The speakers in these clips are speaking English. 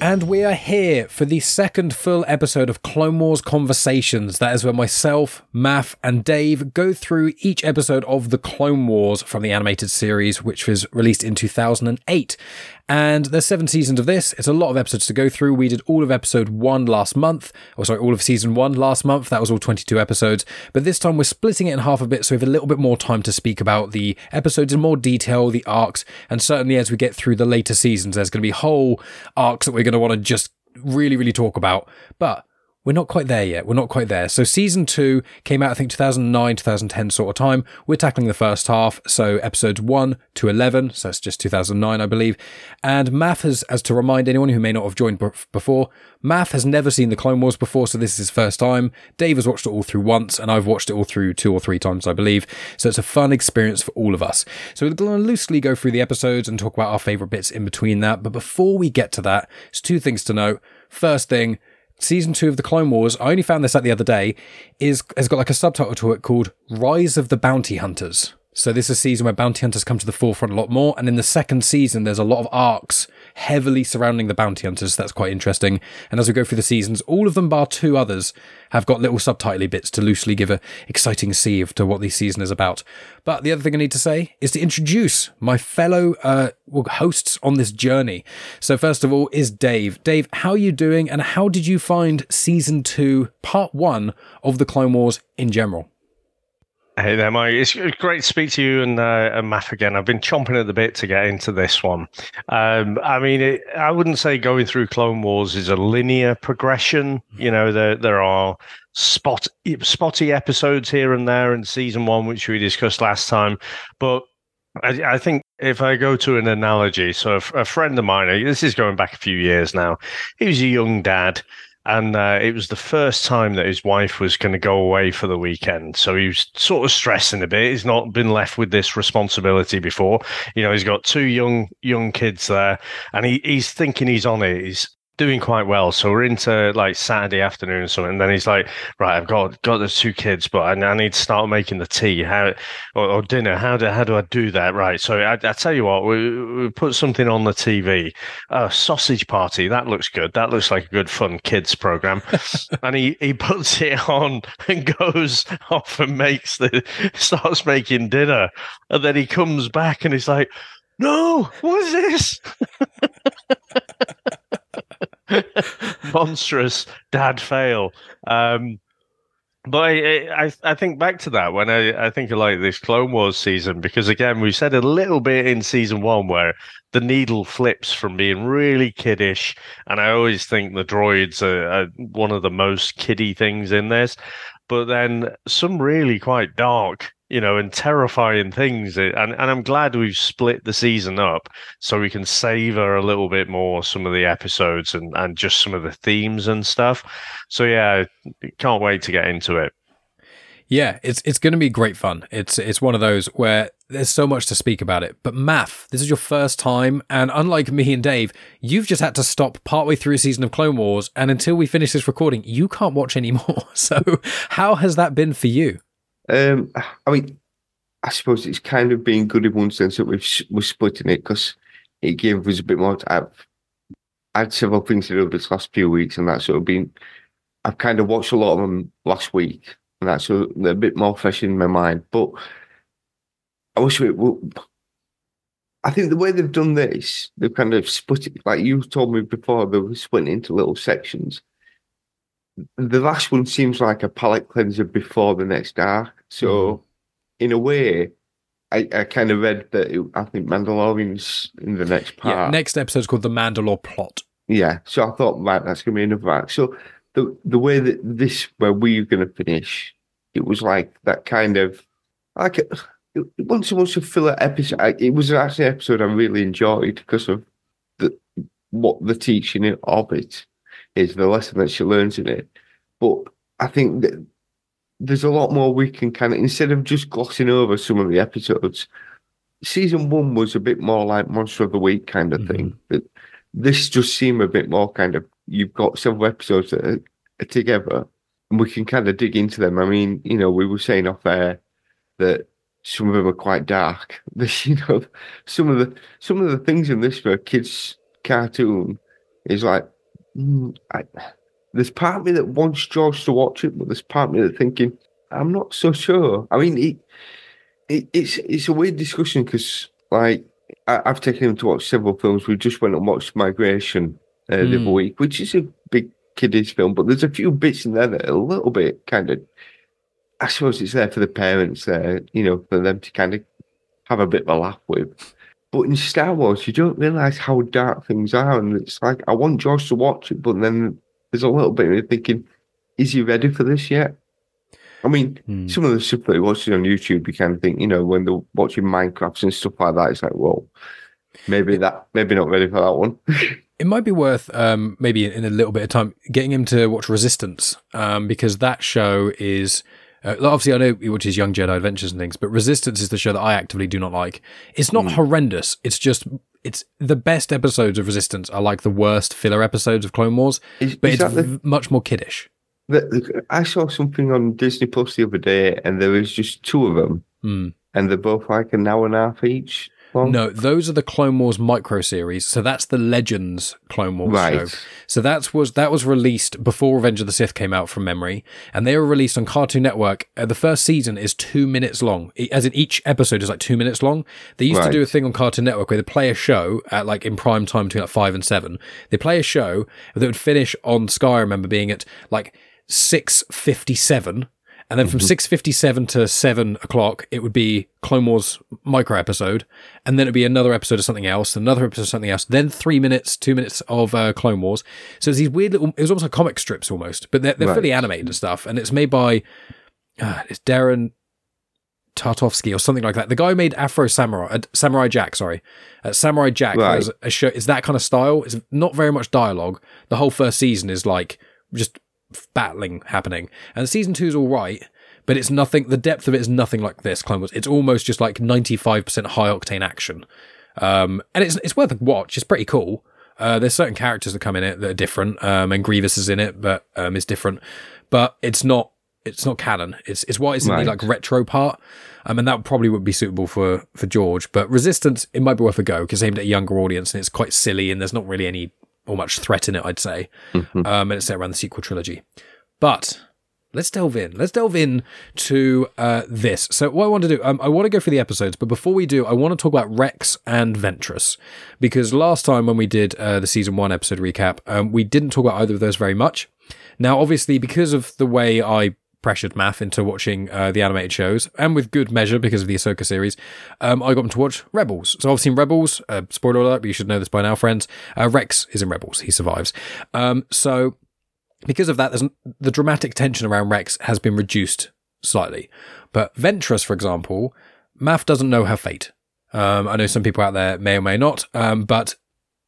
And we are here for the second full episode of Clone Wars Conversations. That is where myself, Maff, and Dave go through each episode of the Clone Wars from the animated series, which was released in 2008. And there's seven seasons of this. It's a lot of episodes to go through. We did all of episode one last month, or sorry, all of season one last month. That was all 22 episodes. But this time we're splitting it in half a bit, so we have a little bit more time to speak about the episodes in more detail, the arcs, and certainly as we get through the later seasons, there's going to be whole arcs that we're going to want to just really, really talk about. But we're not quite there yet. We're not quite there. So season two came out, I think, 2009, 2010 sort of time. We're tackling the first half. So episodes one to 11. So it's just 2009, I believe. And Maff has, as to remind anyone who may not have joined before, Maff has never seen the Clone Wars before. So this is his first time. Dave has watched it all through once and I've watched it all through two or three times, I believe. So it's a fun experience for all of us. So we're going to loosely go through the episodes and talk about our favorite bits in between that. But before we get to that, there's two things to note. First thing, season two of the Clone Wars, I only found this out the other day, is has got like a subtitle to it called Rise of the Bounty Hunters. So this is a season where bounty hunters come to the forefront a lot more. And in the second season, there's a lot of arcs heavily surrounding the bounty hunters. That's quite interesting. And as we go through the seasons, all of them bar two others have got little subtitly bits to loosely give a exciting sieve to what the season is about. But the other thing I need to say is to introduce my fellow uh, hosts on this journey. So first of all is Dave. Dave, how are you doing? And how did you find season two, part one of the Clone Wars in general? Hey there, Mike. It's great to speak to you and, uh, and Matt again. I've been chomping at the bit to get into this one. Um, I mean, it, I wouldn't say going through Clone Wars is a linear progression. You know, there there are spot spotty episodes here and there in season one, which we discussed last time. But I, I think if I go to an analogy, so a, a friend of mine, this is going back a few years now. He was a young dad and uh, it was the first time that his wife was going to go away for the weekend. So he was sort of stressing a bit. He's not been left with this responsibility before. You know, he's got two young young kids there, and he, he's thinking he's on it. He's doing quite well. So we're into like Saturday afternoon or something. And then he's like, right, I've got got the two kids, but I, I need to start making the tea how or, or, dinner. How do how do I do that? Right. So I, I tell you what, we, we put something on the TV. A oh, sausage party. That looks good. That looks like a good fun kids program. and he he puts it on and goes off and makes the starts making dinner. And then he comes back and he's like, no, what is this? monstrous dad fail. Um, but I, I, I think back to that when I, I think of like this Clone Wars season because again we said a little bit in season one where the needle flips from being really kiddish, and I always think the droids are, are one of the most kiddie things in this, but then some really quite dark you know, and terrifying things. And, and I'm glad we've split the season up so we can savor a little bit more some of the episodes and, and just some of the themes and stuff. So, yeah, can't wait to get into it. Yeah, it's it's going to be great fun. It's it's one of those where there's so much to speak about it. But Maff, this is your first time, and unlike me and Dave, you've just had to stop partway through a season of Clone Wars, and until we finish this recording, you can't watch anymore. So, how has that been for you? Um, I mean, I suppose it's kind of been good in one sense that we've we're splitting it because it gave us a bit more. I've had several things to do this last few weeks, and that's sort of been. I've kind of watched a lot of them last week, and that's a, a bit more fresh in my mind. But I wish would. I think the way they've done this, they've kind of split it. Like you told me before, they were splitting into little sections. The last one seems like a palate cleanser before the next arc. So, mm. in a way, I, I kind of read that it, I think Mandalorian's in the next part. Yeah, next episode's called the Mandalore Plot. Yeah, so I thought, right, that's going to be another arc. So the the way that this, where we're going to finish, it was like that kind of like it, it wasn't so much a filler episode. It was actually an episode I really enjoyed because of the what the teaching of it is, the lesson that she learns in it. But I think that there's a lot more we can kind of instead of just glossing over some of the episodes. Season one was a bit more like Monster of the Week kind of mm-hmm. thing. But this just seemed a bit more kind of you've got several episodes that are, are together and we can kind of dig into them. I mean, you know, we were saying off air that some of them are quite dark. This, you know, some of the some of the things in this for a kids cartoon is like, I, there's part of me that wants George to watch it, but there's part of me that thinking, I'm not so sure. I mean, it, it it's it's a weird discussion because like I, have taken him to watch several films. We just went and watched Migration uh, mm. the other hmm. week, which is a big kiddies film, but there's a few bits in there that are a little bit kind of. I suppose it's there for the parents, there, you know, for them to kind of have a bit of a laugh with. But in Star Wars, you don't realize how dark things are, and it's like I want George to watch it, but then there's a little bit of thinking, is he ready for this yet? I mean, hmm. some of the stuff that he watches on YouTube, you kind of think, you know, when they're watching Minecrafts and stuff like that, it's like, well, maybe that, maybe not ready for that one. it might be worth, um, maybe in a little bit of time, getting him to watch Resistance, um, because that show is uh, obviously, I know he watches Young Jedi Adventures and things, but Resistance is the show that I actively do not like. It's not mm. horrendous. It's just it's the best episodes of Resistance are like the worst filler episodes of Clone Wars, is, but is it's the, much more kiddish. The, the, I saw something on Disney Plus the other day, and there was just two of them, mm. and they're both like an hour and a half each. No, those are the Clone Wars micro series. So that's the Legends Clone Wars right. show. So that was that was released before Revenge of the Sith came out from memory, and they were released on Cartoon Network. Uh, the first season is two minutes long, as in each episode is like two minutes long. They used right. to do a thing on Cartoon Network where they play a show at like in prime time between like five and seven. They play a show that would finish on Sky. I remember being at like six fifty seven and then from mm-hmm. 6.57 to 7 o'clock, it would be Clone Wars micro episode. And then it'd be another episode of something else, another episode of something else. Then three minutes, two minutes of uh, Clone Wars. So it's these weird little, it was almost like comic strips almost, but they're, they're right. fully animated and stuff. And it's made by, uh, it's Darren Tartovsky or something like that. The guy who made Afro Samurai, uh, Samurai Jack, sorry. Uh, Samurai Jack right. a show, is that kind of style. It's not very much dialogue. The whole first season is like just battling happening. And season two is all right, but it's nothing. The depth of it is nothing like this. Clone Wars. It's almost just like ninety five percent high octane action, um, and it's it's worth a watch. It's pretty cool. Uh, there's certain characters that come in it that are different, um, and Grievous is in it, but um, is different. But it's not it's not canon. It's it's what is in right. the like retro part. Um, and that probably would be suitable for for George. But Resistance, it might be worth a go because aimed at a younger audience and it's quite silly and there's not really any or much threat in it, I'd say. Mm-hmm. Um, and it's set around the sequel trilogy. But let's delve in. Let's delve in to uh, this. So, what I want to do, um, I want to go through the episodes, but before we do, I want to talk about Rex and Ventress because last time when we did uh, the season one episode recap, um, we didn't talk about either of those very much. Now, obviously, because of the way I pressured Maff into watching uh, the animated shows, and with good measure because of the Ahsoka series, um, I got him to watch Rebels. So I've seen Rebels. Uh, spoiler alert, but you should know this by now, friends. Uh, Rex is in Rebels. He survives. Um, so because of that, the dramatic tension around Rex has been reduced slightly. But Ventress, for example, Maff doesn't know her fate. Um, I know some people out there may or may not, um, but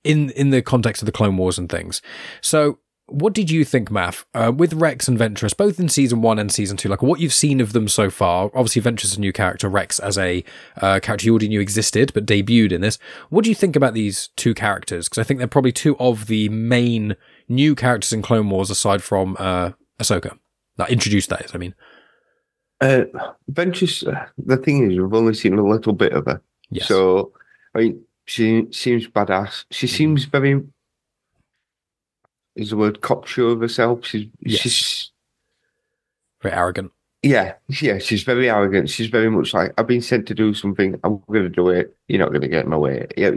in in the context of the Clone Wars and things. So what did you think, Maff, uh, with Rex and Ventress, both in season one and season two? Like what you've seen of them so far. Obviously, Ventress is a new character. Rex as a uh, character you already knew existed, but debuted in this. What do you think about these two characters? Because I think they're probably two of the main new characters in Clone Wars aside from uh, Ahsoka. Like introduced that is, I mean. Uh, Ventress. Uh, the thing is, we've only seen a little bit of her. Yes. So, I mean, she seems badass. She seems very is the word cocksure of herself. She's yes. she's very arrogant. Yeah, yeah, she's very arrogant. She's very much like I've been sent to do something. I'm going to do it. You're not going to get in my way. Yeah,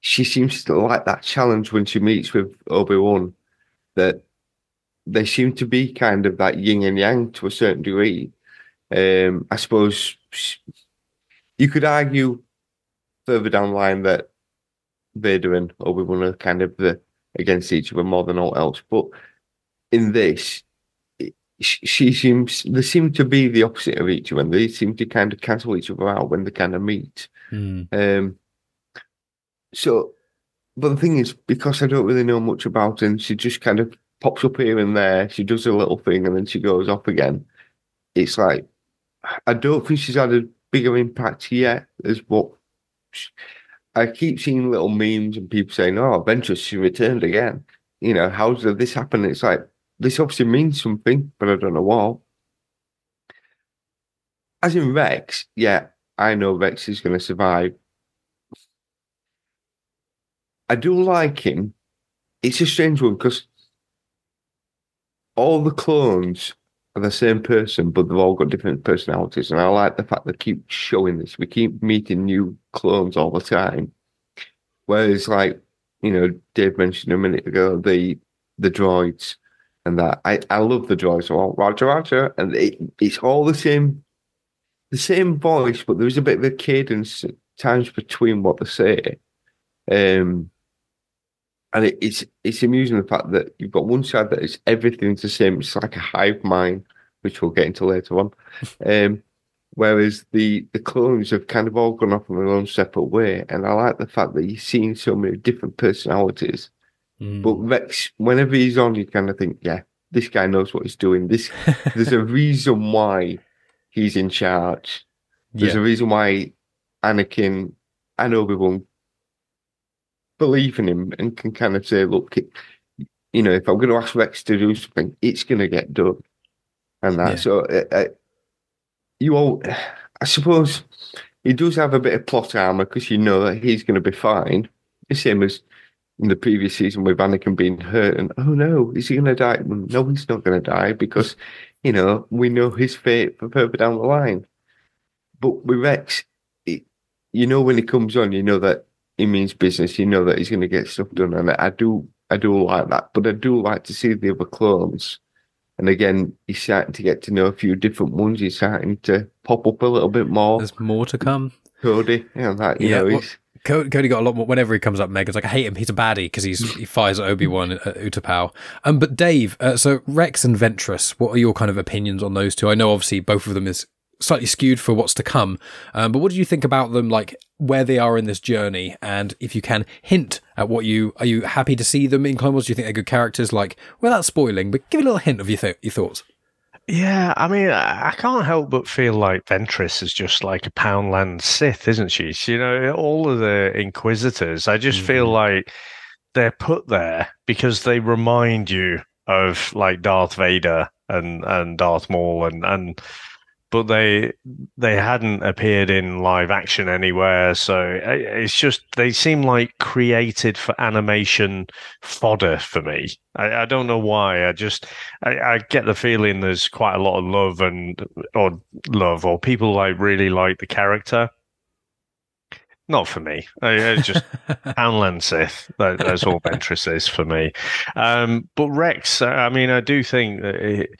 she seems to like that challenge when she meets with Obi Wan. That they seem to be kind of that yin and yang to a certain degree. Um, I suppose you could argue further down the line that Vader and Obi Wan are kind of the against each other more than all else. But in this, she seems they seem to be the opposite of each other. They seem to kind of cancel each other out when they kind of meet. Mm. Um, so, but the thing is, because I don't really know much about her, she just kind of pops up here and there. She does a little thing and then she goes off again. It's like I don't think she's had a bigger impact yet as what I keep seeing little memes and people saying, "Oh, Ventress, she returned again." You know, how did this happen? It's like this obviously means something, but I don't know what. As in Rex, yeah, I know Rex is going to survive. I do like him, it's a strange one because all the clones are the same person, but they've all got different personalities. And I like the fact they keep showing this. We keep meeting new clones all the time. Whereas, like, you know, Dave mentioned a minute ago, the the droids and that I, I love the droids. Well, Roger, Roger, and it, it's all the same, the same voice, but there's a bit of a cadence times between what they say. Um, and it, it's it's amusing the fact that you've got one side that is everything's the same. It's like a hive mind, which we'll get into later on. Um, whereas the the clones have kind of all gone off in their own separate way. And I like the fact that you're seeing so many different personalities. Mm. But Rex, whenever he's on, you kind of think, yeah, this guy knows what he's doing. This there's a reason why he's in charge. There's yeah. a reason why Anakin and Obi Wan believe in him and can kind of say, look, you know, if I'm going to ask Rex to do something, it's going to get done. And that. Yeah. So uh, uh, you all, I suppose he does have a bit of plot armor because you know that he's going to be fine. The same as in the previous season with Anakin being hurt and, oh no, is he going to die? Well, no, he's not going to die because, you know, we know his fate for further down the line. But with Rex, it, you know, when he comes on, you know that he means business. You know that he's going to get stuff done, and I do, I do like that. But I do like to see the other clones. And again, he's starting to get to know a few different ones. He's starting to pop up a little bit more. There's more to come. Cody, and that you Yeah, know, well- he's Cody, Cody got a lot more whenever he comes up. Megan's like, I hate him. He's a baddie because he's he fires at Obi Wan at Utapau. Um, but Dave, uh, so Rex and Ventress, what are your kind of opinions on those two? I know obviously both of them is slightly skewed for what's to come. Um, but what do you think about them? Like where they are in this journey, and if you can hint at what you are you happy to see them in Clone Wars? Do you think they're good characters? Like without spoiling, but give a little hint of your th- your thoughts. Yeah, I mean, I can't help but feel like Ventress is just like a Poundland Sith, isn't she? You know, all of the Inquisitors, I just feel Mhm. like they're put there because they remind you of like Darth Vader and and Darth Maul and and but they they hadn't appeared in live action anywhere, so it's just they seem like created for animation fodder for me. I, I don't know why. I just I, I get the feeling there's quite a lot of love and or love or people like really like the character. Not for me. I, I just Poundland Sith. That, that's all Ventress is for me. Um, but Rex, I mean, I do think that it,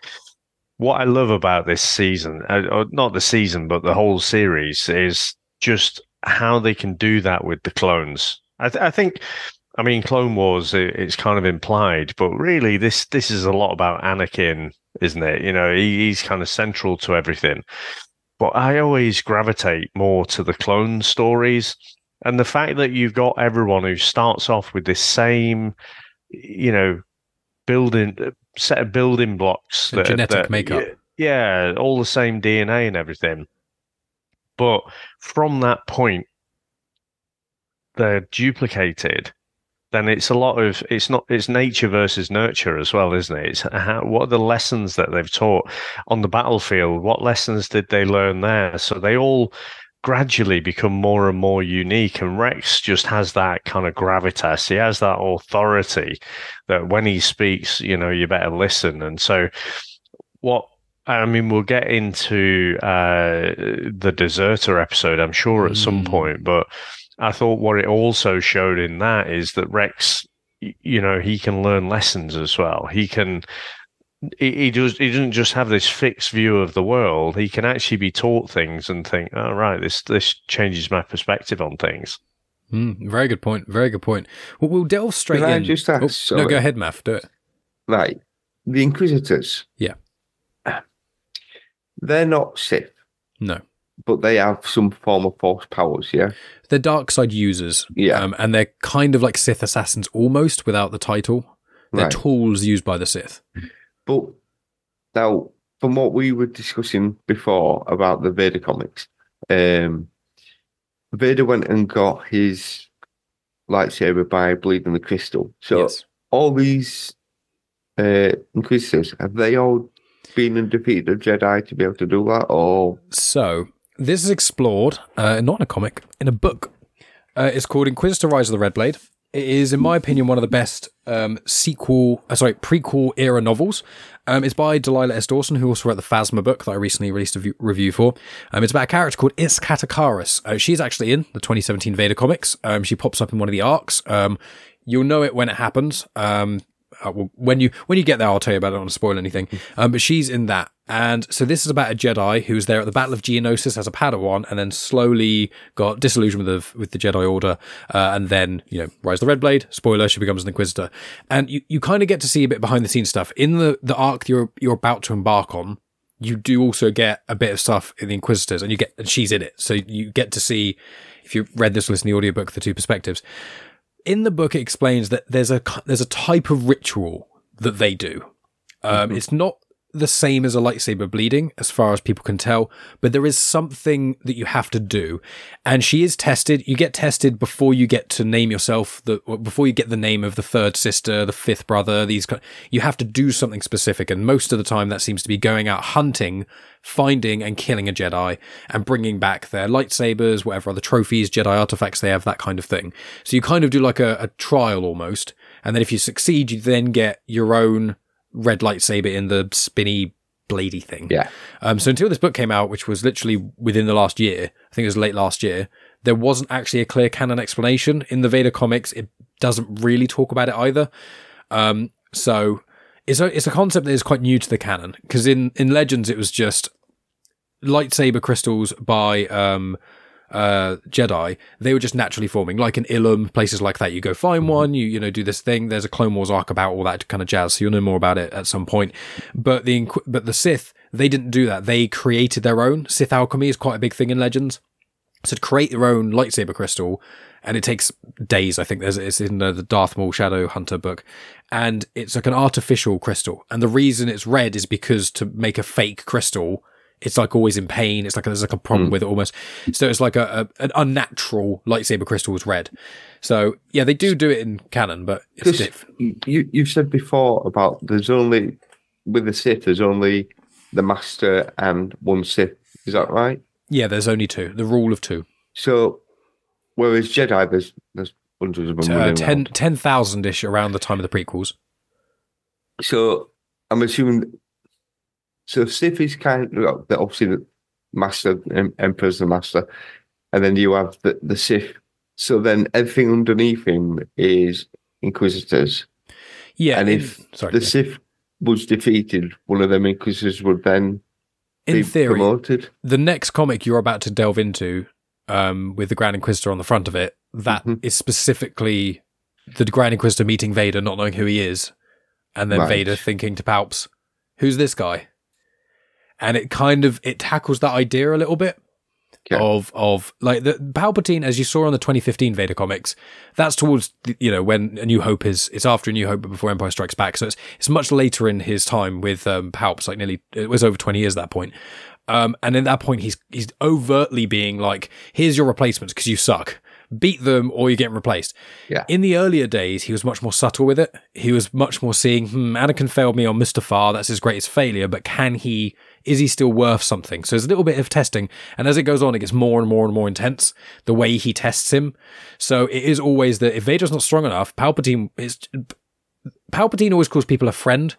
what I love about this season, uh, or not the season, but the whole series, is just how they can do that with the clones. I, th- I think. I mean, Clone Wars, it, it's kind of implied, but really, this this is a lot about Anakin, isn't it? You know, he, he's kind of central to everything. But I always gravitate more to the clone stories, and the fact that you've got everyone who starts off with this same, you know, building set of building blocks, The genetic makeup. yeah, all the same DNA and everything. But from that point, they're duplicated then it's a lot of it's not it's nature versus nurture as well isn't it it's how, what are the lessons that they've taught on the battlefield what lessons did they learn there so they all gradually become more and more unique and rex just has that kind of gravitas he has that authority that when he speaks you know you better listen and so what I mean, we'll get into uh, the deserter episode, I'm sure, at some Mm. point. But I thought what it also showed in that is that Rex, you know, he can learn lessons as well. He can. He, he does. He doesn't just have this fixed view of the world. He can actually be taught things and think, "Oh, right, this this changes my perspective on things." Mm, very good point. Very good point. Well, we'll delve straight Can I in. just ask, Oh, no, go ahead, Maff. Do it. right. The Inquisitors. Yeah. They're not Sith, No. but they have some form of force powers, yeah? They're dark side users. Yeah. Um, and they're kind of like Sith assassins almost without the title. They're Right. tools used by the Sith. But now, from what we were discussing before about the Vader comics, um, Vader went and got his lightsaber by bleeding the crystal. So yes. all these uh, Inquisitors, have they all been and defeated a Jedi to be able to do that? Or So this is explored, uh, not in a comic, in a book. Uh, it's called Inquisitor Rise of the Red Blade. It is, in my opinion, one of the best um, sequel, uh, sorry, prequel era novels. Um, it's by Delilah S. Dawson, who also wrote the Phasma book that I recently released a review for. Um, it's about a character called Iskat Akaris. Uh, she's actually in the 2017 Vader comics. Um, she pops up in one of the arcs. Um, you'll know it when it happens. Um, uh, well, when you when you get there, I'll tell you about it. I don't want to spoil anything. But she's in that, and so this is about a Jedi who's there at the Battle of Geonosis as a Padawan, and then slowly got disillusioned with the with the Jedi Order, uh, and then you know Rise the Red Blade. Spoiler: she becomes an Inquisitor, and you, you kind of get to see a bit behind the scenes stuff in the the arc you're you're about to embark on. You do also get a bit of stuff in the Inquisitors, and you get and she's in it, so you get to see if you read this, listen to the audiobook, the two perspectives in the book it explains that there's a there's a type of ritual that they do. Um, mm-hmm. It's not the same as a lightsaber bleeding, as far as people can tell, but there is something that you have to do. And she is tested. You get tested before you get to name yourself, the before you get the name of the third sister, the fifth brother. These you have to do something specific, and most of the time that seems to be going out hunting, finding and killing a Jedi, and bringing back their lightsabers, whatever other trophies, Jedi artifacts they have, that kind of thing. So you kind of do like a, a trial almost, and then if you succeed, you then get your own red lightsaber in the spinny bladey thing. Yeah. Um, so until this book came out, which was literally within the last year, I think it was late last year, there wasn't actually a clear canon explanation in the Vader comics. It doesn't really talk about it either. Um, so it's a it's a concept that is quite new to the canon because in in Legends it was just lightsaber crystals by um uh, Jedi, they were just naturally forming, like in Ilum, places like that. You go find one, you you know do this thing. There's a Clone Wars arc about all that kind of jazz, so you'll know more about it at some point. But the but the Sith, they didn't do that. They created their own. Sith alchemy is quite a big thing in Legends. So to create your own lightsaber crystal, and it takes days. I think there's it's in the, the Darth Maul Shadow Hunter book, and it's like an artificial crystal. And the reason it's red is because to make a fake crystal it's like always in pain. It's like there's like a problem mm. with it almost. So it's like a, a, an unnatural lightsaber crystal is red. So yeah, they do do it in canon, but it's diff. You you said before about there's only with the Sith there's only the Master and one Sith. Is that right? Yeah, there's only two. The rule of two. So whereas Jedi there's there's hundreds of them. Uh, 10 10,000 ish around the time of the prequels. So I'm assuming so Sith is kind of obviously the master, emperor's the master, and then you have the, the Sith. So then everything underneath him is Inquisitors. Yeah, and if in, sorry, the yeah. Sith was defeated, one of them Inquisitors would then in theory, promoted. The next comic you're about to delve into, um, with the Grand Inquisitor on the front of it, that mm-hmm. is specifically the Grand Inquisitor meeting Vader, not knowing who he is, and then right. Vader thinking to Palps, "Who's this guy?" And it kind of it tackles that idea a little bit yeah. of of like the Palpatine as you saw on the 2015 Vader comics. That's towards the, you know when A New Hope is it's after A New Hope but before Empire Strikes Back. So it's it's much later in his time with um, Palps, like nearly it was over 20 years at that point. Um, and at that point, he's he's overtly being like, "Here's your replacements because you suck." Beat them or you're getting replaced. Yeah. In the earlier days, he was much more subtle with it. He was much more seeing, hmm, Anakin failed me on Mustafar. That's his greatest failure, but can he is he still worth something? So there's a little bit of testing. And as it goes on, it gets more and more and more intense, the way he tests him. So it is always that if Vader's not strong enough, Palpatine is, Palpatine always calls people a friend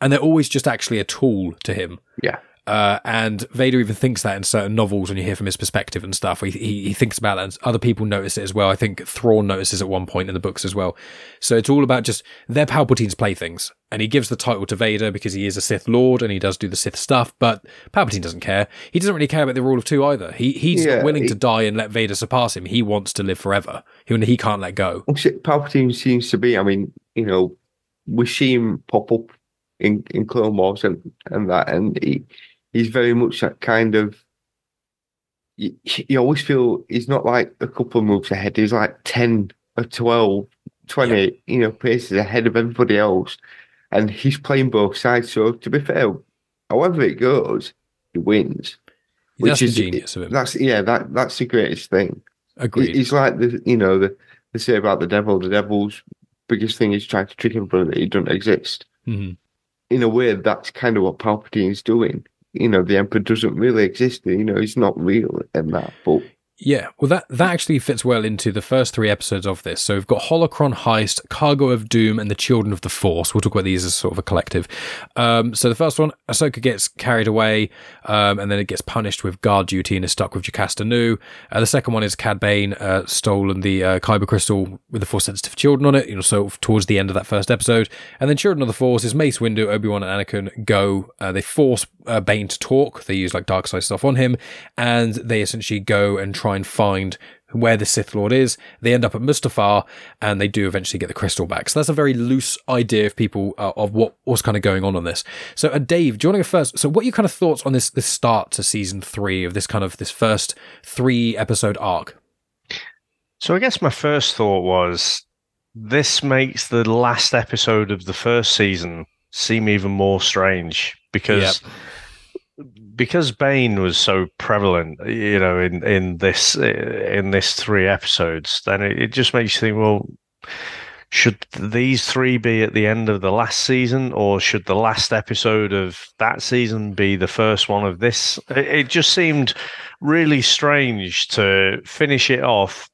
and they're always just actually a tool to him. Yeah. Uh, and Vader even thinks that in certain novels when you hear from his perspective and stuff. He, he, he thinks about that, and other people notice it as well. I think Thrawn notices at one point in the books as well. So it's all about just they're Palpatine's playthings, and he gives the title to Vader because he is a Sith Lord and he does do the Sith stuff. But Palpatine doesn't care. He doesn't really care about the rule of two either. He he's yeah, not willing he, to die and let Vader surpass him. He wants to live forever. He he can't let go. Palpatine seems to be. I mean, you know, we see him pop up in in Clone Wars and and that, and he he's very much that kind of. You, you always feel he's not like a couple of moves ahead. He's like 10 or 12, 20, yeah. you know, paces ahead of everybody else. And he's playing both sides. So to be fair, however it goes, he wins. Which that's is, genius of him. That's yeah, that that's the greatest thing. Agreed. He's like the you know the they say about the devil. The devil's biggest thing is trying to trick everybody that he doesn't exist. Mm-hmm. In a way, that's kind of what Palpatine's doing you know, the Emperor doesn't really exist. You know, he's not real in that. But Yeah, well, that, that actually fits well into the first three episodes of this. So we've got Holocron Heist, Cargo of Doom, and the Children of the Force. We'll talk about these as sort of a collective. Um, so the first one, Ahsoka gets carried away, um, and then it gets punished with guard duty and is stuck with Jocasta Nu. Uh, the second one is Cad Bane uh, stolen the uh, Kyber crystal with the Force sensitive children on it. You know, so towards the end of that first episode, and then Children of the Force is Mace Windu, Obi Wan, and Anakin go. Uh, they force uh, Bane to talk. They use like dark side stuff on him, and they essentially go and try and find where the Sith Lord is. They end up at Mustafar, and they do eventually get the crystal back. So that's a very loose idea of people uh, of what was kind of going on on this. So, uh, Dave, do you want to go first? So, what are your kind of thoughts on this this start to season three of this kind of this first three episode arc? So, I guess my first thought was this makes the last episode of the first season seem even more strange because. Yep because Bane was so prevalent, you know, in in this eh, in this three episodes, then it, it just makes you think, well, should these three be at the end of the last season, or should the last episode of that season be the first one of this? It, it just seemed really strange to finish it off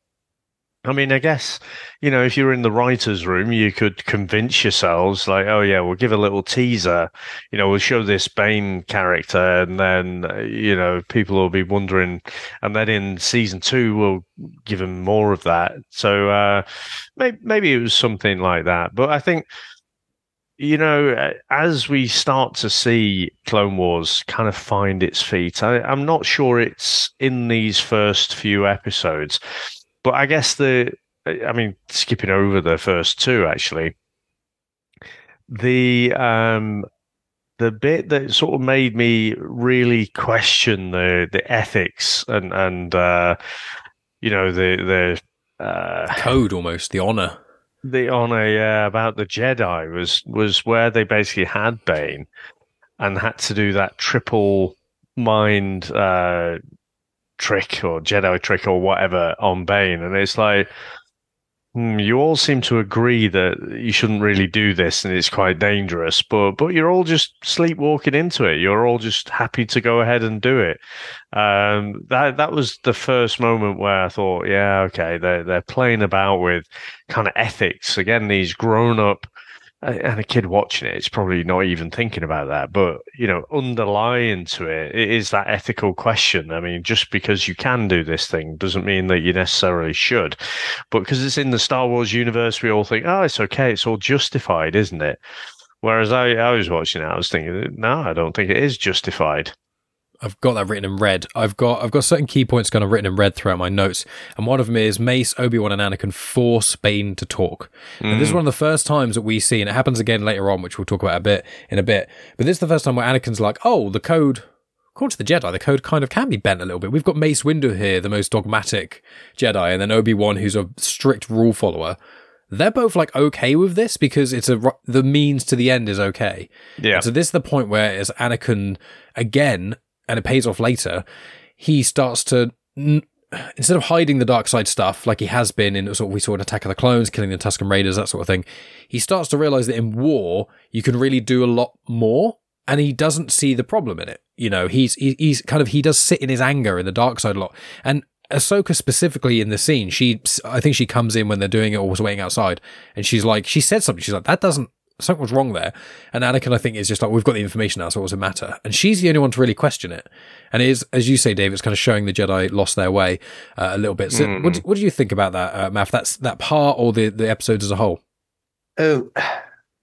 I mean, I guess, you know, if you're in the writer's room, you could convince yourselves, like, oh, yeah, we'll give a little teaser. You know, we'll show this Bane character, and then, uh, you know, people will be wondering. And then in season two, we'll give them more of that. So uh, maybe, maybe it was something like that. But I think, you know, as we start to see Clone Wars kind of find its feet, I, I'm not sure it's in these first few episodes but I guess the, I mean, skipping over the first two actually, the um, the bit that sort of made me really question the the ethics and and uh, you know the the uh, code almost the honor. The honor yeah about the Jedi was was where they basically had Bane and had to do that triple mind uh, trick or Jedi trick or whatever on Bane, and it's like hmm, you all seem to agree that you shouldn't really do this and it's quite dangerous, but but you're all just sleepwalking into it. You're all just happy to go ahead and do it. Um, that that was the first moment where I thought, yeah, okay, they're they're playing about with kind of ethics again. These grown up and a kid watching it, it's probably not even thinking about that. But you know, underlying to it, it is that ethical question. I mean, just because you can do this thing doesn't mean that you necessarily should. But because it's in the Star Wars universe, we all think, oh, it's okay, it's all justified, isn't it? Whereas I, I was watching it, I was thinking, no, I don't think it is justified. I've got that written in red. I've got I've got certain key points kind of written in red throughout my notes, and one of them is Mace, Obi Wan, and Anakin force Bane to talk. Mm. And this is mm. one of the first times that we see, and it happens again later on, which we'll talk about a bit in a bit. But this is the first time where Anakin's like, "Oh, the code." According to the Jedi, the code kind of can be bent a little bit. We've got Mace Windu here, the most dogmatic Jedi, and then Obi Wan, who's a strict rule follower they're both like okay with this because it's a the means to the end is okay. Yeah. And so this is the point where as Anakin again and it pays off later, he starts to instead of hiding the dark side stuff like he has been in sort of we saw in Attack of the Clones, killing the Tusken Raiders, that sort of thing, he starts to realize that in war you can really do a lot more, and he doesn't see the problem in it. You know, he's he's kind of he does sit in his anger in the dark side a lot, and Ahsoka specifically in the scene, she I think she comes in when they're doing it or was waiting outside, and she's like she said something. She's like that doesn't something was wrong there. And Anakin, I think, is just like, we've got the information now, so it doesn't matter. And she's the only one to really question it. And it is, as you say, Dave, it's kind of showing the Jedi lost their way uh, a little bit. So, mm. what, do, what do you think about that, uh, Maff? That's that part or the, the episodes as a whole? Um,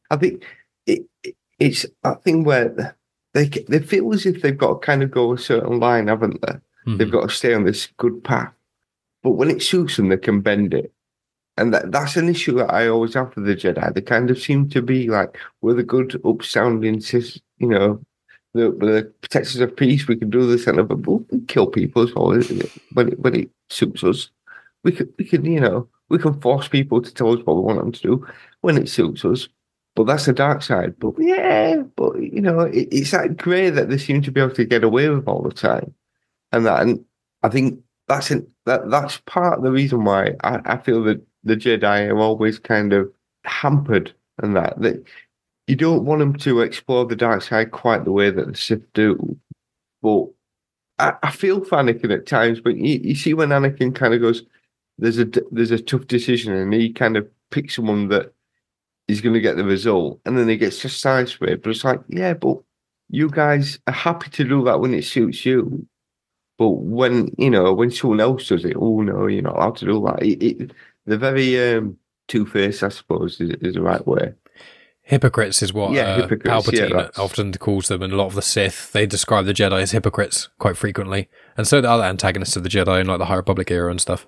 I think it, it's a thing where they they feel as if they've got to kind of go a certain line, haven't they? Mm-hmm. They've got to stay on this good path. But when it suits them, they can bend it and that, that's an issue that I always have with the Jedi. They kind of seem to be like we're the good, upstanding, you know, the, the protectors of peace. We can do this and but we can kill people as well when it, when it suits us. We can we can you know we can force people to tell us what we want them to do when it suits us. But that's the dark side. But yeah, but you know, it, it's that grey that they seem to be able to get away with all the time, and that and I think that's an, that that's part of the reason why I, I feel that the Jedi are always kind of hampered and that that you don't want them to explore the dark side quite the way that the Sith do, but I, I feel for Anakin at times, but you, you see when Anakin kind of goes, "There's a there's a tough decision," and he kind of picks someone that is going to get the result, and then he gets chastised for it. But it's like, yeah, but you guys are happy to do that when it suits you. But when you know when someone else does it, oh no, you're not allowed to do that. It, it, they're very um, two faced, I suppose, is, is the right way. Hypocrites is what Yeah, uh, yeah, Palpatine that's- often calls them, and a lot of the Sith they describe the Jedi as hypocrites quite frequently, and so do other antagonists of the Jedi in like the High Republic era and stuff.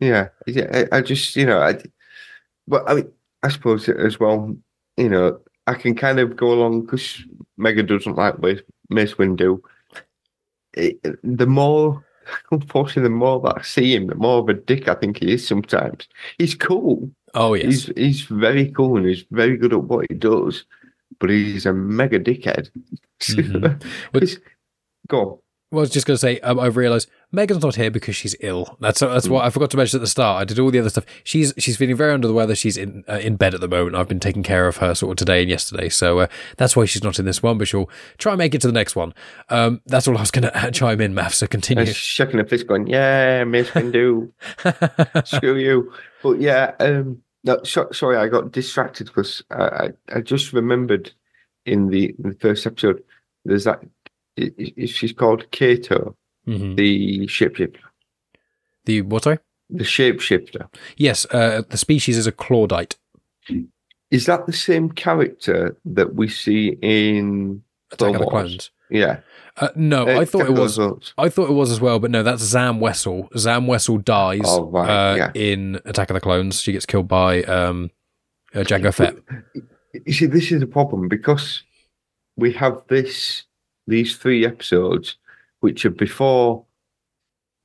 Yeah, yeah. I, I just, you know, I, but I mean, I suppose as well, you know, I can kind of go along because Megan doesn't like Mace, Mace Windu. It, the more, unfortunately, the more that I see him, the more of a dick I think he is sometimes. He's cool. Oh yes, He's he's very cool and he's very good at what he does, but he's a mega dickhead. But- It's- go on. Well, I was just going to say, um, I've realised Megan's not here because she's ill. That's that's Hmm. what I forgot to mention at the start. I did all the other stuff. She's she's feeling very under the weather. She's in uh, in bed at the moment. I've been taking care of her sort of today and yesterday, so uh, that's why she's not in this one. But she'll try and make it to the next one. Um, that's all I was going to chime in, Maff. So continue. And shaking her fist, going, "Yeah, Mace Windu." screw you. But yeah, um, no, so, sorry, I got distracted because I, I, I just remembered in the, in the first episode, there's that. She's called Cato, Mhm. the shapeshifter. The what? Sorry. The shapeshifter. Yes, uh, the species is a Clawdite. Is that the same character that we see in Attack of the Clones. Yeah, Uh, no, Uh, I thought it was. Clones. I thought it was as well, but no, that's Zam Wesell. Zam Wesell dies Oh, right, uh, yeah. in Attack of the Clones. She gets killed by um, uh, Jango Fett. You see, this is the problem because we have this these three episodes, which are before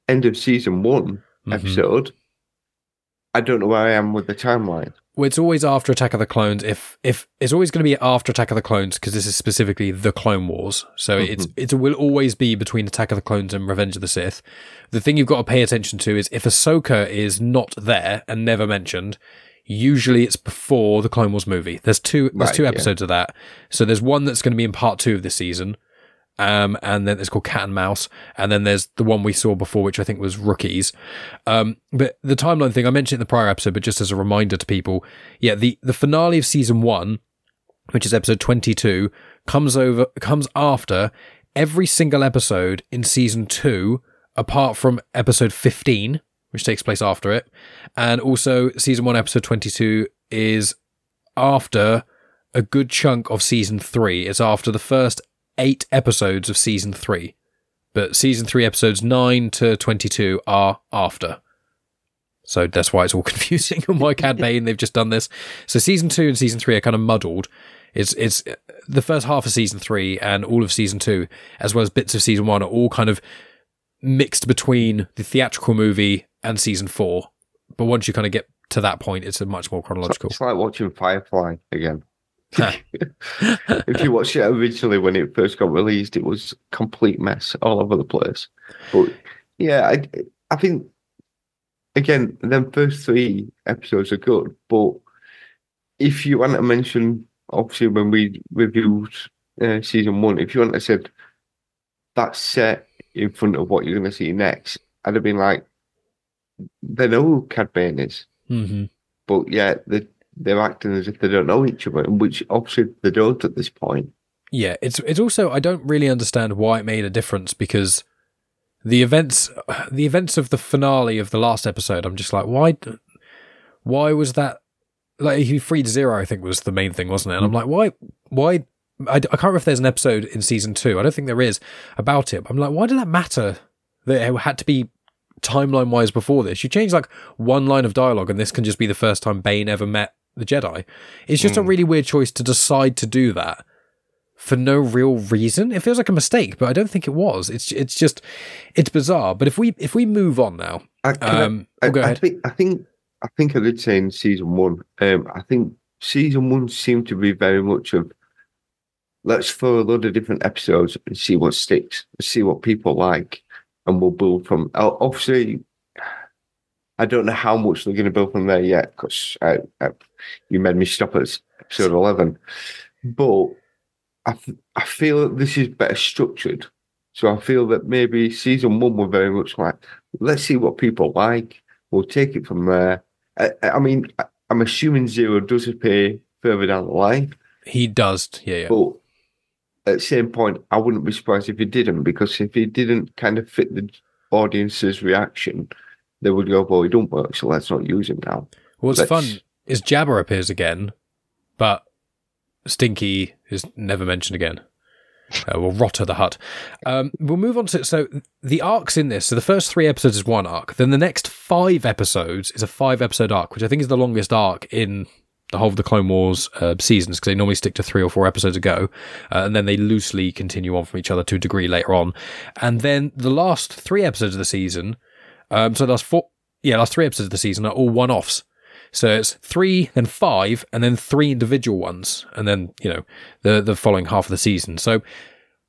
end of season one Mhm. episode. I don't know where I am with the timeline. Well, it's always after Attack of the Clones. If if it's always going to be after Attack of the Clones because this is specifically the Clone Wars, so it's it will always be between Attack of the Clones and Revenge of the Sith. The thing you've got to pay attention to is if Ahsoka is not there and never mentioned, usually it's before the Clone Wars movie. There's two there's Right, two yeah. episodes of that. So there's one that's going to be in part two of this season. Um, and then it's called Cat and Mouse, and then there's the one we saw before, which I think was Rookies. Um, but the timeline thing I mentioned in the prior episode, but just as a reminder to people, yeah, the the finale of season one, which is episode twenty two, comes over comes after every single episode in season two, apart from episode fifteen, which takes place after it, and also season one, episode twenty two is after a good chunk of season three. It's after the first eight episodes of season three. But season three episodes nine to twenty two are after. So that's why it's all confusing and why Cad Bane they've just done this. So season two and season three are kind of muddled. It's it's the first half of season three and all of season two, as well as bits of season one, are all kind of mixed between the theatrical movie and season four. But once you kind of get to that point, it's a much more chronological. It's like watching Firefly again. if you watched it originally when it first got released, it was a complete mess all over the place. But yeah, I, I think again, the first three episodes are good. But if you want to mention, obviously, when we reviewed uh, season one, if you want to said that's set in front of what you're going to see next, I'd have been like, they know who Cad Bane is hmm but yeah, they they're acting as if they don't know each other, which obviously they don't at this point. Yeah, it's it's also I don't really understand why it made a difference because the events the events of the finale of the last episode I'm just like why why was that like he freed zero I think was the main thing wasn't it? And I'm mm. like why why I, I can't remember if there's an episode in season 2 I don't think there is about it I'm like why did that matter? That it had to be timeline wise before this. You change like one line of dialogue and this can just be the first time Bane ever met the Jedi it's just a really weird choice to decide to do that for no real reason. It feels like a mistake, but I don't think it was. It's it's just it's bizarre. But if we if we move on now, I, I- um, I, oh, go I ahead. think I think I think I did say in season one. Um, I think season one seemed to be very much of let's throw a load of different episodes and see what sticks, see what people like, and we'll build from. Obviously, I don't know how much they're going to build from there yet because I, I, you made me stop at episode eleven. But I I feel that this is better structured So I feel that maybe season one were very much like, let's see what people like. We'll take it from there. I, I mean, I'm assuming Zero does appear further down the line. He does, yeah, yeah. But at the same point, I wouldn't be surprised if he didn't, because if he didn't kind of fit the audience's reaction, they would go, well, he don't work, so let's not use him now. What's Let's- fun is Jabba appears again, but Stinky is never mentioned again. Uh, will Rotta the Hutt. Um, we'll move on to so the arcs in this. So the first three episodes is one arc. Then the next five episodes is a five episode arc, which I think is the longest arc in the whole of the Clone Wars uh, seasons because they normally stick to three or four episodes ago, uh, and then they loosely continue on from each other to a degree later on. And then the last three episodes of the season, um, so the last four, yeah, last three episodes of the season are all one offs. So it's three, then five, and then three individual ones, and then you know the the following half of the season. So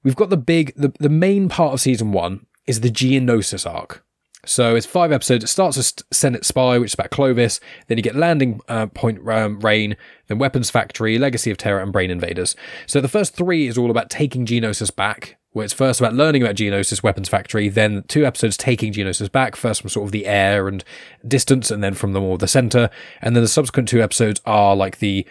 we've got the big, the the main part of season one is the Geonosis arc. So it's five episodes. It starts with Senate Spy, which is about Clovis. Then you get Landing uh, Point um, Rain, then Weapons Factory, Legacy of Terror, and Brain Invaders. So the first three is all about taking Geonosis back. Where it's first about learning about Geonosis, Weapons Factory, then two episodes taking Geonosis back, first from sort of the air and distance, and then from the more the center. And then the subsequent two episodes are like the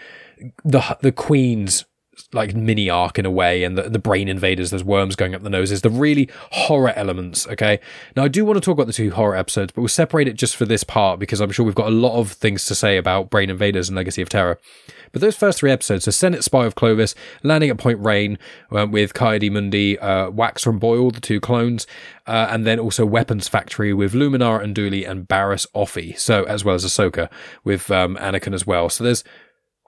the the Queen's like mini arc in a way, and the, the brain invaders, there's worms going up the noses, the really horror elements. Okay. Now, I do want to talk about the two horror episodes, but we'll separate it just for this part because I'm sure we've got a lot of things to say about Brain Invaders and Legacy of Terror. But those first three episodes, the Senate Spy of Clovis, landing at Point Rain um, with Ki-Adi-Mundi, uh, Wax from Boil, the two clones, uh, and then also Weapons Factory with Luminara Unduli and Barris Offee. So, as well as Ahsoka with um, Anakin as well. So there's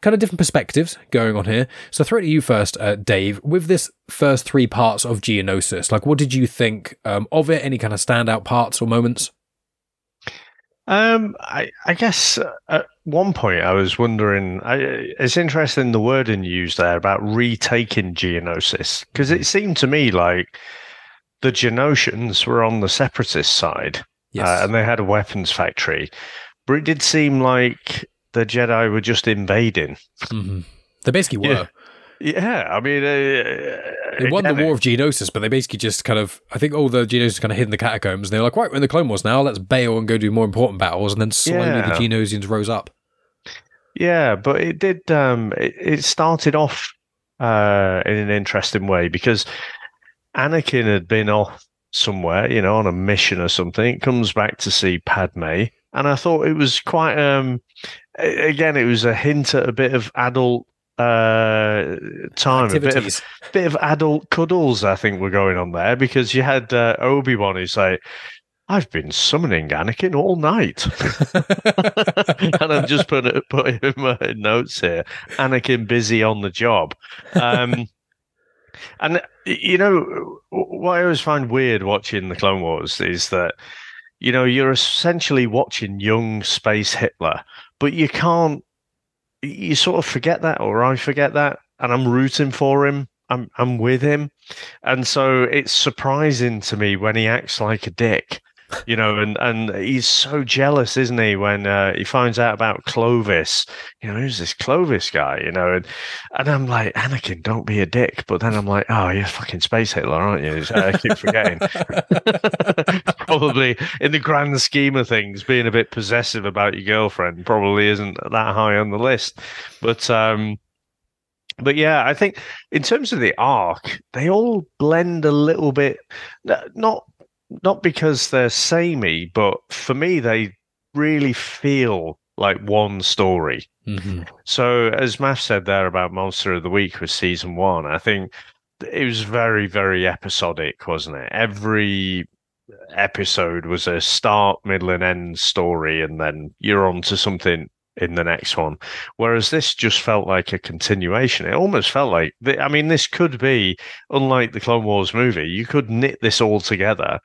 kind of different perspectives going on here. So throw it to you first, uh, Dave. With this first three parts of Geonosis, like what did you think um, of it? Any kind of standout parts or moments? Um, I, I guess uh, at one point I was wondering. I, it's interesting the wording used there about retaking Geonosis because it seemed to me like the Geonosians were on the Separatist side, Yes. uh, and they had a weapons factory, but it did seem like the Jedi were just invading. hmm They basically were. Yeah. Yeah, I mean, uh, They won the War of Geonosis, but they basically just kind of, I think all the Geonosians kind of hid in the catacombs. And they were like, right, we're in the Clone Wars now. Let's bail and go do more important battles. And then slowly Yeah. the Geonosians rose up. Yeah, but it did. Um, it, it started off uh, in an interesting way because Anakin had been off somewhere, you know, on a mission or something. Comes back to see Padme, and I thought it was quite. Um, again, it was a hint at a bit of adult uh time a bit of bit of adult cuddles i think were going on there because you had uh, obi-wan who's like i've been summoning anakin all night and I'm just putting it put in my notes here. Anakin busy on the job. Um, and you know what I always find weird watching the Clone Wars is that you know you're essentially watching young space Hitler, but you can't. You sort of forget that, or I forget that, and I'm rooting for him. I'm I'm with him, and so it's surprising to me when he acts like a dick you know, and and he's so jealous, isn't he, when uh, he finds out about Clovis? You know, who's this Clovis guy? You know, and and I'm like, Anakin, don't be a dick. But then I'm like, oh, you're fucking space Hitler, aren't you? I keep forgetting. probably in the grand scheme of things, being a bit possessive about your girlfriend probably isn't that high on the list. But um, but yeah, I think in terms of the arc, they all blend a little bit. Not not because they're samey, but for me, they really feel like one story. hmm So, as Maff said there about Monster of the Week with season one, I think it was very, very episodic, wasn't it? Every episode was a start, middle, and end story, and then you're on to something in the next one. Whereas this just felt like a continuation. It almost felt like, I mean, this could be, unlike the Clone Wars movie, you could knit this all together.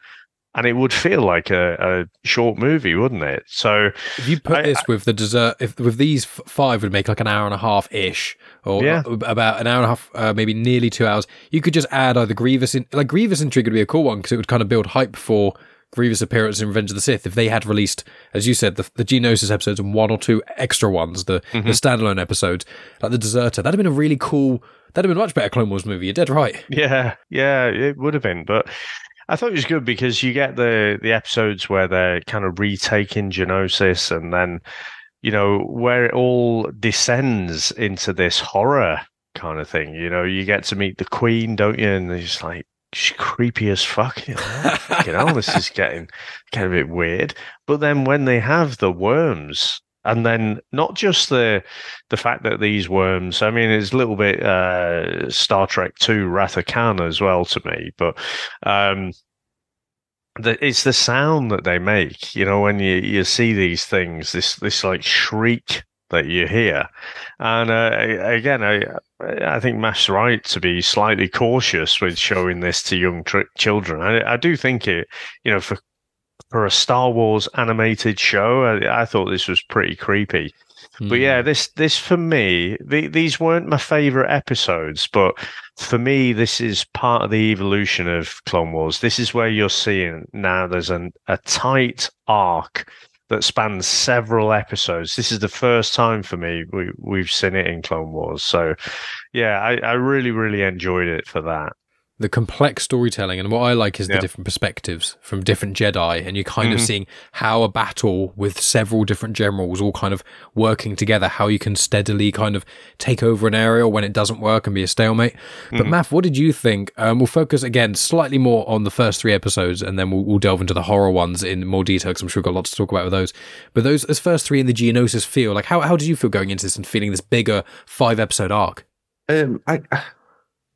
And it would feel like a, a short movie, wouldn't it? So, If you put I- this with the dessert, if with these five would make like an hour and a half ish, or Yeah. about an hour and a half, uh, maybe nearly two hours. You could just add either Grievous, in, like Grievous intrigue would be a cool one because it would kind of build hype for Grievous' appearance in Revenge of the Sith, if they had released, as you said, the, the Geonosis episodes and one or two extra ones, the, Mm-hmm. the standalone episodes, like the Deserter, that'd have been a really cool. That'd have been a much better Clone Wars movie. You're dead right. Yeah, yeah, it would have been, but I thought it was good because you get the the episodes where they're kind of retaking Geonosis, and then you know where it all descends into this horror kind of thing. You know, you get to meet the Queen, don't you? And it's like she's creepy as fuck. You know, fucking hell, this is getting getting a bit weird. But then when they have the worms. And then not just the the fact that these worms, I mean, it's a little bit uh, Star Trek Two Wrath of Khan as well to me, but um, the, it's the sound that they make. You know, when you, you see these things, this this like shriek that you hear, and uh, again, I I think Maff's right to be slightly cautious with showing this to young children. I, I do think it, you know, for for a Star Wars animated show, I, I thought this was pretty creepy. But yeah, hmm. this this for me, the, these weren't my favorite episodes, but for me, this is part of the evolution of Clone Wars. This is where you're seeing now there's an, a tight arc that spans several episodes. This is the first time for me we we've seen it in Clone Wars. So yeah, I, I really really enjoyed it for that. The complex storytelling and what I like is the Yeah. different perspectives from different Jedi and you're kind of Mhm. seeing how a battle with several different generals all kind of working together, how you can steadily kind of take over an area when it doesn't work and be a stalemate. But Mhm. Maff, what did you think? Um, we'll focus again slightly more on the first three episodes and then we'll, we'll delve into the horror ones in more detail because I'm sure we've got lots to talk about with those. But those, those first three in the Geonosis feel like how, how did you feel going into this and feeling this bigger five episode arc? Um, I,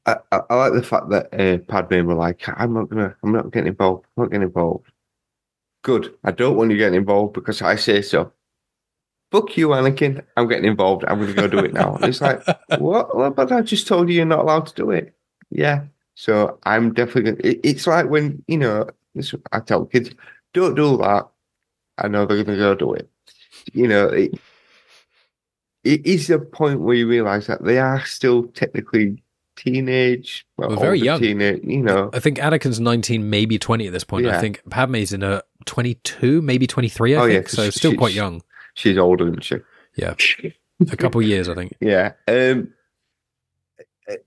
I, I, I like the fact that uh, Padme were like, I'm not gonna, I'm not getting involved. I'm not getting involved. Good. I don't want you getting involved because I say so. Fuck you, Anakin. I'm getting involved. I'm gonna go do it now. it's like, what? Well, But I just told you you're not allowed to do it. Yeah. So I'm definitely. Gonna, it, it's like when you know, I tell kids, don't do that. I know they're gonna go do it. You know, it, it is a point where you realise that they are still technically teenage, well, very young. Teenage, you know, I think Anakin's 19, maybe 20 at this point. I Yeah. think Padme's in her 22, maybe 23, I Oh, yeah, think. 'cause so still she- quite young. she's older than she. Yeah. A couple years, I think. Yeah. Um,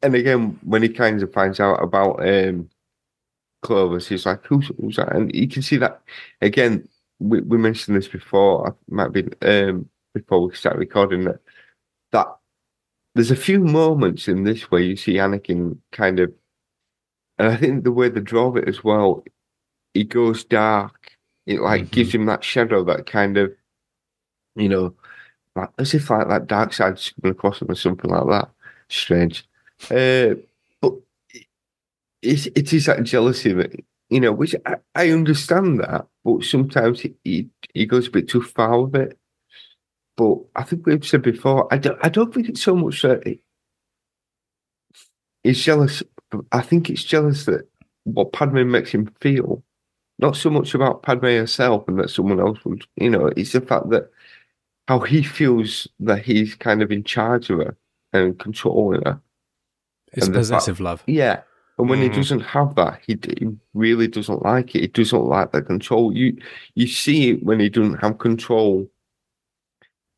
and again, when he kind of finds out about um, Clovis, he's like, who's, who's that? And you can see that, again, we, we mentioned this before, I might be um, before we start recording that, that there's a few moments in this where you see Anakin kind of, and I think the way they draw it as well, he goes dark. It like Mhm. gives him that shadow, that kind of, you know, like, as if like that dark side's coming across him or something like that. Strange. Uh, but it, it is that jealousy that, you know, which I, I understand that, but sometimes he, he, he goes a bit too far with it. But I think we've said before, I don't, I don't think it's so much that he- he's jealous. I think it's jealous that what Padme makes him feel, not so much about Padme herself and that someone else would, you know, it's the fact that how he feels that he's kind of in charge of her and controlling her. It's the fact- possessive love. Yeah. And when he Mhm. doesn't have that, he, he really doesn't like it. He doesn't like the control. You you see it when he doesn't have control.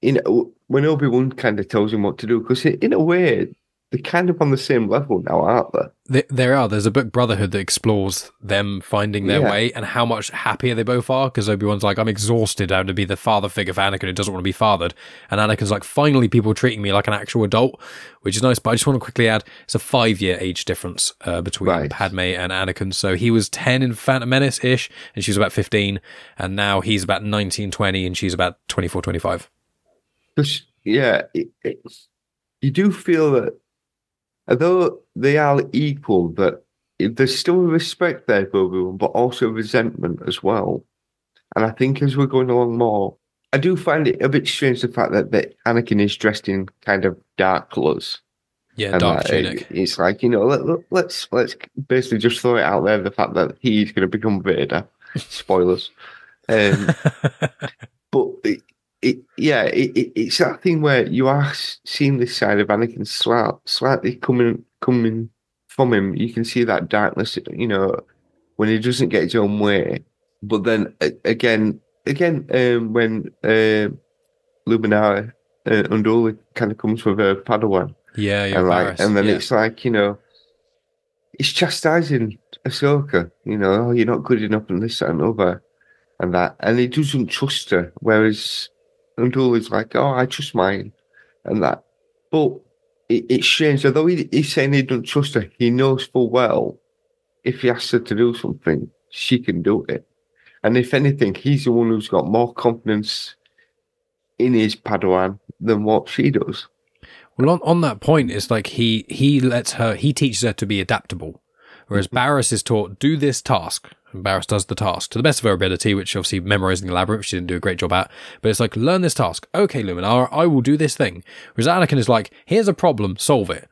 In when Obi Wan kind of tells him what to do, because in a way they're kind of on the same level now, aren't they? There, are. There's a book, Brotherhood, that explores them finding their Yeah. way and how much happier they both are. Because Obi Wan's like, I'm exhausted I having to be the father figure for Anakin who doesn't want to be fathered. And Anakin's like, finally, people are treating me like an actual adult, which is nice. But I just want to quickly add it's a five year age difference uh, between Right. Padme and Anakin. So he was 10 in Phantom Menace ish, and she was about 15. And now he's about 19, 20, and she's about 24, 25. Because yeah, it, it, you do feel that although they are equal, that there's still respect there for everyone, but also resentment as well. And I think as we're going along more, I do find it a bit strange the fact that, that Anakin is dressed in kind of dark colours. Yeah, And dark tunic. it- it's like you know, let, let- let's let's basically just throw it out there the fact that he's going to become Vader. Spoilers. Um, but it, yeah, it, it, it's that thing where you are seeing this side of Anakin slight, slightly coming coming from him. You can see that darkness. You know, when he doesn't get his own way, but then again, again, um, when uh, Luminara uh, Unduli kind of comes with a Padawan, yeah, and like, and then yeah. it's like you know, it's chastising Ahsoka. You know, oh, you're not good enough, and this and other, and that, and he doesn't trust her. Whereas Unduli's like, oh, I trust mine, and that, but it, it's strange. Although he, he's saying he doesn't trust her, he knows full well if he asks her to do something, she can do it. And if anything, he's the one who's got more confidence in his Padawan than what she does. Well, on, on that point, it's like he he lets her he teaches her to be adaptable, whereas. Barris is taught do this task. And Barris does the task to the best of her ability, which obviously memorizing the labyrinth she didn't do a great job at. But it's like learn this task. Okay, Luminara, I will do this thing. Whereas Anakin is like, here's a problem, solve it.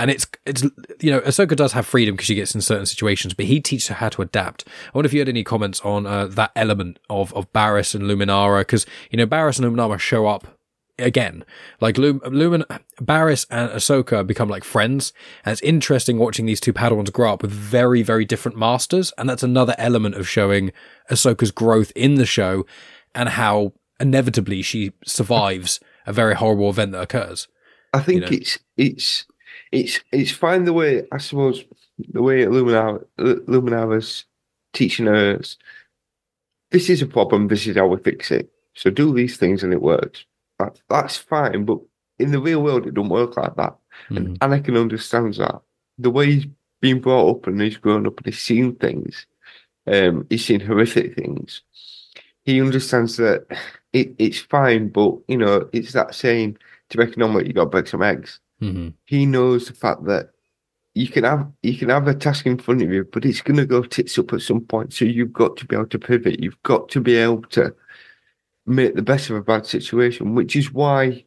And it's it's you know Ahsoka does have freedom because she gets in certain situations, but he teaches her how to adapt. I wonder if you had any comments on uh, that element of of Barris and Luminara because you know Barris and Luminara show up again. Like Lum- Lumin, Barris and Ahsoka become like friends, and it's interesting watching these two Padawans grow up with very, very different masters, and that's another element of showing Ahsoka's growth in the show and how inevitably she survives a very horrible event that occurs. I think know. it's it's it's it's fine the way I suppose the way Luminar Luminara's teaching us. This is a problem. This is how we fix it. So do these things and it works. That, that's fine, but in the real world, it don't work like that. And Anakin understands that. The way he's been brought up and he's grown up and he's seen things, um, he's seen horrific things. He understands that it, it's fine, but you know, it's that saying to make an omelette, you got to break some eggs. hmm He knows the fact that you can have you can have a task in front of you, but it's going to go tits up at some point. So you've got to be able to pivot. You've got to be able to make the best of a bad situation, which is why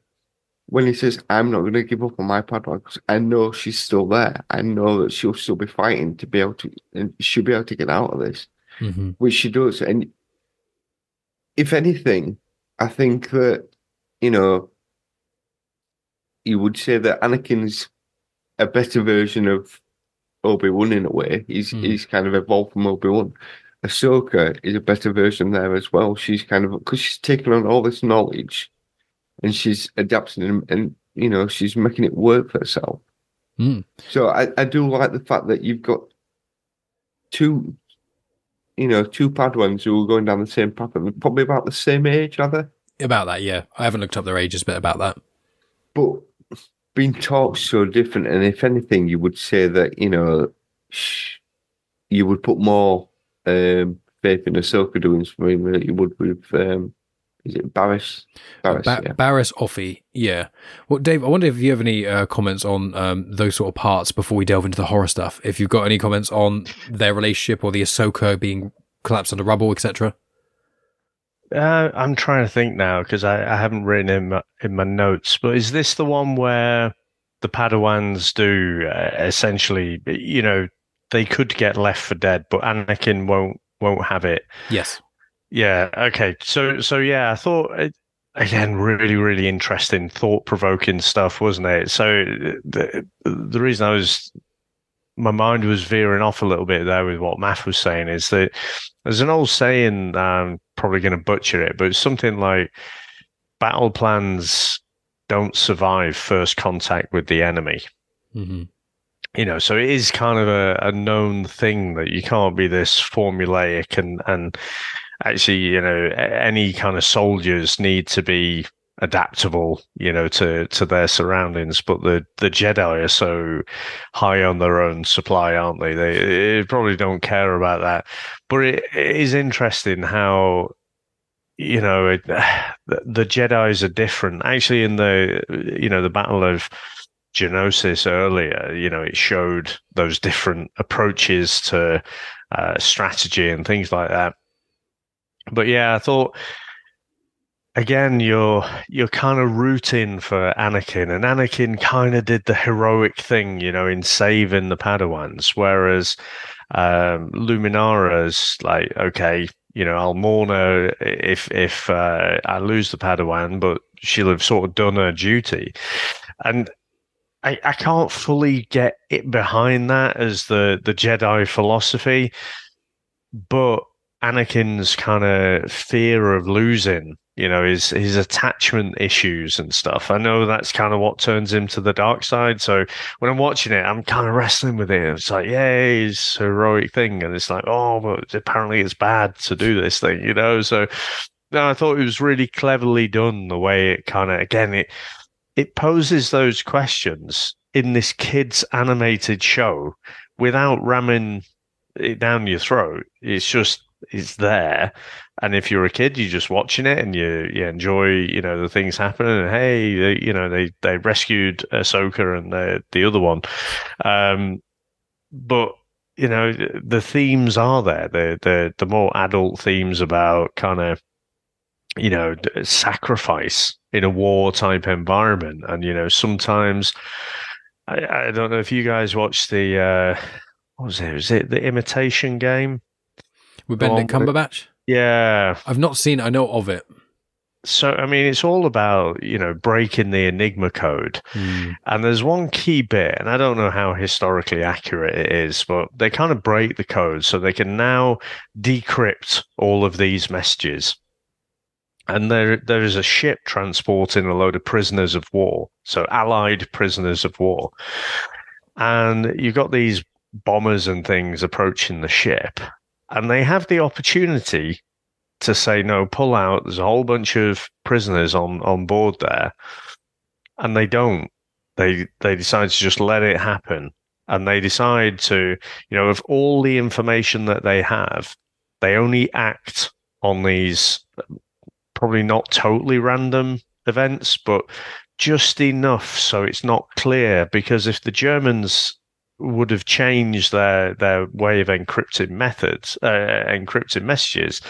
when he says, I'm not going to give up on my Padawan because I know she's still there. I know that she'll still be fighting to be able to, and she'll be able to get out of this, hmm which she does. And if anything, I think that, you know, you would say that Anakin's a better version of Obi Wan in a way. He's Hmm. he's kind of evolved from Obi Wan. Ahsoka is a better version there as well. She's kind of because she's taken on all this knowledge, and she's adapting and, and you know she's making it work for herself. Mm. So I, I do like the fact that you've got two, you know, two Padawans who are going down the same path and probably about the same age, are they? About that, yeah. I haven't looked up their ages, but about that. But being taught so different, and if anything, you would say that you know, you would put more um, faith in Ahsoka doing something than you would with um, is it Barris? Barris, Ba- yeah. Barris Offee, yeah. Well, Dave, I wonder if you have any uh, comments on um, those sort of parts before we delve into the horror stuff. If you've got any comments on their relationship or the Ahsoka being collapsed under rubble, etc. Uh, I'm trying to think now because I, I haven't written in my, in my notes. But is this the one where the Padawans do uh, essentially, you know, they could get left for dead, but Anakin won't won't have it. Yes. Yeah. Okay. So so yeah, I thought it, again really really interesting, thought provoking stuff, wasn't it? So the the reason I was my mind was veering off a little bit there with what Maff was saying is that there's an old saying. I'm probably going to butcher it, but it's something like battle plans don't survive first contact with the enemy hmm you know so it is kind of a, a known thing that you can't be this formulaic and and actually you know any kind of soldiers need to be adaptable you know to to their surroundings. But the the jedi are so high on their own supply aren't they? They, they probably don't care about that. But it, it is interesting how you know it, the, the jedis are different. Actually in the you know the battle of Geonosis earlier, you know, it showed those different approaches to uh, strategy and things like that. But yeah, I thought again, you're you're kind of rooting for Anakin, and Anakin kind of did the heroic thing, you know, in saving the Padawans, whereas um, Luminara's like, okay, you know, I'll mourn her if if uh, I lose the Padawan, but she'll have sort of done her duty, and I, I can't fully get it behind that as the the Jedi philosophy, but Anakin's kind of fear of losing, you know, his his attachment issues and stuff. I know that's kind of what turns him to the dark side. So when I'm watching it, I'm kind of wrestling with it. It's like, yay, it's a heroic thing, and it's like, oh, but apparently it's bad to do this thing, you know. So no, I thought it was really cleverly done the way it kind of again it it poses those questions in this kids animated show without ramming it down your throat. It's just it's there. And if you're a kid, you're just watching it and you you enjoy you know the things happening. And hey, they, you know they they rescued Ahsoka and the the other one, um, but you know the themes are there. The the the more adult themes about kind of you know sacrifice in a war type environment, and you know sometimes. I, I don't know if you guys watched the uh, what was it? Was it the Imitation Game? With Benedict Cumberbatch? Yeah. I've not seen it. I know of it. So, I mean, it's all about, you know, breaking the Enigma code. Mm. And there's one key bit, and I don't know how historically accurate it is, but they kind of break the code so they can now decrypt all of these messages. And there, there is a ship transporting a load of prisoners of war, so allied prisoners of war. And you've got these bombers and things approaching the ship and they have the opportunity to say no pull out. There's a whole bunch of prisoners on on board there. And they don't. They they decide to just let it happen. And they decide to you know of all the information that they have they only act on these probably not totally random events but just enough so it's not clear because if the germans would have changed their their way of encrypting methods, uh, encrypting messages,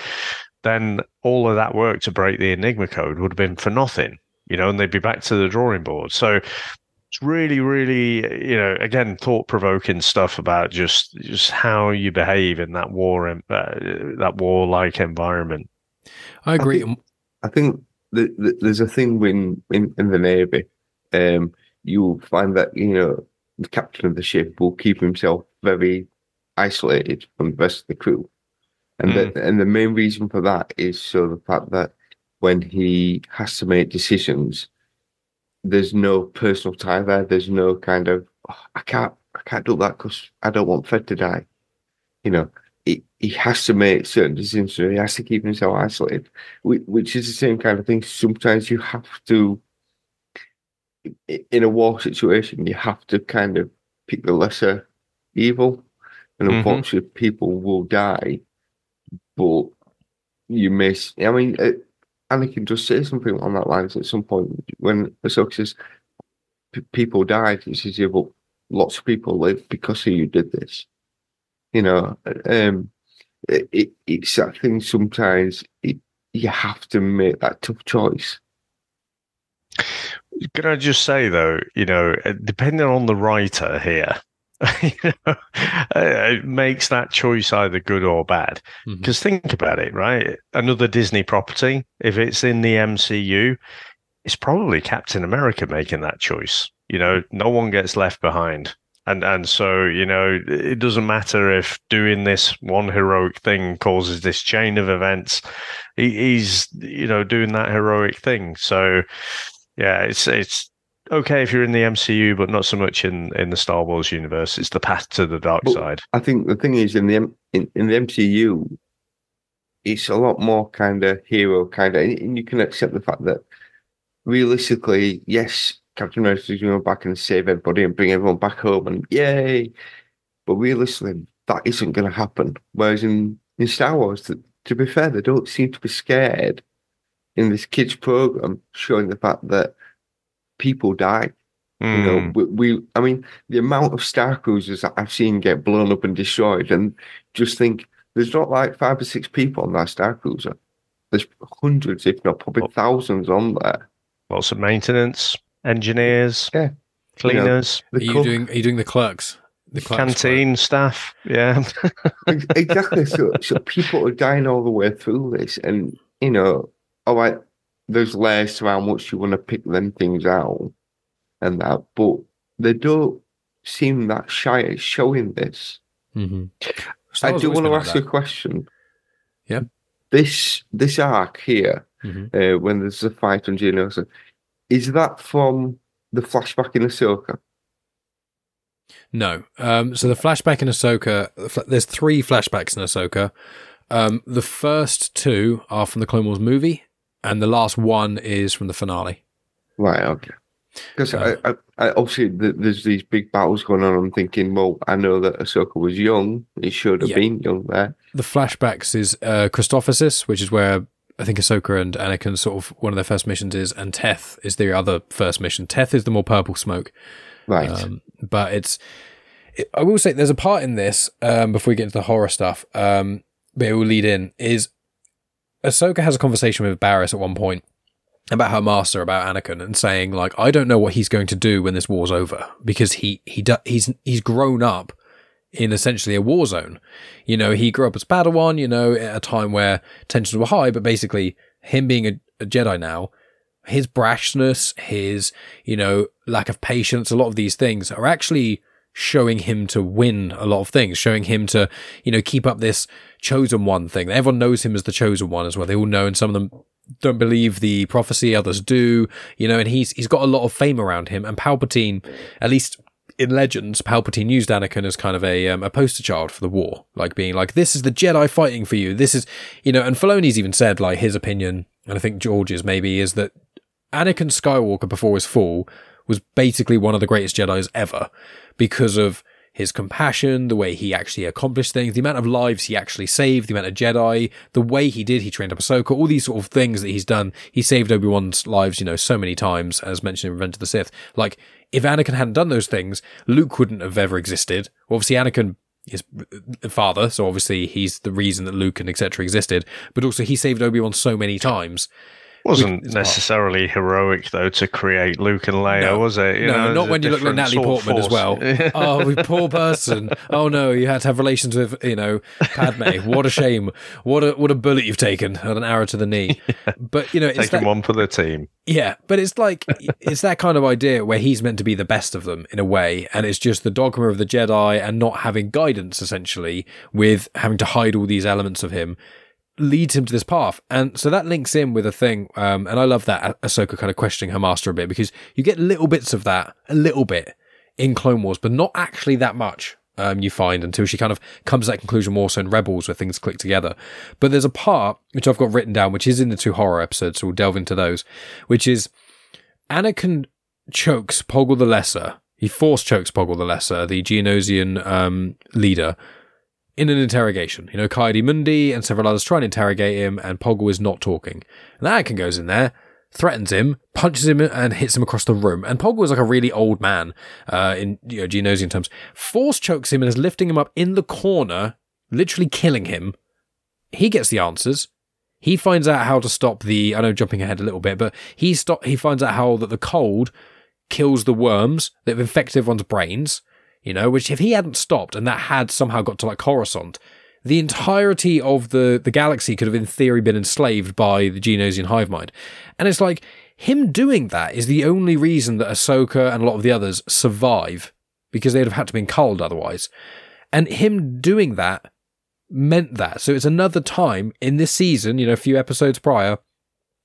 then all of that work to break the Enigma code would have been for nothing, you know, and they'd be back to the drawing board. So it's really, really, you know, again, thought provoking stuff about just just how you behave in that war, uh, that war like environment. I agree. I think, I think the, the, there's a thing when in, in the navy, um, you'll find that you know the captain of the ship will keep himself very isolated from the rest of the crew. And mm. the, and the main reason for that is so the fact that when he has to make decisions, there's no personal tie there. There's no kind of oh, I can't I can't do that because I don't want Fred to die. You know, he, has to make certain decisions. So he has to keep himself isolated, which is the same kind of thing. Sometimes you have to in a war situation, you have to kind of pick the lesser evil, and mm-hmm. unfortunately, people will die. But you miss. I mean, uh, Anakin does say something on that lines at some point when Ahsoka says people died. He says, "Yeah, but lots of people live because of you did this." You know, um, it, it, it's that thing. Sometimes it, you have to make that tough choice. Can I just say though, you know, uh, depending on the writer here, you know, uh, it makes that choice either good or bad. Because mm-hmm. think about it, right? Another Disney property, if it's in the MCU, it's probably Captain America making that choice. You know, no one gets left behind. And and so, you know, it doesn't matter if doing this one heroic thing causes this chain of events. He, he's, you know, doing that heroic thing. So yeah, it's it's okay if you're in the MCU, but not so much in in the Star Wars universe. It's the path to the dark but side. I think the thing is in the in, in the MCU, it's a lot more kind of hero kind of, and you can accept the fact that realistically, yes, Captain America is going to go back and save everybody and bring everyone back home, and yay! But realistically, that isn't going to happen. Whereas in in Star Wars, to, to be fair, they don't seem to be scared in this kids program showing the fact that people die. Mm. You know, hmm. we, we, I mean, the amount of Star Cruisers that I've seen get blown up and destroyed, and just think there's not like five or six people on that Star Cruiser. There's hundreds, if not probably thousands, on there. Lots of maintenance, engineers, yeah, cleaners. You know, are you doing? Are you doing the clerks? The canteen staff, yeah, exactly. So, so people are dying all the way through this, and you know, all right, there's layers to how much you want to pick them things out and that, but they don't seem that shy at showing this. Mm-hmm. I do want to ask like a question. Yeah. This this arc here, Mhm. uh, when there's a fight on Geonosis, is that from the flashback in Ahsoka? No. Um, so the flashback in Ahsoka, there's three flashbacks in Ahsoka. Um, the first two are from the Clone Wars movie, and the last one is from the finale. Right. Okay. Because Uh, I, I, I, obviously th- there's these big battles going on. I'm thinking, well, I know that Ahsoka was young. He should have Yeah. been young there. The flashbacks is uh, Christophsis, which is where I think Ahsoka and Anakin sort of one of their first missions is, and Teth is the other first mission. Teth is the more purple smoke. Right. Um, but it's, it, I will say there's a part in this, um, before we get into the horror stuff, um, but it will lead in, is Ahsoka has a conversation with Barris at one point about her master, about Anakin, and saying, like, I don't know what he's going to do when this war's over, because he, he, do, he's, he's grown up in essentially a war zone. You know, he grew up as Padawan, you know, at a time where tensions were high, but basically him being a, a Jedi now, his brashness, his, you know, lack of patience, a lot of these things are actually showing him to win a lot of things, showing him to, you know, keep up this chosen one thing. Everyone knows him as the chosen one as well. They all know, and some of them don't believe the prophecy, others do, you know, and he's he's got a lot of fame around him. And Palpatine, at least in Legends, Palpatine used Anakin as kind of a um, a poster child for the war, like being like, "This is the Jedi fighting for you." This is, you know, and Filoni's even said like his opinion, and I think George's maybe is that Anakin Skywalker before his fall was basically one of the greatest Jedi's ever because of his compassion, the way he actually accomplished things, the amount of lives he actually saved, the amount of Jedi, the way he did, he trained up Ahsoka, all these sort of things that he's done. He saved Obi-Wan's lives, you know, so many times, as mentioned in Revenge of the Sith. Like, if Anakin hadn't done those things, Luke wouldn't have ever existed. Obviously, Anakin is uh, father, so obviously he's the reason that Luke and etc. existed, but also he saved Obi-Wan so many times. Wasn't part- necessarily heroic though to create Luke and Leia, No. was it? You no, know, not when you look like Natalie Portman as well. oh, poor person. Oh no, you had to have relations with, you know, Padme. What a shame. What a what a bullet you've taken. and An arrow to the knee. But you know, it's Taking that, one for the team. yeah, but it's like it's that kind of idea where he's meant to be the best of them in a way, and it's just the dogma of the Jedi and not having guidance essentially with having to hide all these elements of him leads him to this path. And so that links in with a thing, um, and I love that Ah- Ahsoka kind of questioning her master a bit because you get little bits of that, a little bit in Clone Wars, but not actually that much. Um, you find until she kind of comes to that conclusion more so in Rebels where things click together. But there's a part which I've got written down, which is in the two horror episodes, so we'll delve into those, which is Anakin chokes Poggle the Lesser. He force chokes Poggle the Lesser, the Geonosian um, leader, in an interrogation. You know, Ki-Adi-Mundi and several others try and interrogate him, and Poggle is not talking. And Anakin goes in there, threatens him, punches him, and hits him across the room. And Poggle is like a really old man uh, in you know, Geonosian terms. Force chokes him and is lifting him up in the corner, literally killing him. He gets the answers. He finds out how to stop the. I know jumping ahead a little bit, but he stop. He finds out how that the cold kills the worms that have infected everyone's brains. You know, which if he hadn't stopped and that had somehow got to like Coruscant, the entirety of the the galaxy could have in theory been enslaved by the Geonosian hive mind. And it's like him doing that is the only reason that Ahsoka and a lot of the others survive because they'd have had to been culled otherwise. And him doing that meant that. So it's another time in this season, you know, a few episodes prior,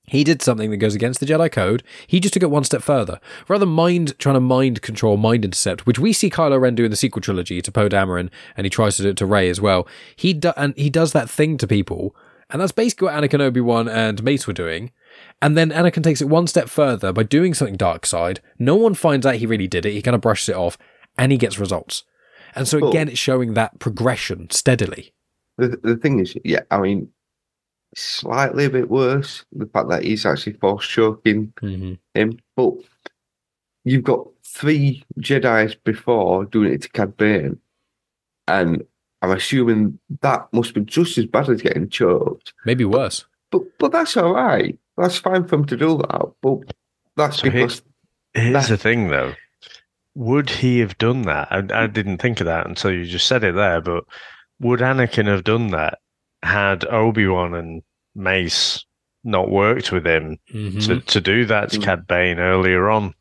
he did something that goes against the Jedi Code. He just took it one step further. Rather mind trying to mind control, mind intercept, which we see Kylo Ren do in the sequel trilogy to Poe Dameron, and he tries to do it to Rey as well. He do, and he does that thing to people, and that's basically what Anakin, Obi Wan, and Mace were doing. And then Anakin takes it one step further by doing something dark side. No one finds out he really did it. He kind of brushes it off, and he gets results. And so Cool. again, it's showing that progression steadily. The, the thing is, yeah, I mean, slightly a bit worse the fact that he's actually force choking Mm-hmm. him, but you've got three Jedi's before doing it to Cad Bane, and I'm assuming that must be just as bad as getting choked. Maybe worse. But but that's all right. That's fine for him to do that. But that's So he- because Here's That- the thing, though. Would he have done that? I, I didn't think of that until you just said it there. But would Anakin have done that had Obi Wan and Mace not worked with him Mm-hmm. to, to do that to Mm. Cad Bane earlier on?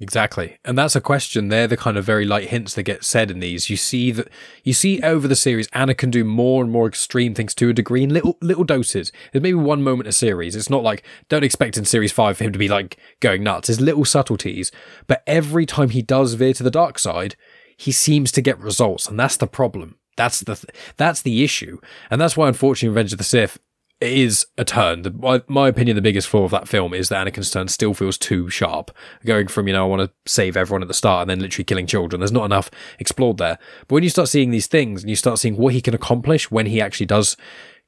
Exactly. And that's a question. They're the kind of very light hints that get said in these. You see that you see over the series, Anakin do more and more extreme things to a degree in little little doses. There's maybe one moment a series. It's not like don't expect in series five for him to be like going nuts. There's little subtleties. But every time he does veer to the dark side, he seems to get results, and that's the problem. That's the th- that's the issue, and that's why unfortunately Revenge of the Sith is a turn. The, my, my opinion, the biggest flaw of that film is that Anakin's turn still feels too sharp. Going from, you know, I want to save everyone at the start and then literally killing children. There's not enough explored there. But when you start seeing these things and you start seeing what he can accomplish when he actually does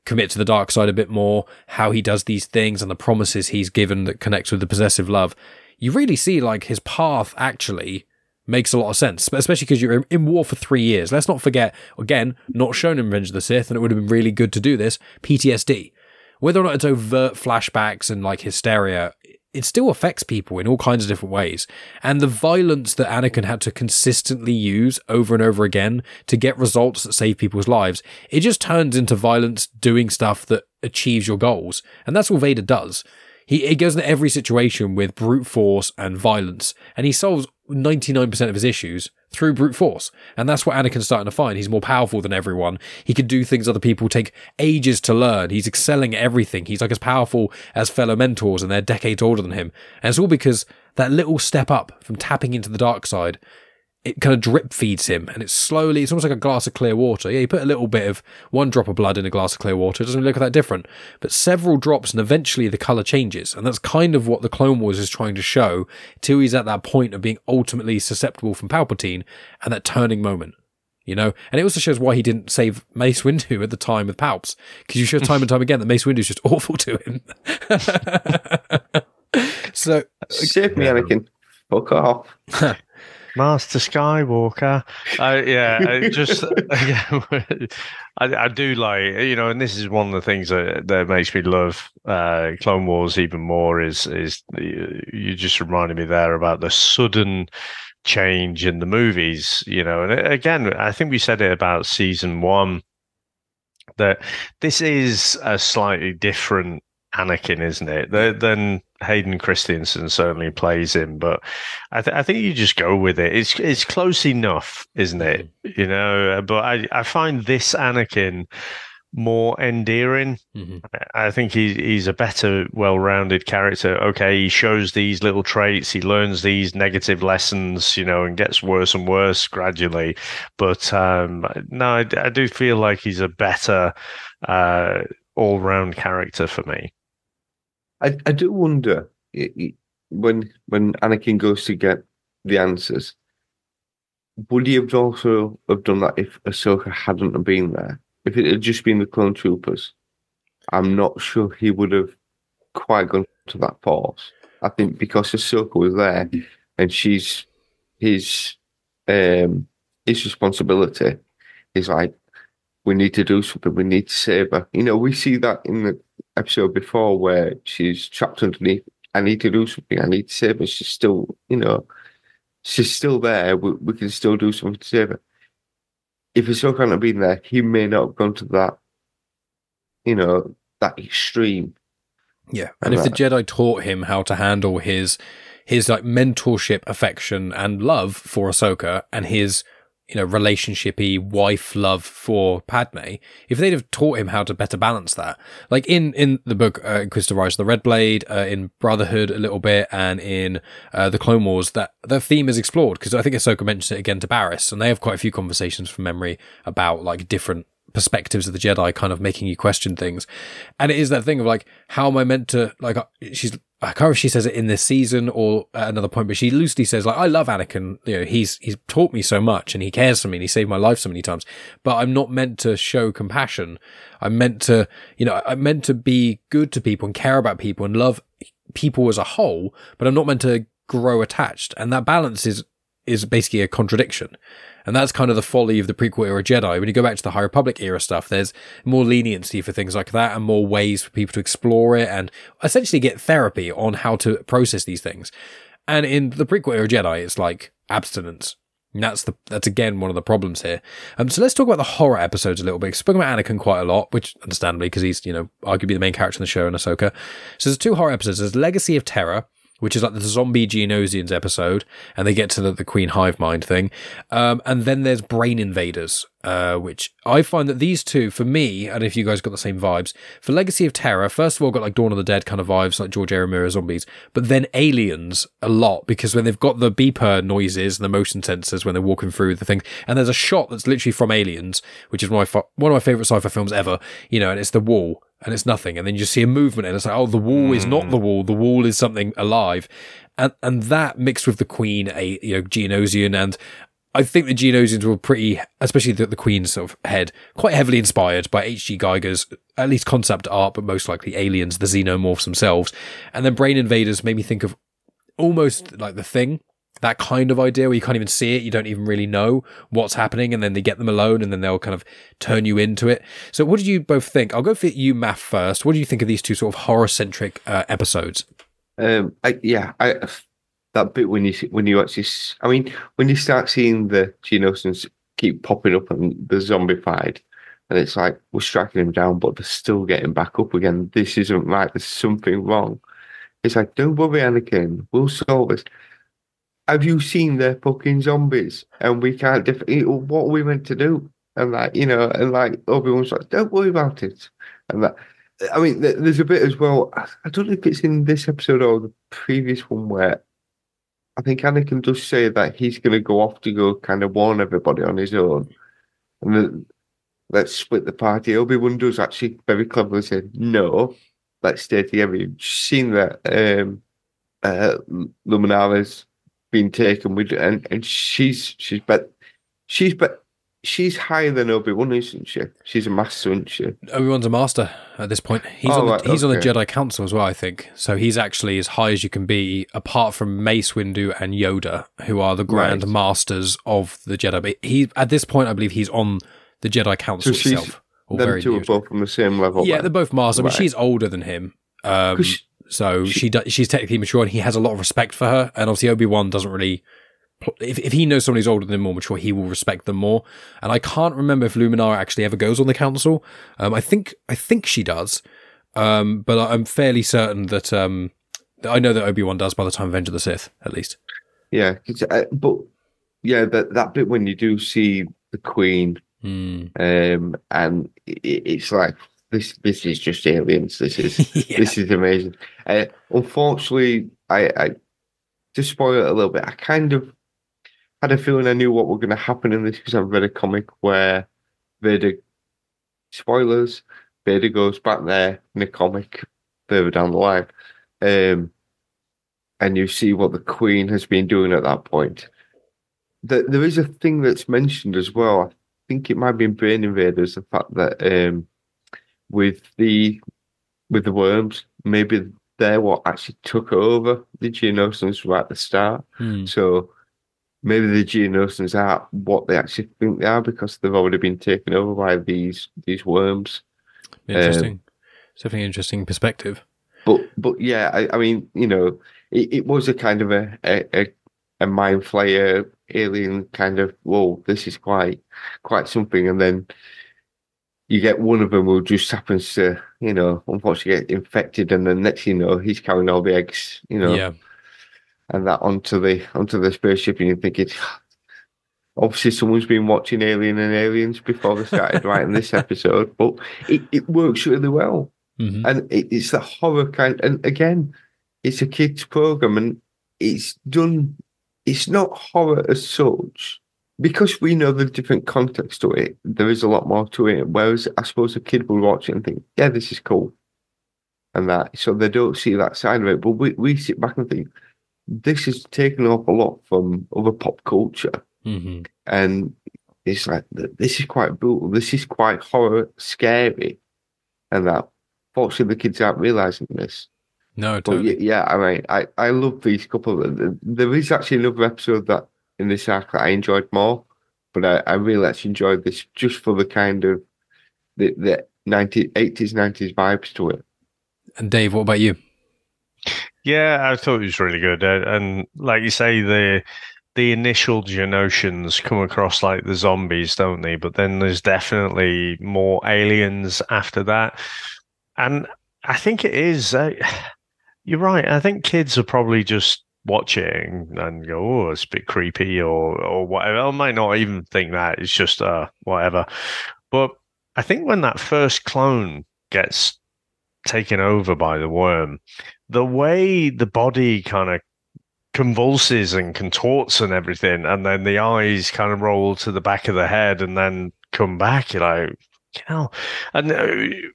commit to the dark side a bit more, how he does these things and the promises he's given that connects with the possessive love, you really see like his path actually makes a lot of sense, especially because you're in war for three years. Let's not forget, again, not shown in Revenge of the Sith, and it would have been really good to do this PTSD whether or not it's overt flashbacks and like hysteria, it still affects people in all kinds of different ways. And the violence that Anakin had to consistently use over and over again to get results that save people's lives, it just turns into violence doing stuff that achieves your goals. And that's what Vader does. He, he goes into every situation with brute force and violence, and he solves 99% of his issues through brute force. And that's what Anakin's starting to find. He's more powerful than everyone. He can do things other people take ages to learn. He's excelling at everything. He's like as powerful as fellow mentors and they're decades older than him. And it's all because that little step up from tapping into the dark side it kind of drip feeds him and it's slowly it's almost like a glass of clear water. Yeah you put a little bit of one drop of blood in a glass of clear water it doesn't look that different. But several drops and eventually the color changes and that's kind of what the clone wars is trying to show till he's at that point of being ultimately susceptible from palpatine and that turning moment you know? And it also shows why he didn't save mace windu at the time with palps because you show time and time again that mace windu is just awful to him. So save me anakin fuck off Master Skywalker. Uh, yeah, I just yeah, I, I, do like you know, and this is one of the things that that makes me love uh, Clone Wars even more. Is is you just reminded me there about the sudden change in the movies. You know, and again, I think we said it about season one that this is a slightly different Anakin, isn't it? Then Hayden Christensen certainly plays him, but I, th- I, think you just go with it. It's it's close enough, isn't it? Mm-hmm. You know, but I, I find this Anakin more endearing. Mm-hmm. I think he, he's a better, well-rounded character. Okay, he shows these little traits, he learns these negative lessons, you know, and gets worse and worse gradually. But um, no, I, I, do feel like he's a better uh, all-round character for me. I, I do wonder when when Anakin goes to get the answers, would he have also have done that if Ahsoka hadn't been there? If it had just been the clone troopers, I'm not sure he would have quite gone to that force. I think because Ahsoka was there and she's his um his responsibility is like we need to do something, we need to save her. You know, we see that in the episode before where she's trapped underneath. I need to do something. I need to save her. She's still, you know, she's still there. We, we can still do something to save her. If Ahsoka hadn't been there, he may not have gone to that, you know, that extreme. Yeah, and if the Jedi taught him how to handle his his like mentorship, affection, and love for Ahsoka, and his you know, relationshipy wife love for Padme, if they'd have taught him how to better balance that, like in in the book uh, Inquisitor Rise of the Red Blade, uh, in Brotherhood a little bit, and in uh, the Clone Wars, that the theme is explored because I think Ahsoka mentions it again to Barris, and they have quite a few conversations from memory about like different perspectives of the Jedi, kind of making you question things, and it is that thing of like, how am I meant to like? Uh, she's I can't remember if she says it in this season or at another point, but she loosely says like, "I love Anakin. You know, he's he's taught me so much, and he cares for me, and he saved my life so many times. But I'm not meant to show compassion. I'm meant to, you know, I'm meant to be good to people and care about people and love people as a whole. But I'm not meant to grow attached. And that balance is is basically a contradiction. And that's kind of the folly of the prequel era Jedi. When you go back to the High Republic era stuff, there's more leniency for things like that and more ways for people to explore it and essentially get therapy on how to process these things. And in the prequel era Jedi, it's like abstinence. And that's the that's again one of the problems here. Um, so let's talk about the horror episodes a little bit. Spoken about Anakin quite a lot, which understandably because he's you know arguably the main character in the show in Ahsoka. So there's two horror episodes. There's Legacy of Terror, which is like the zombie Geonosians episode, and they get to the, the Queen Hive Mind thing. Um, and then there's Brain Invaders, uh, which I find that these two, for me, and if you guys got the same vibes, for Legacy of Terror, first of all, got like Dawn of the Dead kind of vibes, like George A. Romero zombies, but then Aliens a lot because when they've got the beeper noises and the motion sensors when they're walking through the thing, and there's a shot that's literally from Aliens, which is one of my, one of my favorite sci-fi films ever, you know, and it's the wall and it's nothing. And then you see a movement and it's like, oh, the wall is not hmm. the wall. The wall is something alive. And, and that mixed with the Queen, a, you know, Geonosian. And I think the Geonosians were pretty, especially the, the Queen's sort of head, quite heavily inspired by H.G. Giger's, at least concept art, but most likely aliens, the xenomorphs themselves. And then Brain Invaders made me think of almost like the thing that kind of idea where you can't even see it, you don't even really know what's happening, and then they get them alone, and then they'll kind of turn you into it. So, what did you both think? I'll go for you, Maff, first. What do you think of these two sort of horror centric uh, episodes? Um, I, yeah, I that bit when you when you actually, I mean, when you start seeing the Geonosians keep popping up and the zombified, and it's like we're striking them down, but they're still getting back up again. This isn't right. There's something wrong. It's like, don't worry, Anakin. We'll solve this have you seen the fucking zombies? And we can't what are we meant to do? And like, you know, and like Obi Wan's like, don't worry about it. And that, I mean, there's a bit as well. I don't know if it's in this episode or the previous one where I think Anakin does say that he's going to go off to go kind of warn everybody on his own. And then let's split the party. Obi Wan does actually very cleverly say, no, let's stay together. You've seen that um, uh, been taken with, and and she's she's but she's but she's higher than Obi Wan, isn't she? She's a master, isn't she? Obi Wan's a master at this point. He's oh, on the, right, he's okay. on the Jedi Council as well, I think. So he's actually as high as you can be, apart from Mace Windu and Yoda, who are the Grand right. Masters of the Jedi. But he at this point, I believe he's on the Jedi Council so itself. Them two are both from the same level. Yeah, then. they're both masters, right. but she's older than him. Um, so she, she she's technically mature, and he has a lot of respect for her. And obviously, Obi Wan doesn't really. If, if he knows somebody's older than him or more mature, he will respect them more. And I can't remember if Luminara actually ever goes on the council. Um, I think I think she does, um, but I'm fairly certain that um, I know that Obi Wan does by the time of the Sith, at least. Yeah, uh, but yeah, that that bit when you do see the Queen, mm. um, and it, it's like this this is just aliens. This is yeah. this is amazing. Uh, unfortunately, I, I to spoil it a little bit. I kind of had a feeling I knew what were going to happen in this because I've read a comic where Vader spoilers Vader goes back there in a comic further down the line, um, and you see what the Queen has been doing at that point. The, there is a thing that's mentioned as well. I think it might be in Brain Invaders the fact that um, with the with the worms. Maybe they're what actually took over the Geonosians right at the start. Hmm. So maybe the Geonosians are what they actually think they are because they've already been taken over by these these worms. Interesting. Um, it's definitely an interesting perspective. But but yeah, I, I mean, you know, it, it, was a kind of a, a a mind flayer alien kind of whoa, this is quite quite something, and then you get one of them who just happens to, you know, unfortunately get infected, and then next you know, he's carrying all the eggs, you know, yeah. and that onto the onto the spaceship, and you're thinking, obviously, someone's been watching Alien and Aliens before they started writing this episode, but it, it works really well, mm-hmm. and it, it's the horror kind, and again, it's a kids program, and it's done. It's not horror as such because we know the different context to it, there is a lot more to it. Whereas I suppose a kid will watch it and think, yeah, this is cool. And that, so they don't see that side of it. But we, we sit back and think, this is taken off a lot from other pop culture. Mm-hmm. And it's like, this is quite brutal. This is quite horror, scary. And that, fortunately, the kids aren't realizing this. No, totally. But yeah, I mean, I, I love these couple. Of, there is actually another episode that in this arc that I enjoyed more. But I, I really actually enjoyed this just for the kind of the, the 90s, 80s, 90s vibes to it. And Dave, what about you? Yeah, I thought it was really good. Uh, and like you say, the the initial Geonosians come across like the zombies, don't they? But then there's definitely more aliens after that. And I think it is. Uh, you're right. I think kids are probably just watching and go, "Oh, it's a bit creepy," or or whatever. I might not even think that. It's just uh whatever. But I think when that first clone gets taken over by the worm, the way the body kind of convulses and contorts and everything, and then the eyes kind of roll to the back of the head and then come back, you're like, you know, and uh,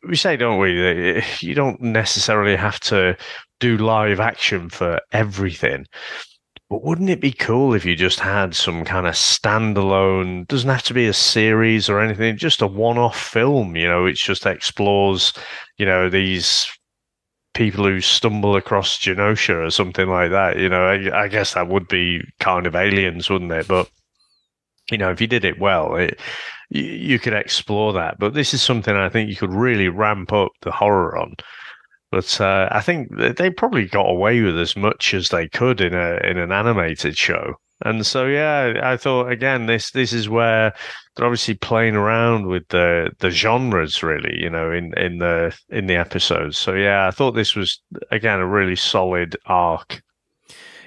we say, don't we, you don't necessarily have to do live action for everything. But wouldn't it be cool if you just had some kind of standalone, doesn't have to be a series or anything, just a one off film, you know, which just explores, you know, these people who stumble across Geonosis or something like that. You know, I, I guess that would be kind of aliens, wouldn't it? But, you know, if you did it well, it, you, you could explore that. But this is something I think you could really ramp up the horror on. But uh, I think they probably got away with as much as they could in a in an animated show. And so, yeah, I thought again, this this is where they're obviously playing around with the the genres, really, you know, in in the in the episodes. So, yeah, I thought this was again a really solid arc.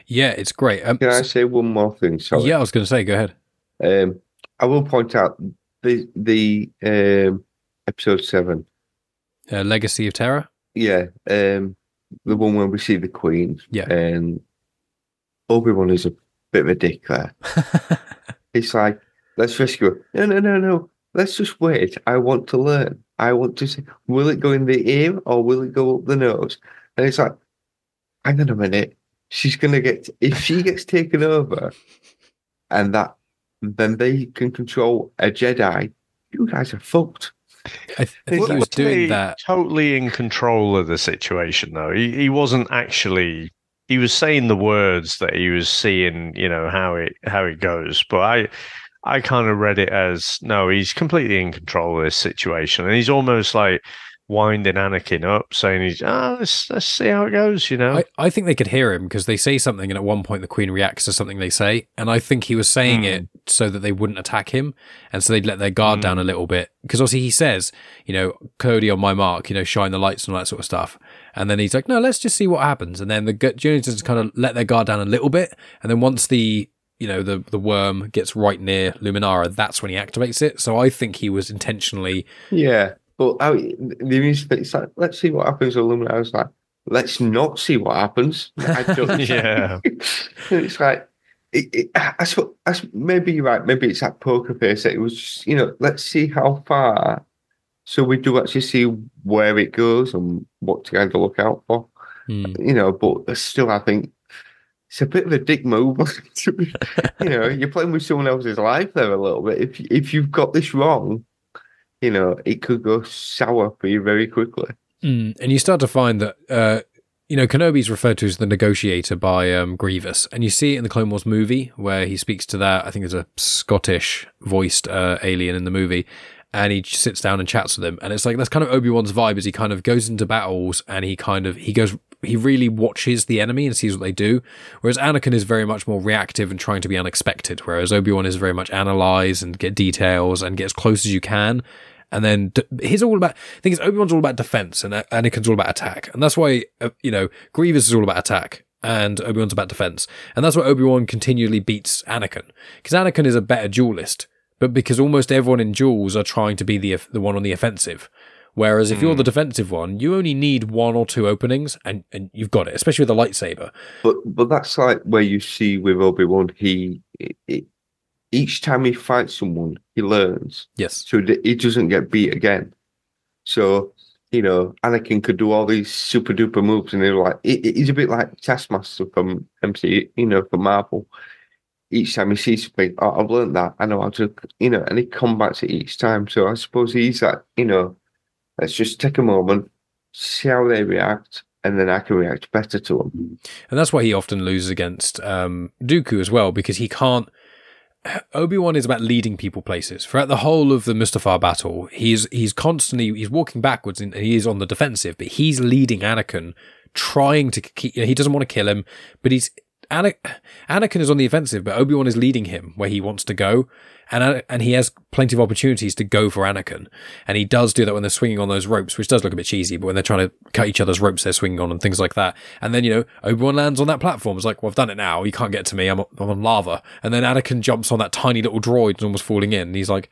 Yeah, it's great. Um, Can I say one more thing? Sorry. Yeah, I was going to say, go ahead. Um, I will point out the the um, episode seven. Uh, Legacy of Terror. Yeah, um, the one where we see the Queen. Yeah. and Obi Wan is a bit of a dick there. It's like, let's rescue her. No, no, no, no. Let's just wait. I want to learn. I want to see. Will it go in the ear or will it go up the nose? And it's like, hang on a minute. She's gonna get if she gets taken over, and that then they can control a Jedi. You guys are fucked. I th- I think he was Totally- doing that. totally in control of the situation, though. He he wasn't actually. He was saying the words that he was seeing, you know how it how it goes. But I I kind of read it as no, he's completely in control of this situation, and he's almost like winding Anakin up, saying he's ah, let's let's see how it goes, you know. I, I think they could hear him because they say something, and at one point the Queen reacts to something they say, and I think he was saying it so that they wouldn't attack him, and so they'd let their guard down a little bit. Because obviously he says, you know, Cody on my mark, you know, shine the lights and all that sort of stuff, and then he's like, no, let's just see what happens, and then the just kind of let their guard down a little bit, and then once the you know the the worm gets right near Luminara, that's when he activates it. So I think he was intentionally Yeah, but I, the music, it's like, let's see what happens with Lumina. I was like, let's not see what happens. I don't, Yeah. it's like, it, it, I, suppose, I suppose maybe you're right. Maybe it's that poker face. That it was just, you know, let's see how far. So we do actually see where it goes and what to kind of look out for. hmm, You know, but still, I think it's a bit of a dick move. you know, you're playing with someone else's life there a little bit. If if you've got this wrong, you know, it could go sour for you very quickly. Mm, and you start to find that, uh, you know, Kenobi's referred to as the negotiator by um, Grievous. And you see it in the Clone Wars movie where he speaks to that, I think there's a Scottish voiced uh, alien in the movie. And he sits down and chats with him. And it's like, that's kind of Obi-Wan's vibe as he kind of goes into battles and he kind of, he goes, he really watches the enemy and sees what they do. Whereas Anakin is very much more reactive and trying to be unexpected. Whereas Obi-Wan is very much analyze and get details and get as close as you can. And then d- he's all about. I think it's Obi Wan's all about defense, and Anakin's all about attack, and that's why uh, you know Grievous is all about attack, and Obi Wan's about defense, and that's why Obi Wan continually beats Anakin because Anakin is a better duelist, but because almost everyone in duels are trying to be the the one on the offensive. Whereas if you're the hmm. defensive one, you only need one or two openings, and, and you've got it. Especially with a lightsaber. But but that's like where you see with Obi Wan, he it, it, each time he fights someone, he learns, Yes. so that he doesn't get beat again. So you know, Anakin could do all these super duper moves, and they're like, he- he's a bit like Taskmaster from MC, you know, from Marvel. Each time he sees something, oh, I've learned that. I know how to, you know, and he combats it each time. So I suppose he's that, you know, let's just take a moment, see how they react, and then I can react better to them. And that's why he often loses against um, Dooku as well, because he can't. Obi Wan is about leading people places. Throughout the whole of the Mustafar battle, he's he's constantly he's walking backwards and he is on the defensive, but he's leading Anakin, trying to keep. You know, he doesn't want to kill him, but he's Anakin is on the offensive, but Obi Wan is leading him where he wants to go, and uh, and he has plenty of opportunities to go for Anakin, and he does do that when they're swinging on those ropes, which does look a bit cheesy. But when they're trying to cut each other's ropes, they're swinging on and things like that. And then you know Obi Wan lands on that platform. It's like, well, I've done it now. You can't get to me. I'm I'm on lava. And then Anakin jumps on that tiny little droid and almost falling in. And he's like,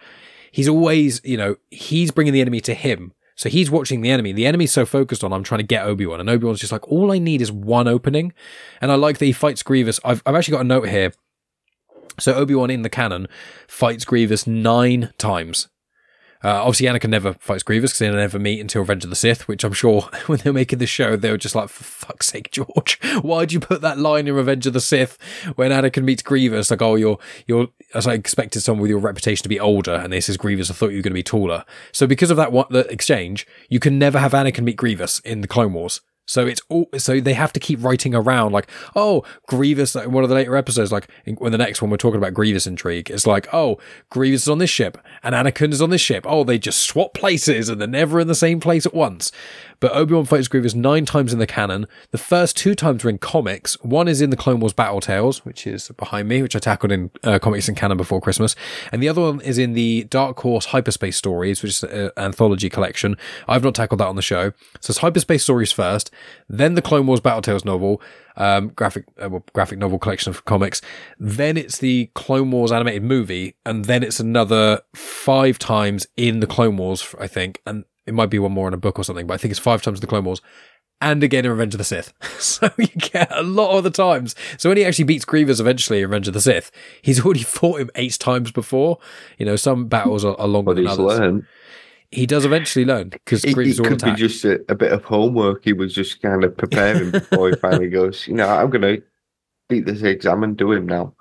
he's always you know he's bringing the enemy to him so he's watching the enemy. The enemy's so focused on, I'm trying to get Obi-Wan. And Obi-Wan's just like, all I need is one opening. And I like that he fights Grievous. I've, I've actually got a note here. So Obi-Wan in the canon fights Grievous nine times. Uh, obviously, Anakin never fights Grievous because they never meet until Revenge of the Sith, which I'm sure when they were making the show, they were just like, for fuck's sake, George, why'd you put that line in Revenge of the Sith when Anakin meets Grievous? Like, oh, you're, you're, as I expected someone with your reputation to be older, and this is Grievous, I thought you were going to be taller. So because of that one, the exchange, you can never have Anakin meet Grievous in the Clone Wars. So it's all, so they have to keep writing around like, oh, Grievous, like one of the later episodes, like when the next one we're talking about Grievous intrigue, it's like, oh, Grievous is on this ship and Anakin is on this ship. Oh, they just swap places and they're never in the same place at once. But Obi-Wan fights Grievous nine times in the canon. The first two times are in comics. One is in the Clone Wars Battle Tales, which is behind me, which I tackled in uh, comics and canon before Christmas. And the other one is in the Dark Horse Hyperspace Stories, which is an anthology collection. I've not tackled that on the show. So it's Hyperspace Stories first, then the Clone Wars Battle Tales novel, um, graphic uh, well, graphic novel collection of comics. Then it's the Clone Wars animated movie, and then it's another five times in the Clone Wars, I think. And it might be one more in a book or something, but I think it's five times the Clone Wars. And again in Revenge of the Sith. so you get a lot of the times. So when he actually beats Grievous eventually in Revenge of the Sith, he's already fought him eight times before. You know, some battles are, are longer than others. Learned. He does eventually learn because it, it could be just a, a, bit of homework. He was just kind of preparing before he finally goes, you know, I'm going to beat this exam and do him now.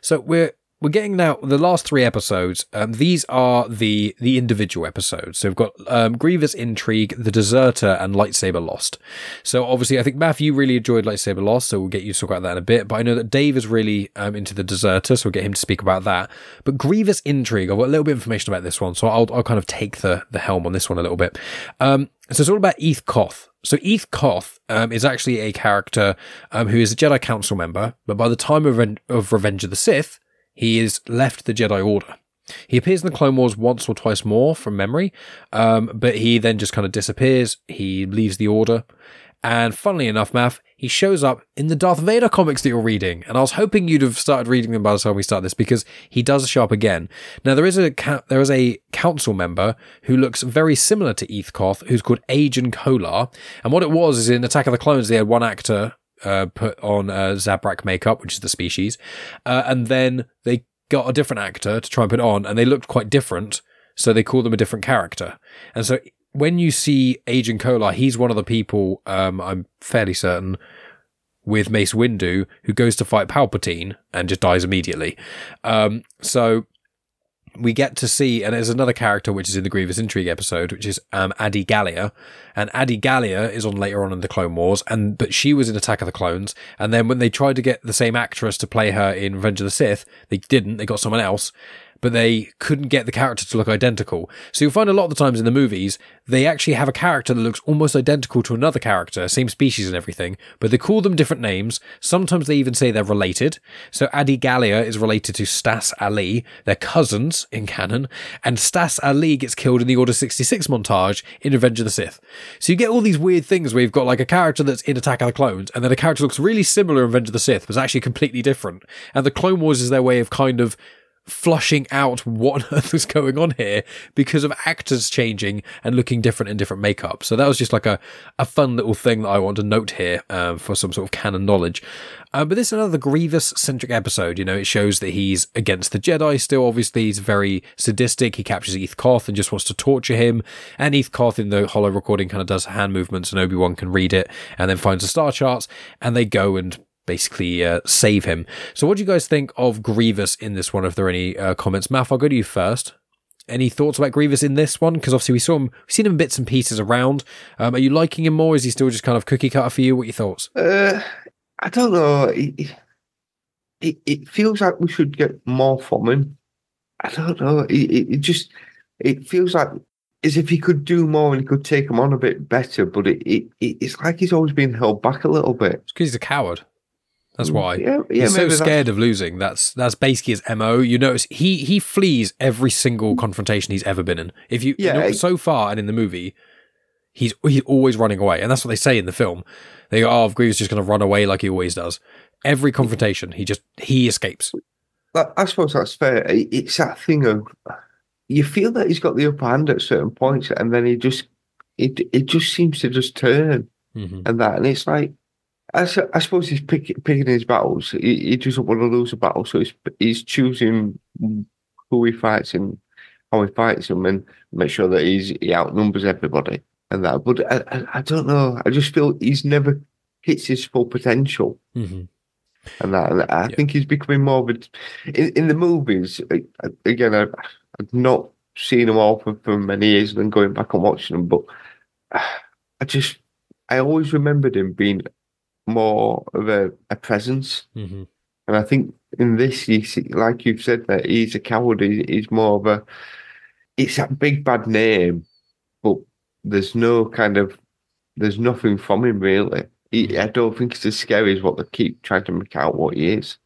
So we're we're getting now the last three episodes. Um, these are the the individual episodes. So we've got um, Grievous Intrigue, The Deserter, and Lightsaber Lost. So obviously, I think Matthew really enjoyed Lightsaber Lost, so we'll get you to talk about that in a bit. But I know that Dave is really um, into The Deserter, so we'll get him to speak about that. But Grievous Intrigue, I've got a little bit of information about this one, so I'll, I'll kind of take the the helm on this one a little bit. Um, so it's all about Eeth Koth. So Eeth Koth um, is actually a character um, who is a Jedi Council member, but by the time of, Ren- of Revenge of the Sith, he is left the Jedi Order. He appears in the Clone Wars once or twice more from memory, um, but he then just kind of disappears. He leaves the Order. And funnily enough, Maff, he shows up in the Darth Vader comics that you're reading. And I was hoping you'd have started reading them by the time we start this because he does show up again. Now there is a there is a council member who looks very similar to Eeth Koth, who's called Agen Kolar. And what it was is in Attack of the Clones, they had one actor uh, put on uh, Zabrak makeup, which is the species, uh, and then they got a different actor to try and put on, and they looked quite different, so they called them a different character. And so when you see Agen Kolar, he's one of the people, um, I'm fairly certain, with Mace Windu, who goes to fight Palpatine and just dies immediately. Um, so we get to see, and there's another character which is in the Grievous Intrigue episode, which is um, Adi Gallia, and Adi Gallia is on later on in the Clone Wars, and but she was in Attack of the Clones, and then when they tried to get the same actress to play her in Revenge of the Sith, they didn't. They got someone else, but they couldn't get the character to look identical. So you'll find a lot of the times in the movies, they actually have a character that looks almost identical to another character, same species and everything, but they call them different names. Sometimes they even say they're related. So Adi Gallia is related to Stass Allie. They're cousins in canon, and Stass Allie gets killed in the Order 66 montage in Revenge of the Sith. So you get all these weird things where you've got like a character that's in Attack of the Clones, and then a character looks really similar in Revenge of the Sith, but is actually completely different. And the Clone Wars is their way of kind of flushing out what on earth was going on here because of actors changing and looking different in different makeup. So that was just like a, a fun little thing that I want to note here um, for some sort of canon knowledge. Uh, but this is another Grievous centric episode. You know, it shows that he's against the Jedi still. Obviously, he's very sadistic. He captures Eeth Koth and just wants to torture him. And Eeth Koth in the holo recording kind of does hand movements and Obi Wan can read it and then finds the star charts and they go and basically uh, save him. So, what do you guys think of Grievous in this one? If there are any uh, comments, Maff, I'll go to you first. Any thoughts about Grievous in this one? Because obviously we saw him, we've seen him bits and pieces around. Um, are you liking him more? Is he still just kind of cookie cutter for you? What are your thoughts? Uh, I don't know. It, it, it, feels like we should get more from him. I don't know. It, it, just it feels like as if he could do more and he could take him on a bit better. But it, it it's like he's always been held back a little bit. Because he's a coward. That's why Yeah, yeah, he's so scared of losing. That's that's basically his mo. You notice he he flees every single confrontation he's ever been in. If you, Yeah, you know, so far and in the movie, he's he's always running away, and that's what they say in the film. They go, "Oh, Grievous is just going to run away like he always does." Every confrontation, he just he escapes. I suppose that's fair. It's that thing of you feel that he's got the upper hand at certain points, and then he just it it just seems to just turn hmm and that, and it's like I, I suppose he's pick, picking his battles. He, he doesn't want to lose a battle, so he's he's choosing who he fights and how he fights them, and make sure that he's he outnumbers everybody and that. But I, I, I don't know. I just feel he's never hits his full potential. hmm and that. And I Yeah. think he's becoming more of a. In, in the movies, again, I, I've not seen them all for, for many years and then going back and watching them, but I just, I always remembered him being more of a, a presence. hmm And I think in this, you see, like you've said, that he's a coward. He, he's more of a. It's that big bad name, but there's no kind of, there's nothing from him really. He, I don't think it's as scary as what they keep trying to make out what he is.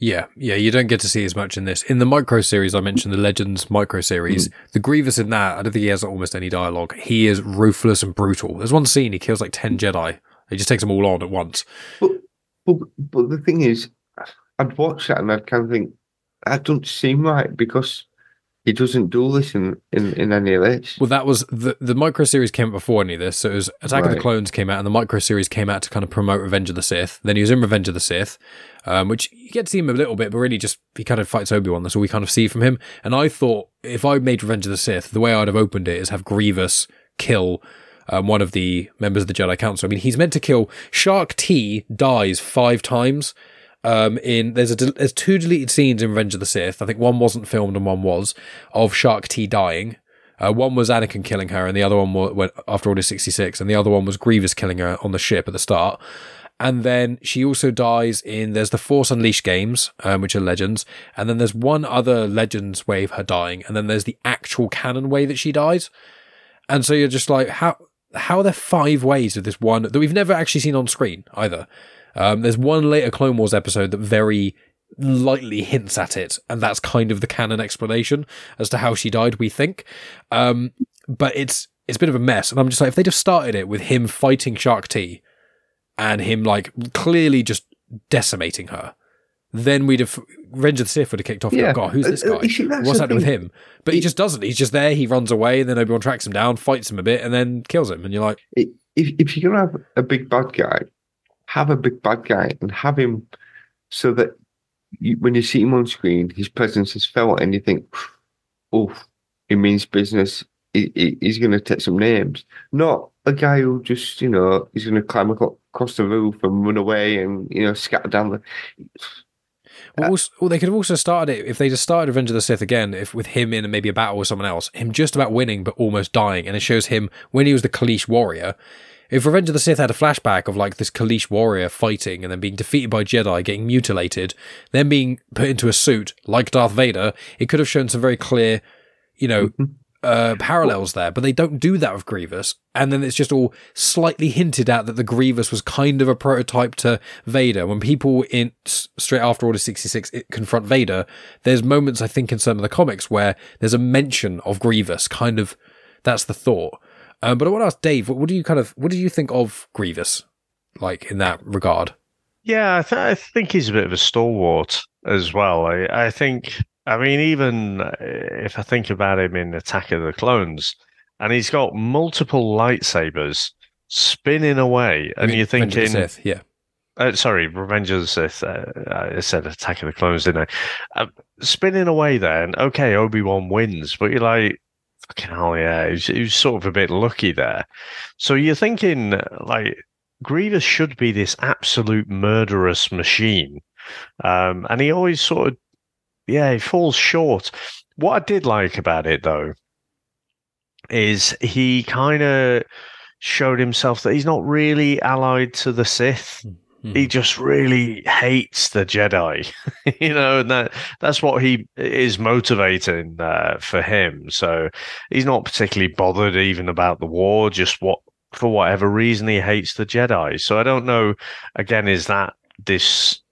Yeah, yeah, you don't get to see as much in this. In the micro series, I mentioned the Legends micro series. The Grievous in that, I don't think he has almost any dialogue. He is ruthless and brutal. There's one scene he kills like ten Jedi. He just takes them all on at once. But, but but the thing is, I'd watch that and I'd kind of think that don't seem right because he doesn't do this in, in, in any of this. Well, that was the the micro series came out before any of this. So it was Attack of the Clones came out, and the micro series came out to kind of promote Revenge of the Sith. Then he was in Revenge of the Sith, um, which you get to see him a little bit, but really just he kind of fights Obi Wan. That's all we kind of see from him. And I thought if I made Revenge of the Sith, the way I'd have opened it is have Grievous kill. Um, one of the members of the Jedi Council. I mean, he's meant to kill Shaak Ti. Dies five times. Um, in there's a there's two deleted scenes in Revenge of the Sith. I think one wasn't filmed and one was of Shaak Ti dying. Uh, one was Anakin killing her, and the other one wa- went after Order 66, and the other one was Grievous killing her on the ship at the start. And then she also dies in there's the Force Unleashed games, um, which are legends, and then there's one other Legends way of her dying, and then there's the actual canon way that she dies. And so you're just like, how how are there five ways of this one that we've never actually seen on screen either? Um, there's one later Clone Wars episode that very lightly hints at it, and that's kind of the canon explanation as to how she died. We think, um, but it's it's a bit of a mess, and I'm just like, if they just started it with him fighting Shaak Ti, and him like clearly just decimating her, then we'd have Revenge of the Sith would have kicked off. Yeah. God, who's this Uh, uh, guy? that's What's the happening with him? But he just doesn't. He's just there. He runs away, and then Obi Wan tracks him down, fights him a bit, and then kills him. And you're like, if, if you're going to have a big bad guy, have a big bad guy and have him so that you, when you see him on screen, his presence is felt and you think, oh, it means business. He, he- he's going to take some names. Not a guy who just, you know, he's going to climb across the roof and run away and, you know, scatter down the. Well, uh, also, well, they could have also started it if they just started Revenge of the Sith again, if with him in maybe a battle with someone else, him just about winning but almost dying, and it shows him when he was the Kaleesh warrior. If Revenge of the Sith had a flashback of like this Kaleesh warrior fighting and then being defeated by Jedi, getting mutilated, then being put into a suit like Darth Vader, it could have shown some very clear, you know, mm-hmm. Uh, parallels there. But they don't do that with Grievous, and then it's just all slightly hinted at that the Grievous was kind of a prototype to Vader. When people in straight after Order sixty six it, confront Vader, there's moments I think in some of the comics where there's a mention of Grievous. Kind of, that's the thought. Um, but I want to ask Dave, what, what do you kind of, what do you think of Grievous, like in that regard? Yeah, I, th- I think he's a bit of a stalwart as well. I, I think, I mean, even uh, if I think about him in Attack of the Clones, and he's got multiple lightsabers spinning away, and you're Revenge of the thinking, Sith, yeah, uh, sorry, Revenge of the Sith. Uh, I said Attack of the Clones, didn't I? Uh, spinning away then, okay, Obi Wan wins, but you're like, fucking hell, yeah, he was, he was sort of a bit lucky there. So you're thinking, like, Grievous should be this absolute murderous machine. Um, and he always sort of, yeah, he falls short. What I did like about it, though, is he kind of showed himself that he's not really allied to the Sith he just really hates the Jedi, you know, and that that's what he is motivating uh, for him. So he's not particularly bothered even about the war, just what for whatever reason he hates the Jedi. So I don't know. Again, is that uh,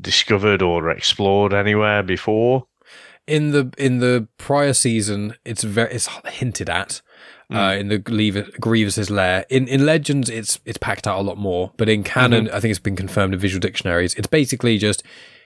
discovered or explored anywhere before? in the in the prior season, it's very it's hinted at. Uh, in the Grievous, Grievous's lair. In in Legends, it's it's packed out a lot more, but in canon, I think it's been confirmed in visual dictionaries. It's basically just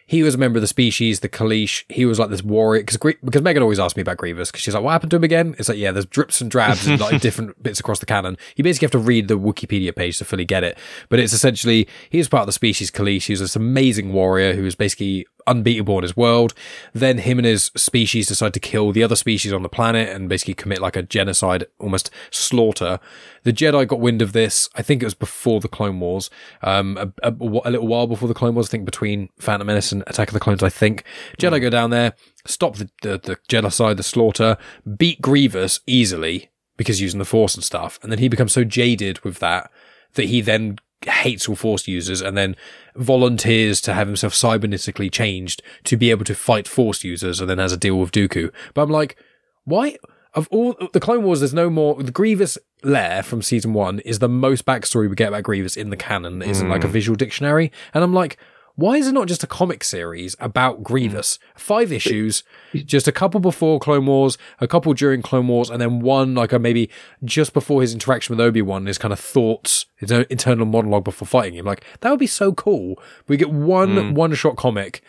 he was a member of the species, the Kaleesh. He was like this warrior because because Megan always asked me about Grievous because she's like, "What happened to him again?" It's like, yeah, there's drips and drabs and like different bits across the canon. You basically have to read the Wikipedia page to fully get it. But it's essentially he was part of the species Kaleesh. He was this amazing warrior who was basically unbeatable in his world. Then him and his species decide to kill the other species on the planet and basically commit like a genocide, almost slaughter. The Jedi got wind of this. I think it was before the Clone Wars, um, a, a, a little while before the Clone Wars. I think between Phantom Menace and Attack of the Clones. I think Jedi go down there, stop the, the the genocide, the slaughter, beat Grievous easily because using the Force and stuff, and then he becomes so jaded with that that he then hates all Force users and then volunteers to have himself cybernetically changed to be able to fight Force users and then has a deal with Dooku. But I'm like, why? Of all the Clone Wars, there's no more. The Grievous lair from season one is the most backstory we get about Grievous in the canon that isn't like a hmm. visual dictionary. And I'm like, why is it not just a comic series about Grievous? Five issues, just a couple before Clone Wars, a couple during Clone Wars, and then one like a maybe just before his interaction with Obi Wan, his kind of thoughts, his internal monologue before fighting him. Like that would be so cool. We get one one shot comic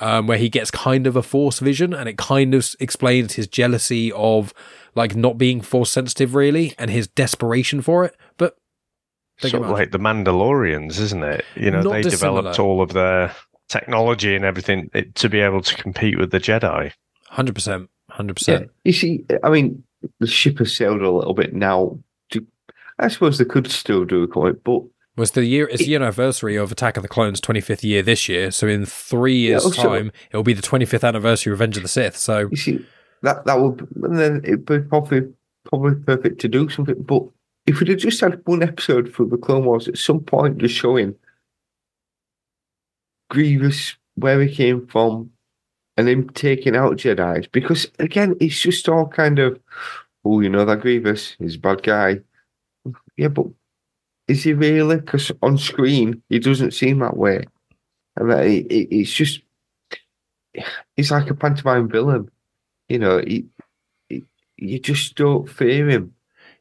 um, where he gets kind of a force vision and it kind of explains his jealousy of like not being force sensitive really and his desperation for it. But Thank you sort of much. like the Mandalorians, isn't it? You know, Not they dissimilar. developed all of their technology and everything to be able to compete with the Jedi. hundred percent, hundred percent. you see, I mean, the ship has sailed a little bit now. To, I suppose they could still do a comic, but Was the year? It's the anniversary of Attack of the Clones' twenty fifth year this year. So in three years' also- time, it will be the twenty fifth anniversary of Revenge of the Sith. So you see, that that would and then it'd be probably probably perfect to do something. But if we'd have just had one episode for the Clone Wars at some point, just showing Grievous where he came from, and him taking out Jedi's, because again, it's just all kind of, oh, you know that Grievous, he's a bad guy. Yeah, but is he really? Because on screen, he doesn't seem that way. And that it, it, it's just, he's like a pantomime villain. You know, he, he, you just don't fear him.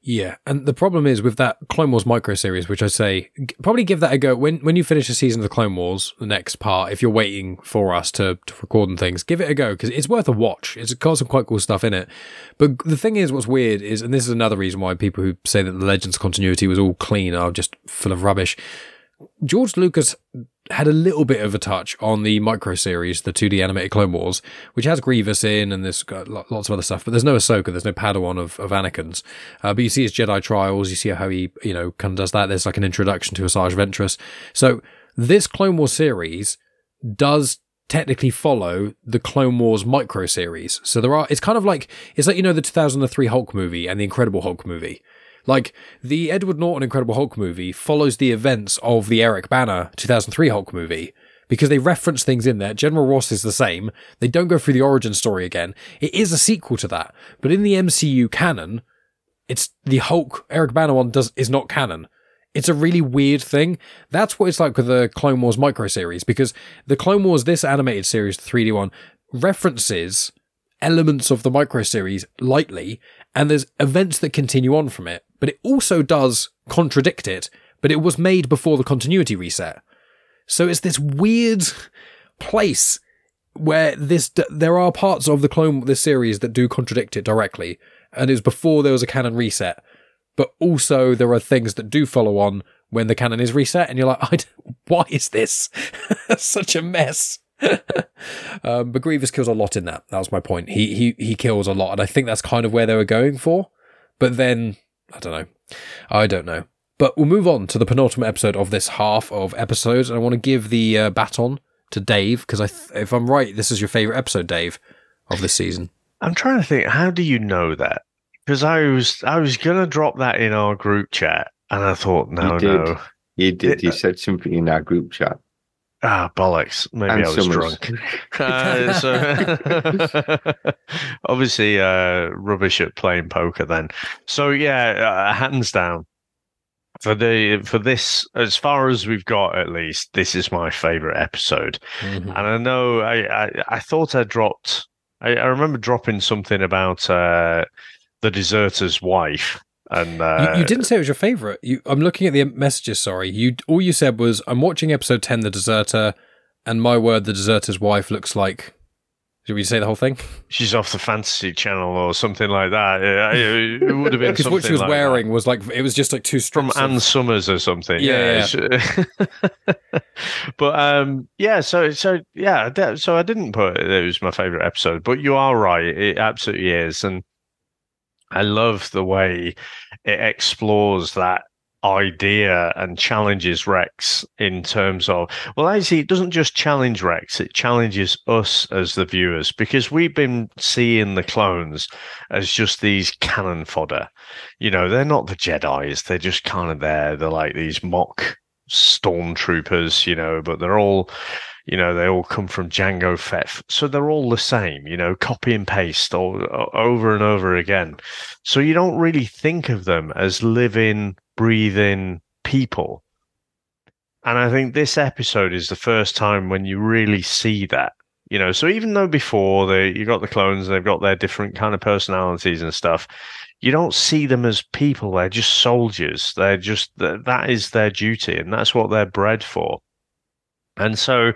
Yeah, and the problem is with that Clone Wars micro series, which I say probably give that a go when when you finish the season of the Clone Wars, the next part. If you're waiting for us to, to record and things, give it a go because it's worth a watch. It's got some quite cool stuff in it. But the thing is, what's weird is, and this is another reason why people who say that the Legends continuity was all clean are just full of rubbish. George Lucas had a little bit of a touch on the micro series, the 2D animated Clone Wars, which has Grievous in and there's got lots of other stuff, but there's no Ahsoka, there's no Padawan of, of Anakin's. Uh, but you see his Jedi trials, you see how he, you know, kind of does that. There's like an introduction to Asajj Ventress. So this Clone Wars series does technically follow the Clone Wars micro series. So there are, it's kind of like, it's like, you know, the 2003 Hulk movie and the Incredible Hulk movie. Like the Edward Norton Incredible Hulk movie follows the events of the Eric Bana 2003 Hulk movie because they reference things in there. General Ross is the same. They don't go through the origin story again. It is a sequel to that, but in the MCU canon, it's the Hulk Eric Bana one does is not canon. It's a really weird thing. That's what it's like with the Clone Wars micro series because the Clone Wars this animated series, the 3D one, references elements of the micro series lightly, and there's events that continue on from it, but it also does contradict it. But it was made before the continuity reset, so it's this weird place where this there are parts of the clone this series that do contradict it directly, and it was before there was a canon reset. But also there are things that do follow on when the canon is reset, and you're like, I why is this such a mess? um, but Grievous kills a lot in that. That was my point. He he he kills a lot, and I think that's kind of where they were going for. But then I don't know. I don't know. But we'll move on to the penultimate episode of this half of episodes, and I want to give the uh, baton to Dave because I, th- if I'm right, this is your favorite episode, Dave, of this season. I'm trying to think. How do you know that? Because I was I was gonna drop that in our group chat, and I thought, no, You did. no, You did. You said something in our group chat. Ah, bollocks. Maybe And I was Summers. drunk. Uh, so obviously, uh, rubbish at playing poker. Then, so yeah, uh, hands down, for the for this as far as we've got at least this is my favorite episode Mhm. and i know i i, I thought i dropped I, I remember dropping something about uh the deserter's wife and uh you, you didn't say it was your favorite. You, I'm looking at the messages. Sorry, you. All you said was, "I'm watching episode ten, The Deserter," and my word, the deserter's wife looks like. Did we say the whole thing? she's off the fantasy channel or something like that Yeah, it, it would have been Because what she was like wearing was like it was just like two from strips of- Ann Summers or something. Yeah, it's- but um, yeah. So so yeah. So I didn't put it, it was my favorite episode, but you are right. It absolutely is, and I love the way it explores that idea and challenges Rex in terms of well actually it doesn't just challenge Rex it challenges us as the viewers because we've been seeing the clones as just these cannon fodder. You know they're not the Jedi's they're just kind of there they're like these mock stormtroopers you know but they're all you know they all come from Jango Fett so they're all the same you know copy and paste all, over and over again. So you don't really think of them as living breathing people. And i think this episode is the first time when you really see that you know. So even though before they you got the clones they've got their different kind of personalities and stuff you don't see them as people. They're just soldiers. They're just that is their duty and that's what they're bred for and so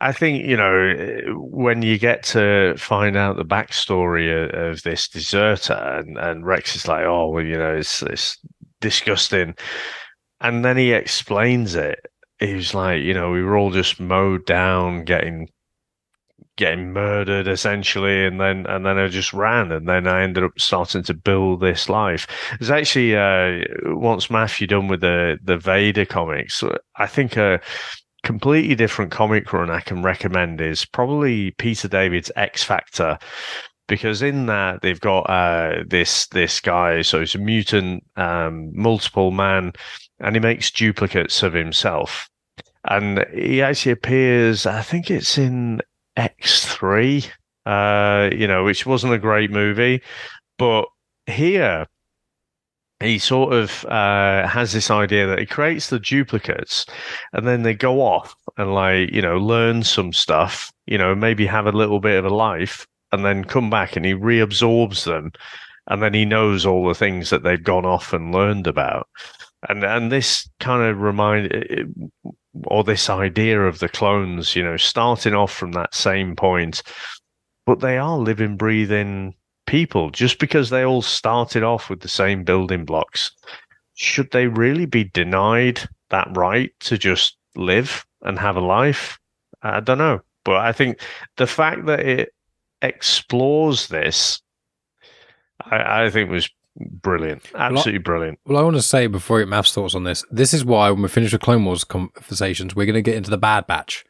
I think, you know, when you get to find out the backstory of, of this deserter and, and Rex is like, oh, well, you know, it's, it's disgusting. And then he explains it. He was like, you know, we were all just mowed down, getting getting murdered essentially and then and then I just ran and then I ended up starting to build this life. There's actually uh once Matthew done with the the Vader comics, I think a completely different comic run I can recommend is probably Peter David's X Factor because in that they've got uh this this guy so he's a mutant um multiple man and he makes duplicates of himself. And he actually appears I think it's in X3, uh, you know, which wasn't a great movie, but here he sort of uh, has this idea that he creates the duplicates and then they go off and like, you know, learn some stuff, you know, maybe have a little bit of a life and then come back and he reabsorbs them and then he knows all the things that they've gone off and learned about. And and this kind of remind or this idea of the clones, you know, starting off from that same point, but they are living, breathing people just because they all started off with the same building blocks. Should they really be denied that right to just live and have a life? I don't know. But I think the fact that it explores this, I, I think was brilliant. Absolutely brilliant. Well, I want to say before you get Maff's thoughts on this, this is why when we finish the Clone Wars conversations, we're going to get into the Bad Batch.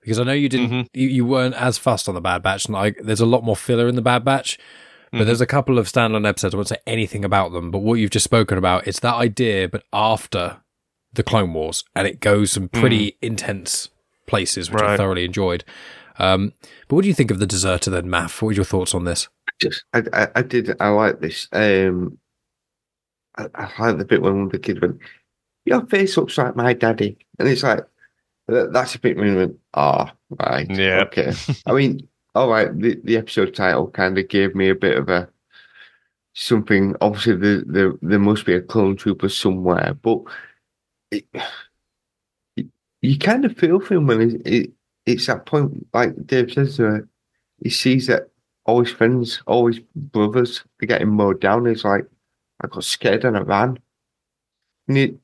Because I know you didn't, Mhm. you, you weren't as fussed on the Bad Batch, and like, there's a lot more filler in the Bad Batch. But Mhm. there's a couple of standalone episodes. I won't say anything about them, but what you've just spoken about, it's that idea, but after the Clone Wars, and it goes some pretty intense places, which I thoroughly enjoyed. Um, but what do you think of the Deserter then, Maff? What are your thoughts on this? Just, I, I, I did, I like this. Um, I, I like the bit when the kid went, "Your face looks like my daddy," and it's like that's a bit when we went, "Ah, right, Yeah. okay." I mean, all right, the, the episode title kind of gave me a bit of a something. Obviously, there there, there must be a clone trooper somewhere, but it, it, you kind of feel for him when it, it, it's that point, like Dave says, uh, he sees that all his friends, all his brothers are getting mowed down. He's like, I got scared and I ran. And you,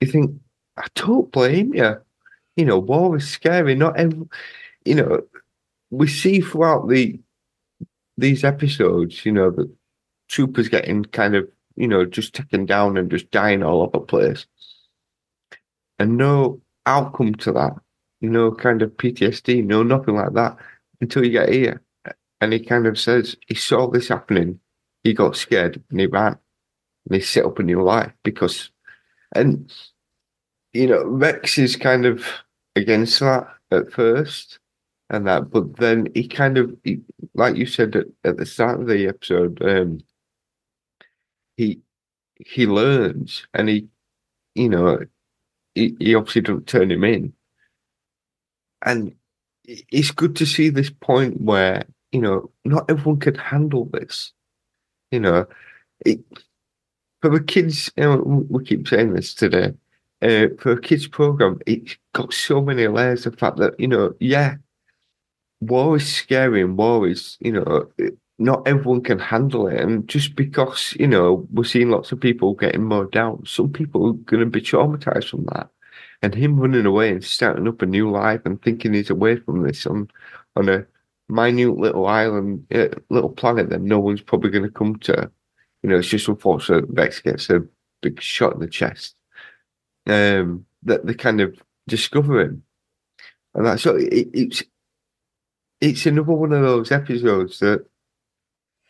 you think, I don't blame you. You know, war is scary. Not every, you know, we see throughout the these episodes, you know, the troopers getting kind of, you know, just taken down and just dying all over the place. And no outcome to that. You know, kind of PTSD, no nothing like that until you get here. And he kind of says he saw this happening, he got scared and he ran. And he set up a new life because and you know, Rex is kind of against that at first and that, but then he kind of he, like you said at, at the start of the episode, um he he learns and he you know, he, he obviously doesn't turn him in. And it's good to see this point where, you know, not everyone can handle this. You know, it, for the kids, you know, we keep saying this today, uh, for a kids program, it's got so many layers. The fact that, you know, yeah, war is scary and war is, you know, not everyone can handle it. And just because, you know, we're seeing lots of people getting mowed down, some people are going to be traumatized from that. And him running away and starting up a new life and thinking he's away from this on, on a minute little island, little planet that no one's probably going to come to. You know, it's just unfortunate Rex gets a big shot in the chest. Um, that they kind of discover him. And that's so it, it's it's another one of those episodes that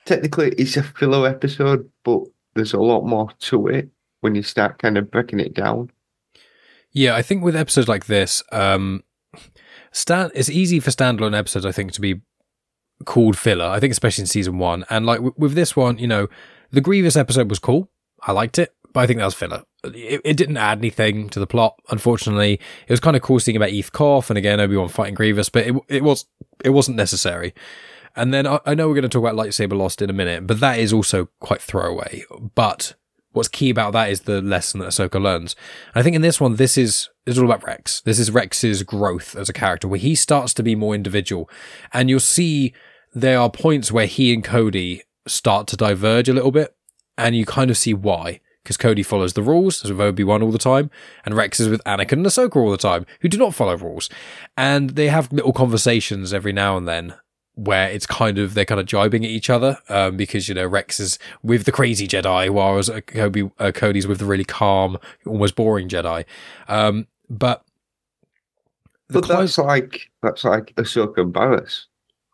technically it's a filler episode, but there's a lot more to it when you start kind of breaking it down. Yeah, I think with episodes like this, um, stand it's easy for standalone episodes. I think to be called filler. I think especially in season one, and like w- with this one, you know, the Grievous episode was cool. I liked it, but I think that was filler. It, it didn't add anything to the plot. Unfortunately, it was kind of cool seeing about Eeth Koth and again Obi Wan fighting Grievous, but it it was it wasn't necessary. And then I, I know we're going to talk about lightsaber lost in a minute, but that is also quite throwaway. But what's key about that is the lesson that Ahsoka learns. And I think in this one, this is is all about Rex. This is Rex's growth as a character, where he starts to be more individual, and you'll see there are points where he and Cody start to diverge a little bit, and you kind of see why. Because Cody follows the rules, as with Obi Wan all the time, and Rex is with Anakin and Ahsoka all the time, who do not follow rules. And they have little conversations every now and then where it's kind of they're kind of jibing at each other um, because you know Rex is with the crazy Jedi, whereas uh, Kobe, uh, Cody's with the really calm, almost boring Jedi. Um, but but that's like that's like Ahsoka and Barriss.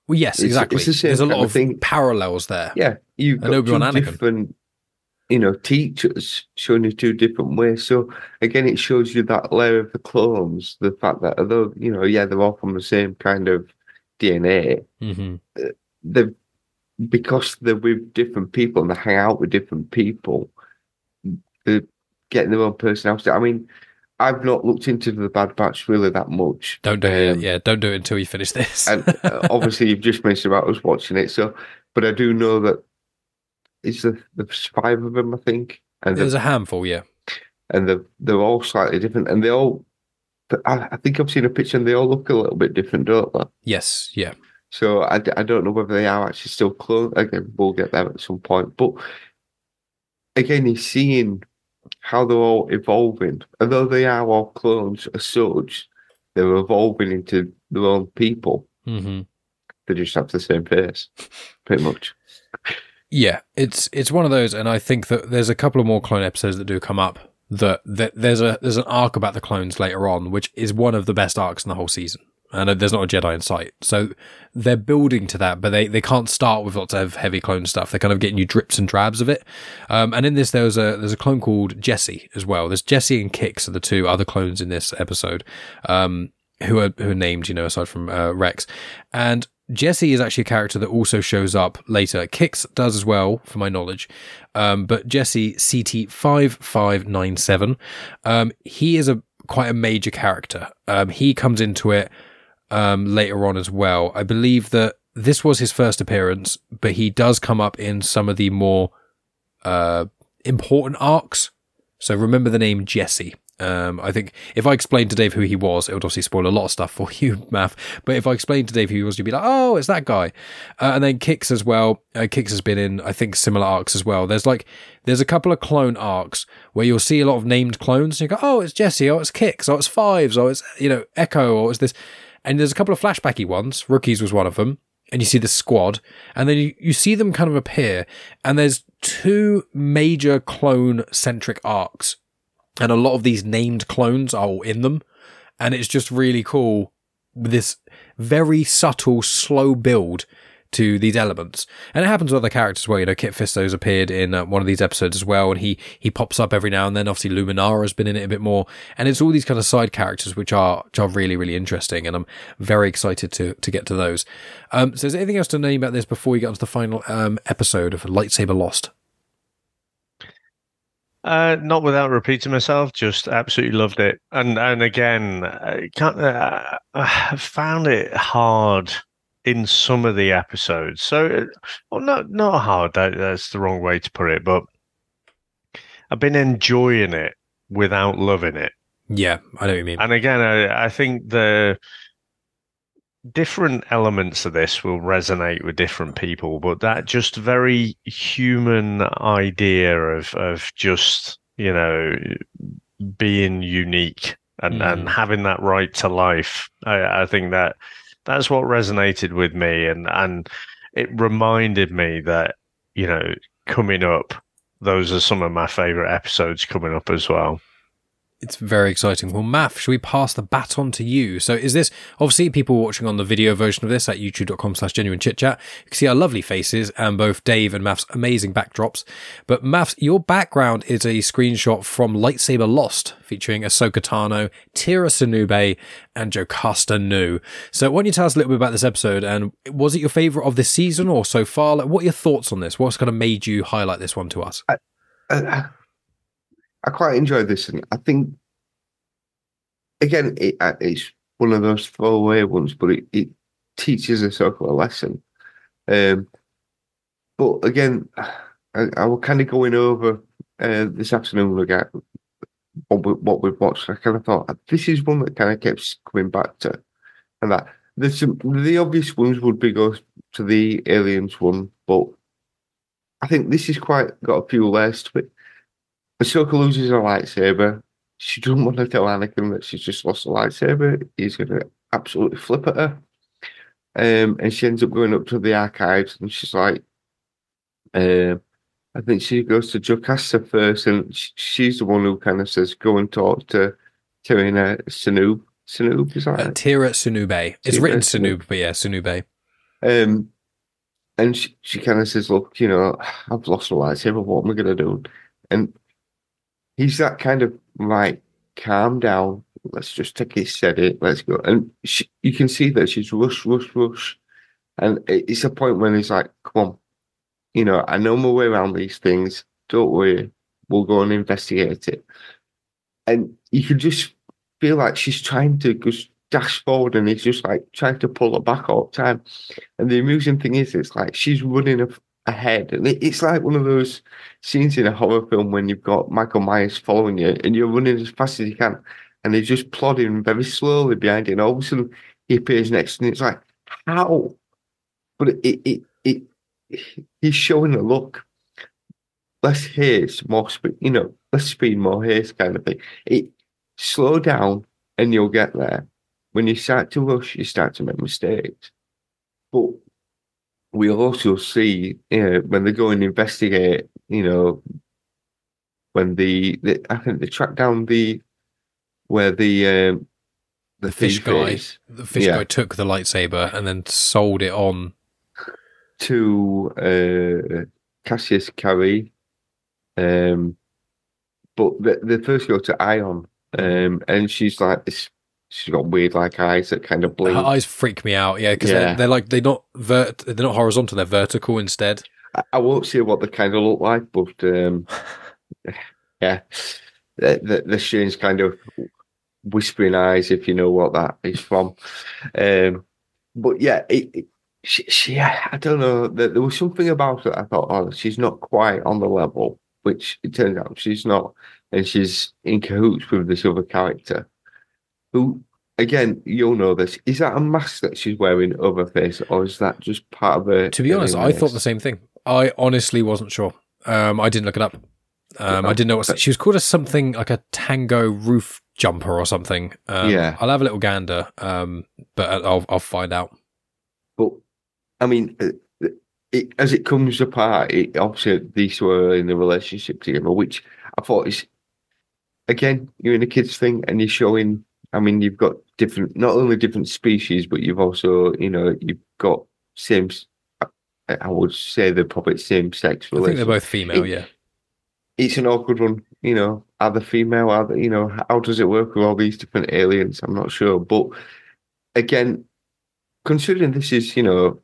Well, yes, exactly. It's, it's the There's a lot of thing. parallels there. Yeah, you've got two Anakin. different, you know, teachers showing you two different ways. So again, it shows you that layer of the clones, the fact that although you know, yeah, they're all from the same kind of DNA, mm-hmm. They because they're with different people and they hang out with different people, they're getting their own personality. I mean, I've not looked into the Bad Batch really that much. Don't do um, it. Yeah, don't do it until you finish this. and uh, obviously, you've just mentioned about us watching it. So, but I do know that it's the there's five of them, I think. And there's a handful, yeah. And they're they're all slightly different, and they all I, I think I've seen a picture and they all look a little bit different, don't they? Yes, yeah. So I, I don't know whether they are actually still close. Again, we'll get there at some point. But again, you're seeing how they're all evolving. Although they are all clones as such, they're evolving into their own people. Mm-hmm. They just have the same face, pretty much. Yeah, it's it's one of those, and I think that there's a couple of more clone episodes that do come up that, that there's a there's an arc about the clones later on, which is one of the best arcs in the whole season. And there's not a Jedi in sight, so they're building to that, but they, they can't start with lots of heavy clone stuff. They're kind of getting you drips and drabs of it. Um, and in this, there's a there's a clone called Jesse as well. There's Jesse and Kix are the two other clones in this episode, um, who are who are named, you know, aside from uh, Rex. And Jesse is actually a character that also shows up later. Kix does as well, for my knowledge. Um, but Jesse CT5597, um, he is a quite a major character. Um, he comes into it um, later on as well. I believe that this was his first appearance, but he does come up in some of the more uh, important arcs. So remember the name Jesse. Um, I think if I explained to Dave who he was, it would obviously spoil a lot of stuff for you, Maff. But if I explained to Dave who he was, you'd be like, oh, it's that guy. Uh, and then Kix as well. Uh, Kix has been in, I think, similar arcs as well. There's like, there's a couple of clone arcs where you'll see a lot of named clones. And you go, oh, it's Jesse, oh, it's Kix, oh, it's Fives, oh, it's, you know, Echo, or it's this. And there's a couple of flashbacky ones. Rookies was one of them. And you see the squad. And then you, you see them kind of appear. And there's two major clone centric arcs and a lot of these named clones are all in them. And it's just really cool this very subtle, slow build to these elements. And it happens with other characters well. You know, Kit Fisto's appeared in uh, one of these episodes as well, and he he pops up every now and then. Obviously, Luminara has been in it a bit more, and it's all these kind of side characters which are which are really really interesting, and I'm very excited to to get to those. Um, so, is there anything else to name about this before we get on to the final um, episode of Lightsaber Lost? Uh, not without repeating myself, just absolutely loved it. And and again, I, can't, uh, I found it hard in some of the episodes. So, uh, well, not not hard. That, that's the wrong way to put it. But I've been enjoying it without loving it. Yeah, I know what you mean. And again, I, I think the different elements of this will resonate with different people, but that just very human idea of of just you know being unique and Mm. and having that right to life, I, I think that that's what resonated with me, and and it reminded me that you know coming up, those are some of my favorite episodes coming up as well. It's very exciting. Well, Maff, should we pass the baton to you? So is this obviously people watching on the video version of this at youtube.com slash genuine chit chat? You can see our lovely faces and both Dave and Maff's amazing backdrops. But Math, your background is a screenshot from Lightsaber Lost featuring Ahsoka Tano, Tera Sinube, and Jocasta Nu. So why don't you tell us a little bit about this episode and was it your favorite of this season or so far? Like, what are your thoughts on this? What's kind of made you highlight this one to us? I, quite enjoyed this, and I think again it, uh, it's one of those throwaway ones, but it, it teaches us a lesson. Um, but again, I, I was kind of going over uh, this afternoon again what, we, what we've watched. I kind of thought this is one that kind of keeps coming back to, and that there's some the obvious ones would be go to the aliens one, but I think this is quite got a few layers to it. Ahsoka loses her lightsaber. She doesn't want to tell Anakin that she's just lost a lightsaber. He's going to absolutely flip at her. Um, and she ends up going up to the archives and she's like, um, I think she goes to Jocasta first and sh- she's the one who kind of says, go and talk to Tarina Sanoob. Sanoob, is that Uh? Tira Sunube. It's Tira written. Sunube, but yeah, Sunube. Um, and she, she kind of says, "Look, you know, I've lost my lightsaber. What am I going to do?" And he's that kind of like, calm down. Let's just take it steady. Let's go. And she, you can see that she's rush, rush, rush. And it's a point when he's like, "Come on, you know, I know my way around these things. Don't worry. We'll go and investigate it." And you can just feel like she's trying to just dash forward, and he's just like trying to pull her back all the time. And the amusing thing is, it's like she's running a- ahead, and it's like one of those scenes in a horror film when you've got Michael Myers following you, and you're running as fast as you can, and he's just plodding very slowly behind you, and all of a sudden he appears next, and it's like, how? But it, it, it, it he's showing a look. Less haste, more speed. You know, less speed, more haste, kind of thing. It slow down, and you'll get there. When you start to rush, you start to make mistakes. But we also see you know, when they go and investigate, you know, when the, the I think they track down the where the um, the, The fish guy. is The fish Yeah. guy took the lightsaber and then sold it on. to uh, Cassie Cryar. Um, but the, they first go to Ion, um, and she's like this. She's got weird like eyes that kind of blink. Her eyes freak me out. Yeah, because Yeah. they're, they're like they're not vert, they're not horizontal. They're vertical instead. I, I won't say what they kind of look like, but um, yeah, the, the, the strange kind of whispering eyes, if you know what that is from. Um, but yeah, it, it, she, she, I don't know. There, there was something about it. I thought, oh, she's not quite on the level, which it turns out she's not, and she's in cahoots with this other character, who. Again, you'll know this. Is that a mask that she's wearing over her face, or is that just part of her? To be honest, I thought the same thing. I honestly wasn't sure. Um, I didn't look it up. Um, I didn't know what she was called as something like a tango roof jumper or something. Um, Yeah. I'll have a little gander, um, but I'll I'll find out. But I mean, uh, it, as it comes apart, it, obviously these were in a relationship together, which I thought is again you're in a kids thing, and you're showing. I mean, you've got different, not only different species, but you've also, you know, you've got same. Uh, I would say they're probably same sex I think they're both female. It- Yeah. It's an awkward one, you know. Are they female? Are they, you know, how does it work with all these different aliens? I'm not sure, but again, considering this is, you know,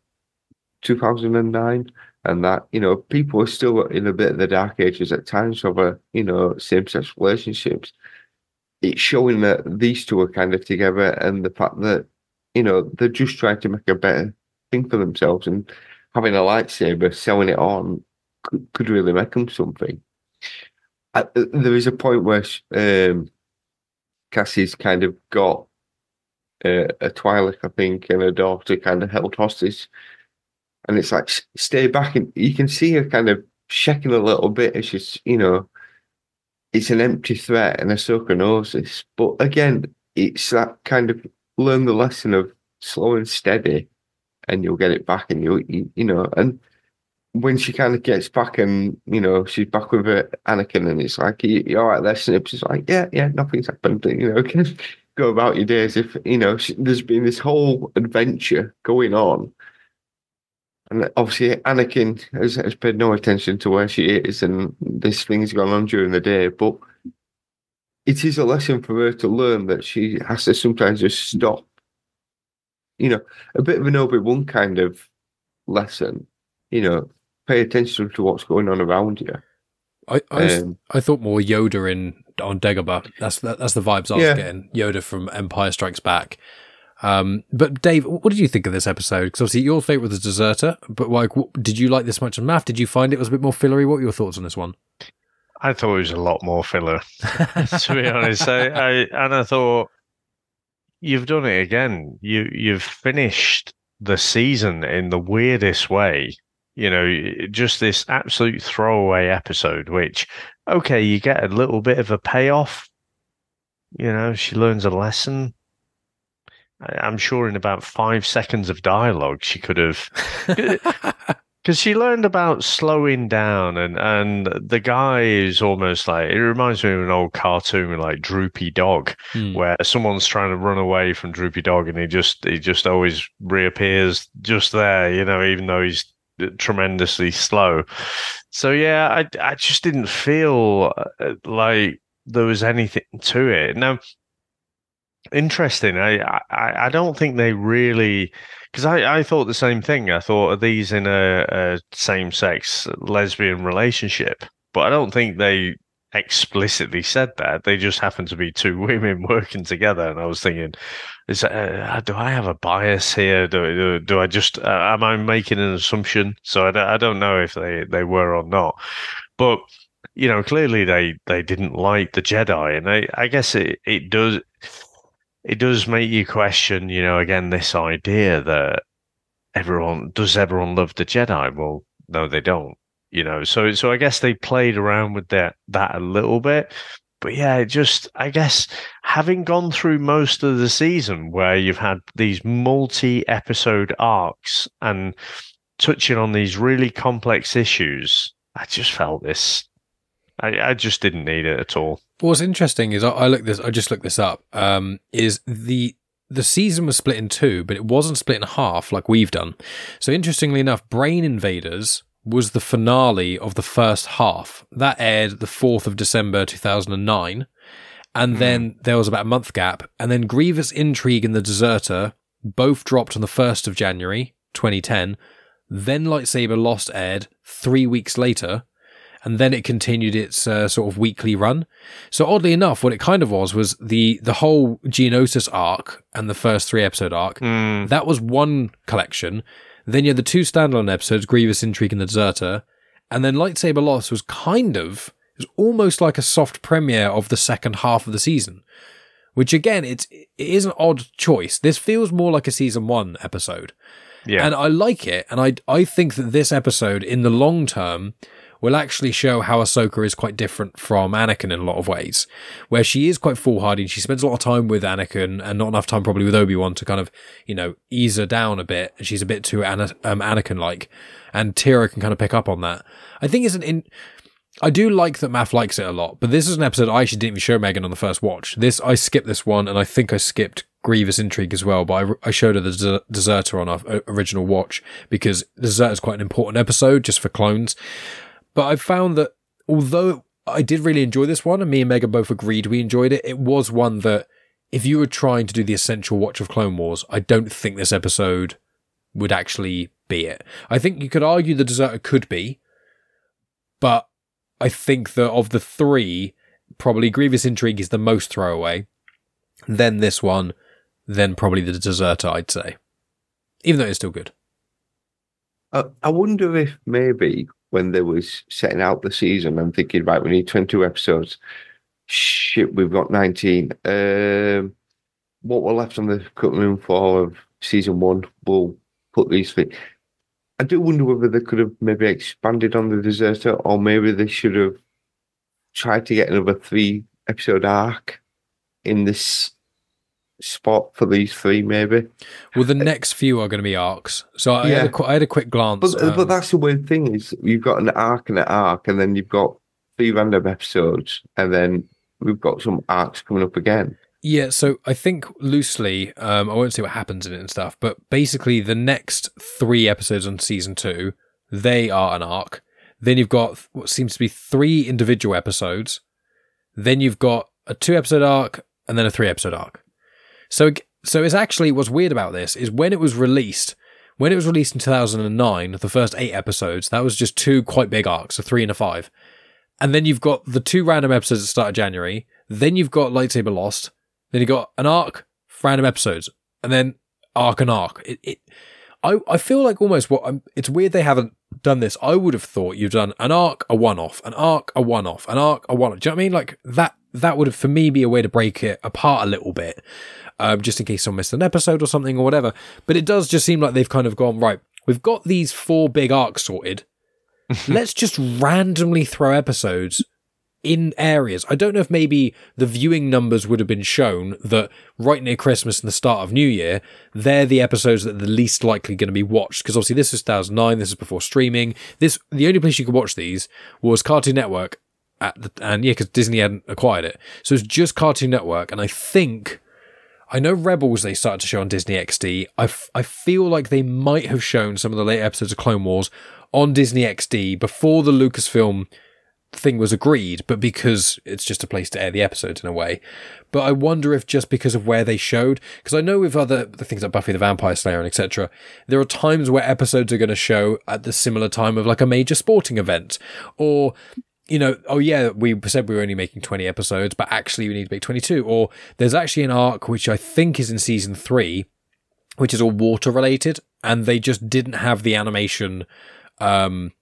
2009, and that you know people are still in a bit of the dark ages at times over you know same sex relationships. It's showing that these two are kind of together, and the fact that you know they're just trying to make a better thing for themselves, and having a lightsaber, selling it on, could, could really make them something. I, there is a point where um, Cassie's kind of got uh, a Twi'lek, I think, and a daughter kind of held hostage and it's like stay back, and you can see her kind of shaking a little bit as she's, you know, it's an empty threat, and Ahsoka knows this. But again, it's that kind of learn the lesson of slow and steady, and you'll get it back, and you, you, you know, and when she kind of gets back and you know she's back with her Anakin and it's like you, you all right there Snips she's like yeah yeah nothing's happened you know go about your days if you know she, there's been this whole adventure going on and obviously, Anakin has, has paid no attention to where she is, and this thing's gone on during the day. But it is a lesson for her to learn that she has to sometimes just stop. You know, a bit of an Obi Wan kind of lesson. You know, pay attention to what's going on around you. I I, um, I thought more Yoda in on Dagobah. That's that, that's the vibes I was yeah. getting. Yoda from Empire Strikes Back. Um, but Dave, what did you think of this episode? Because obviously your favorite was the Deserter, but like, what, did you like this much of Maff? Did you find it was a bit more fillery? What were your thoughts on this one? I thought it was a lot more filler, to be honest. I, I, and I thought you've done it again. You you've finished the season in the weirdest way. You know, just this absolute throwaway episode, which okay, you get a little bit of a payoff. You know, she learns a lesson I'm sure in about five seconds of dialogue, she could have. Because she learned about slowing down, and, and the guy is almost like it reminds me of an old cartoon like Droopy Dog, hmm. where someone's trying to run away from Droopy Dog, and he just he just always reappears just there, you know, even though he's tremendously slow. So yeah, I I just didn't feel uh, like there was anything to it. Now Interesting. I, I, I don't think they really because I, I thought the same thing. I thought are these in a, a same sex lesbian relationship, but I don't think they explicitly said that. They just happened to be two women working together, and I was thinking, is uh, do I have a bias here? Do do, do I just uh, am I making an assumption? So I don't, I don't know if they they were or not, but you know clearly they they didn't like the Jedi, and I I guess it it does it does make you question, you know, again, this idea that everyone does everyone love the Jedi? Well, no, they don't. You know, so so I guess they played around with that that a little bit. But yeah, it just I guess having gone through most of the season where you've had these multi episode arcs and touching on these really complex issues, I just felt this I, I just didn't need it at all. What's interesting is I, I looked this. I just looked this up. Um, is the the season was split in two, but it wasn't split in half like we've done. So interestingly enough, Brain Invaders was the finale of the first half. That aired the 4th of December 2009. And mm. then there was about a month gap. And then Grievous Intrigue and The Deserter both dropped on the 1st of January 2010. Then Lightsaber Lost aired three weeks later and then it continued its uh, sort of weekly run. So oddly enough, what it kind of was was the the whole Geonosis arc and the first three episode arc. Mm. That was one collection. Then you had the two standalone episodes, Grievous Intrigue and the Deserter, and then Lightsaber Lost was kind of it was almost like a soft premiere of the second half of the season. Which again, it's it is an odd choice. This feels more like a season one episode. Yeah. And I like it, and I I think that this episode, in the long term, will actually show how Ahsoka is quite different from Anakin in a lot of ways, where she is quite foolhardy. And she spends a lot of time with Anakin and not enough time probably with Obi Wan to kind of, you know, ease her down a bit. She's a bit too Ana- um, Anakin like, and Tera can kind of pick up on that. I think it's an in. I do like that Maff likes it a lot, but this is an episode I actually didn't even show Megan on the first watch. This I skipped this one, and I think I skipped Grievous Intrigue as well. But I, I showed her the Deserter on our uh, original watch because Deserter is quite an important episode just for clones. But I found that although I did really enjoy this one, and me and Megan both agreed we enjoyed it, it was one that if you were trying to do the essential watch of Clone Wars, I don't think this episode would actually be it. I think you could argue the deserter could be, but I think that of the three, probably Grievous Intrigue is the most throwaway. Then this one, then probably the deserter. I'd say, even though it's still good. I, I wonder if maybe when they was setting out the season and thinking, right, we need 22 episodes. Shit, we've got 19. Um, what we're left on the cutting room floor of season one, we'll put these three. I do wonder whether they could have maybe expanded on the deserter, or maybe they should have tried to get another three episode arc in this spot for these three, maybe. Well, the next few are going to be arcs. So I, had, a, had a quick glance. But, um, but that's the weird thing is you've got an arc and an arc, and then you've got three random episodes, and then we've got some arcs coming up again. Yeah, so I think loosely, um, I won't say what happens in it and stuff, but basically the next three episodes on season two, they are an arc. Then you've got what seems to be three individual episodes. Then you've got a two episode arc and then a three episode arc. So, so it's actually what's weird about this is when it was released, when it was released in 2009, the first eight episodes, that was just two quite big arcs, a three and a five. And then you've got the two random episodes at the start of January. Then you've got Lightsaber Lost. Then you got an arc, random episodes, and then arc and arc. It, it I, I feel like almost what I'm, it's weird they haven't done this. I would have thought you've done an arc, a one off, an arc, a one off, an arc, a one off. Do you know what I mean? Like that, that would have for me be a way to break it apart a little bit, um, just in case someone missed an episode or something or whatever. But it does just seem like they've kind of gone, right, we've got these four big arcs sorted. Let's just randomly throw episodes in areas. I don't know if maybe the viewing numbers would have been shown that right near Christmas and the start of New Year, they're the episodes that are the least likely going to be watched. Because obviously this is 2009, this is before streaming. This the only place you could watch these was Cartoon Network, at the, and yeah, because Disney hadn't acquired it, so it's just Cartoon Network. And I think. I know Rebels they started to show on Disney XD. I, f- I feel like they might have shown some of the late episodes of Clone Wars on Disney XD before the Lucasfilm thing was agreed, but because it's just a place to air the episodes in a way. But I wonder if just because of where they showed, because I know with other the things like Buffy the Vampire Slayer and etc., there are times where episodes are going to show at the similar time of like a major sporting event, or you know, oh yeah, we said we were only making 20 episodes, but actually we need to make 22. Or there's actually an arc which I think is in season three, which is all water related, and they just didn't have the animation. Um,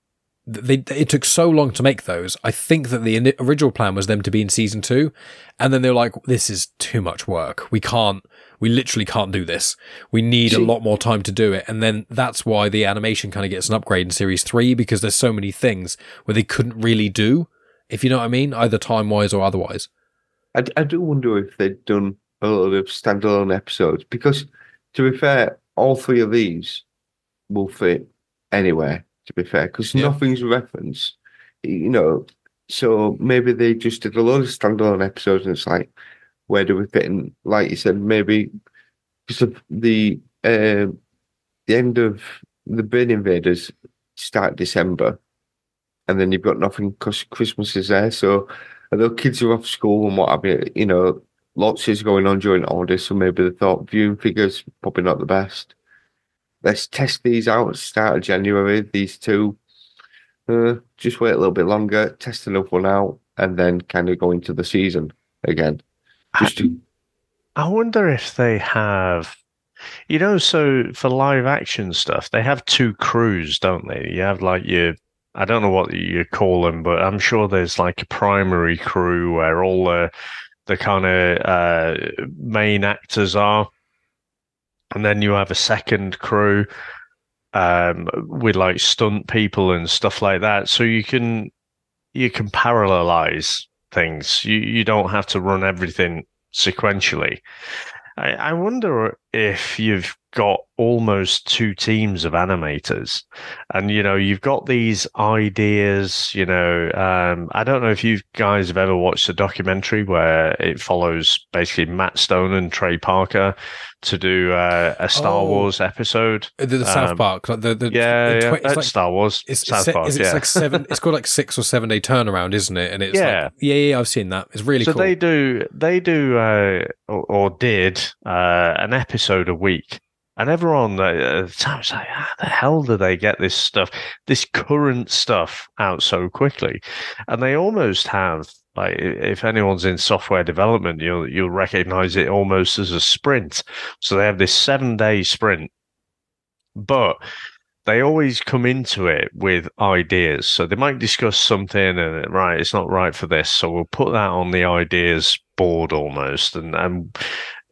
they it took so long to make those. I think that the original plan was them to be in season two, and then they're like, "This is too much work. We can't. We literally can't do this. We need a lot more time to do it." And then that's why the animation kind of gets an upgrade in series three because there's so many things where they couldn't really do, if you know what I mean, either time wise or otherwise. I, I do wonder if they'd done a lot of standalone episodes because, to be fair, all three of these will fit anywhere to be fair, because yeah. nothing's referenced, you know. So maybe they just did a lot of standalone episodes, and it's like, where do we fit in? Like you said, maybe because of the uh, the end of the Brain Invaders start December, and then you've got nothing because Christmas is there. So although kids are off school and what have you, you know, lots is going on during holidays. So maybe the thought viewing figures probably not the best let's test these out start of January. These two, uh, just wait a little bit longer, test another one out, and then kind of go into the season again. Just to... I wonder if they have, you know, so for live action stuff, they have two crews, don't they? You have like your I don't know what you call them, but I'm sure there's like a primary crew where all the the kind of uh, main actors are, and then you have a second crew um, with like stunt people and stuff like that. So you can you can parallelize things. You you don't have to run everything sequentially. I, I wonder if you've got almost two teams of animators and you know you've got these ideas you know um, i don't know if you guys have ever watched a documentary where it follows basically matt stone and trey parker to do uh, a Star oh, Wars episode. The, the South um, Park, like the, the yeah, the twi- yeah. It's like, Star Wars. It's, South it's, Park, it's, yeah. like seven. It's got like six or seven day turnaround, isn't it? And it's yeah, like, yeah, yeah. I've seen that. It's really so cool. they do they do uh, or, or, did uh, an episode a week And everyone uh, was like, how the hell do they get this stuff, this current stuff out so quickly? And they almost have, like, if anyone's in software development, you'll, you'll recognize it almost as a sprint. So they have this seven day sprint, but they always come into it with ideas. So they might discuss something and right, it's not right for this. So we'll put that on the ideas board almost. And, and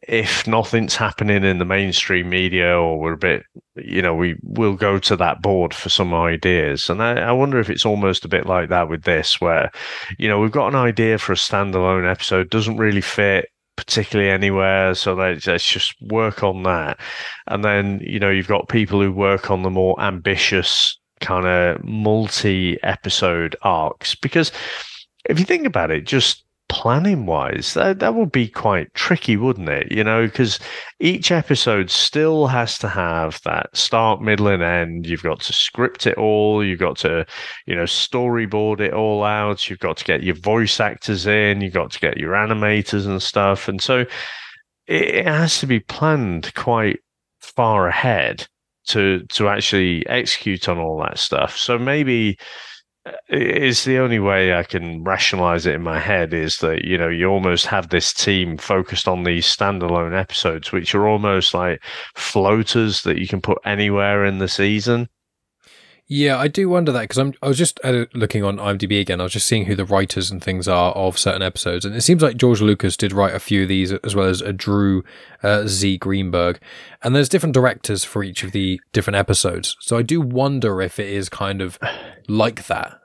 if nothing's happening in the mainstream media or we're a bit, you know, we will go to that board for some ideas. And I, I, wonder if it's almost a bit like that with this, where, you know, we've got an idea for a standalone episode, doesn't really fit particularly anywhere. So let's, let's just work on that. And then, you know, you've got people who work on the more ambitious kind of multi episode arcs. Because if you think about it, just planning wise, that, that would be quite tricky, wouldn't it? You know, because each episode still has to have that start, middle, and end. You've got to script it all. You've got to, you know, storyboard it all out. You've got to get your voice actors in. You've got to get your animators and stuff. And so it has to be planned quite far ahead to to actually execute on all that stuff. So maybe is the only way I can rationalize it in my head is that you know you almost have this team focused on these standalone episodes, which are almost like floaters that you can put anywhere in the season. Yeah, I do wonder that because I'm I was just uh, looking on IMDb again. I was just seeing who the writers and things are of certain episodes, and it seems like George Lucas did write a few of these as well as a Drew uh, Z Greenberg, and there's different directors for each of the different episodes. So I do wonder if it is kind of like that.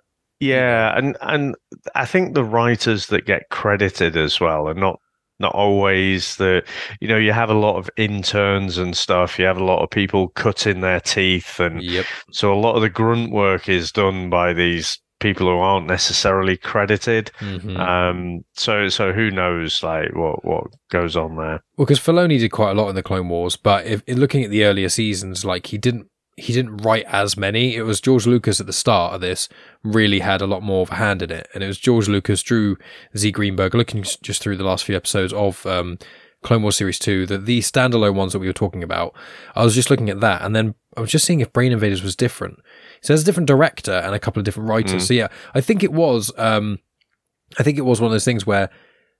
Yeah, and and I think the writers that get credited as well are not not always the you know you have a lot of interns and stuff you have a lot of people cutting their teeth and yep. so a lot of the grunt work is done by these people who aren't necessarily credited mm-hmm. um so so who knows like what what goes on there well because Filoni did quite a lot in the Clone Wars but if, if looking at the earlier seasons like he didn't he didn't write as many. It was George Lucas at the start of this really had a lot more of a hand in it, and it was George Lucas, Drew Z Greenberg. Looking just through the last few episodes of um, Clone Wars Series Two, that the standalone ones that we were talking about, I was just looking at that, and then I was just seeing if Brain Invaders was different. So there's a different director and a couple of different writers. Mm. So yeah, I think it was. Um, I think it was one of those things where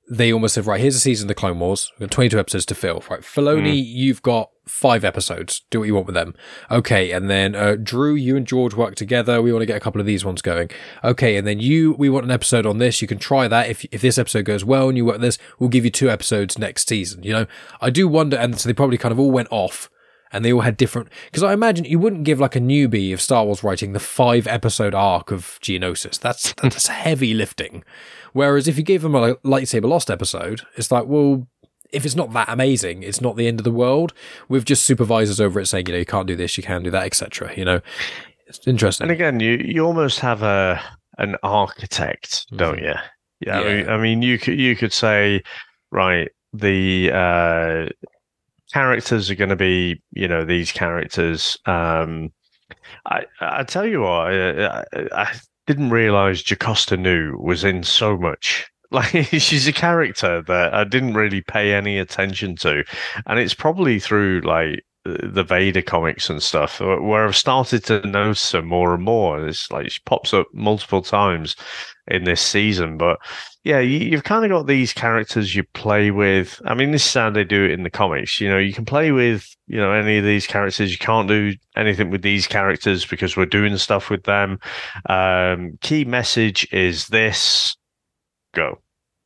they almost said, right, here's a season of the Clone Wars. We've got 22 episodes to fill. Right, Filoni, mm. you've got five episodes. Do what you want with them. Okay, and then uh, Drew, you and George work together. We want to get a couple of these ones going. Okay, and then you, we want an episode on this. You can try that. If if this episode goes well and you work this, we'll give you two episodes next season. You know, I do wonder, and so they probably kind of all went off and they all had different. Because I imagine you wouldn't give like a newbie of Star Wars writing the five episode arc of Geonosis. That's that's heavy lifting. Whereas if you gave them a lightsaber lost episode, it's like, well, if it's not that amazing, it's not the end of the world. With just supervisors over it saying, you know, you can't do this, you can do that, etc. You know, it's interesting. And again, you you almost have a an architect, don't mm-hmm. you? Yeah, yeah. I, mean, I mean, you could you could say, right, the uh, characters are going to be, you know, these characters. Um, I I tell you what, I, I, I didn't realize Jocasta Nu was in so much like she's a character that I didn't really pay any attention to, and it's probably through like the Vader comics and stuff where I've started to notice her more and more. It's like she pops up multiple times in this season, but yeah, you, have kind of got these characters you play with. I mean, this is how they do it in the comics. You know, you can play with you know any of these characters. You can't do anything with these characters because we're doing stuff with them. Um, key message is this: go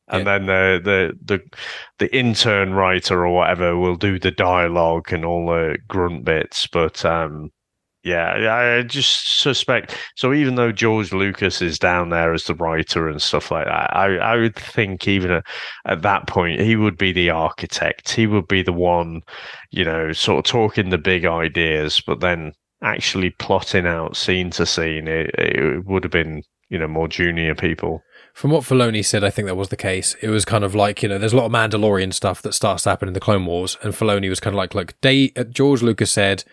and yeah. then the, the the the intern writer or whatever will do the dialogue and all the grunt bits. But um, yeah, I just suspect. So even though George Lucas is down there as the writer and stuff like that, I I would think even at, at that point he would be the architect. He would be the one, you know, sort of talking the big ideas, but then actually plotting out scene to scene. It, it would have been you know more junior people. From what Filoni said, I think that was the case. It was kind of like, you know, there's a lot of Mandalorian stuff that starts to happen in the Clone Wars, and Filoni was kind of like, look, they, uh, George Lucas said,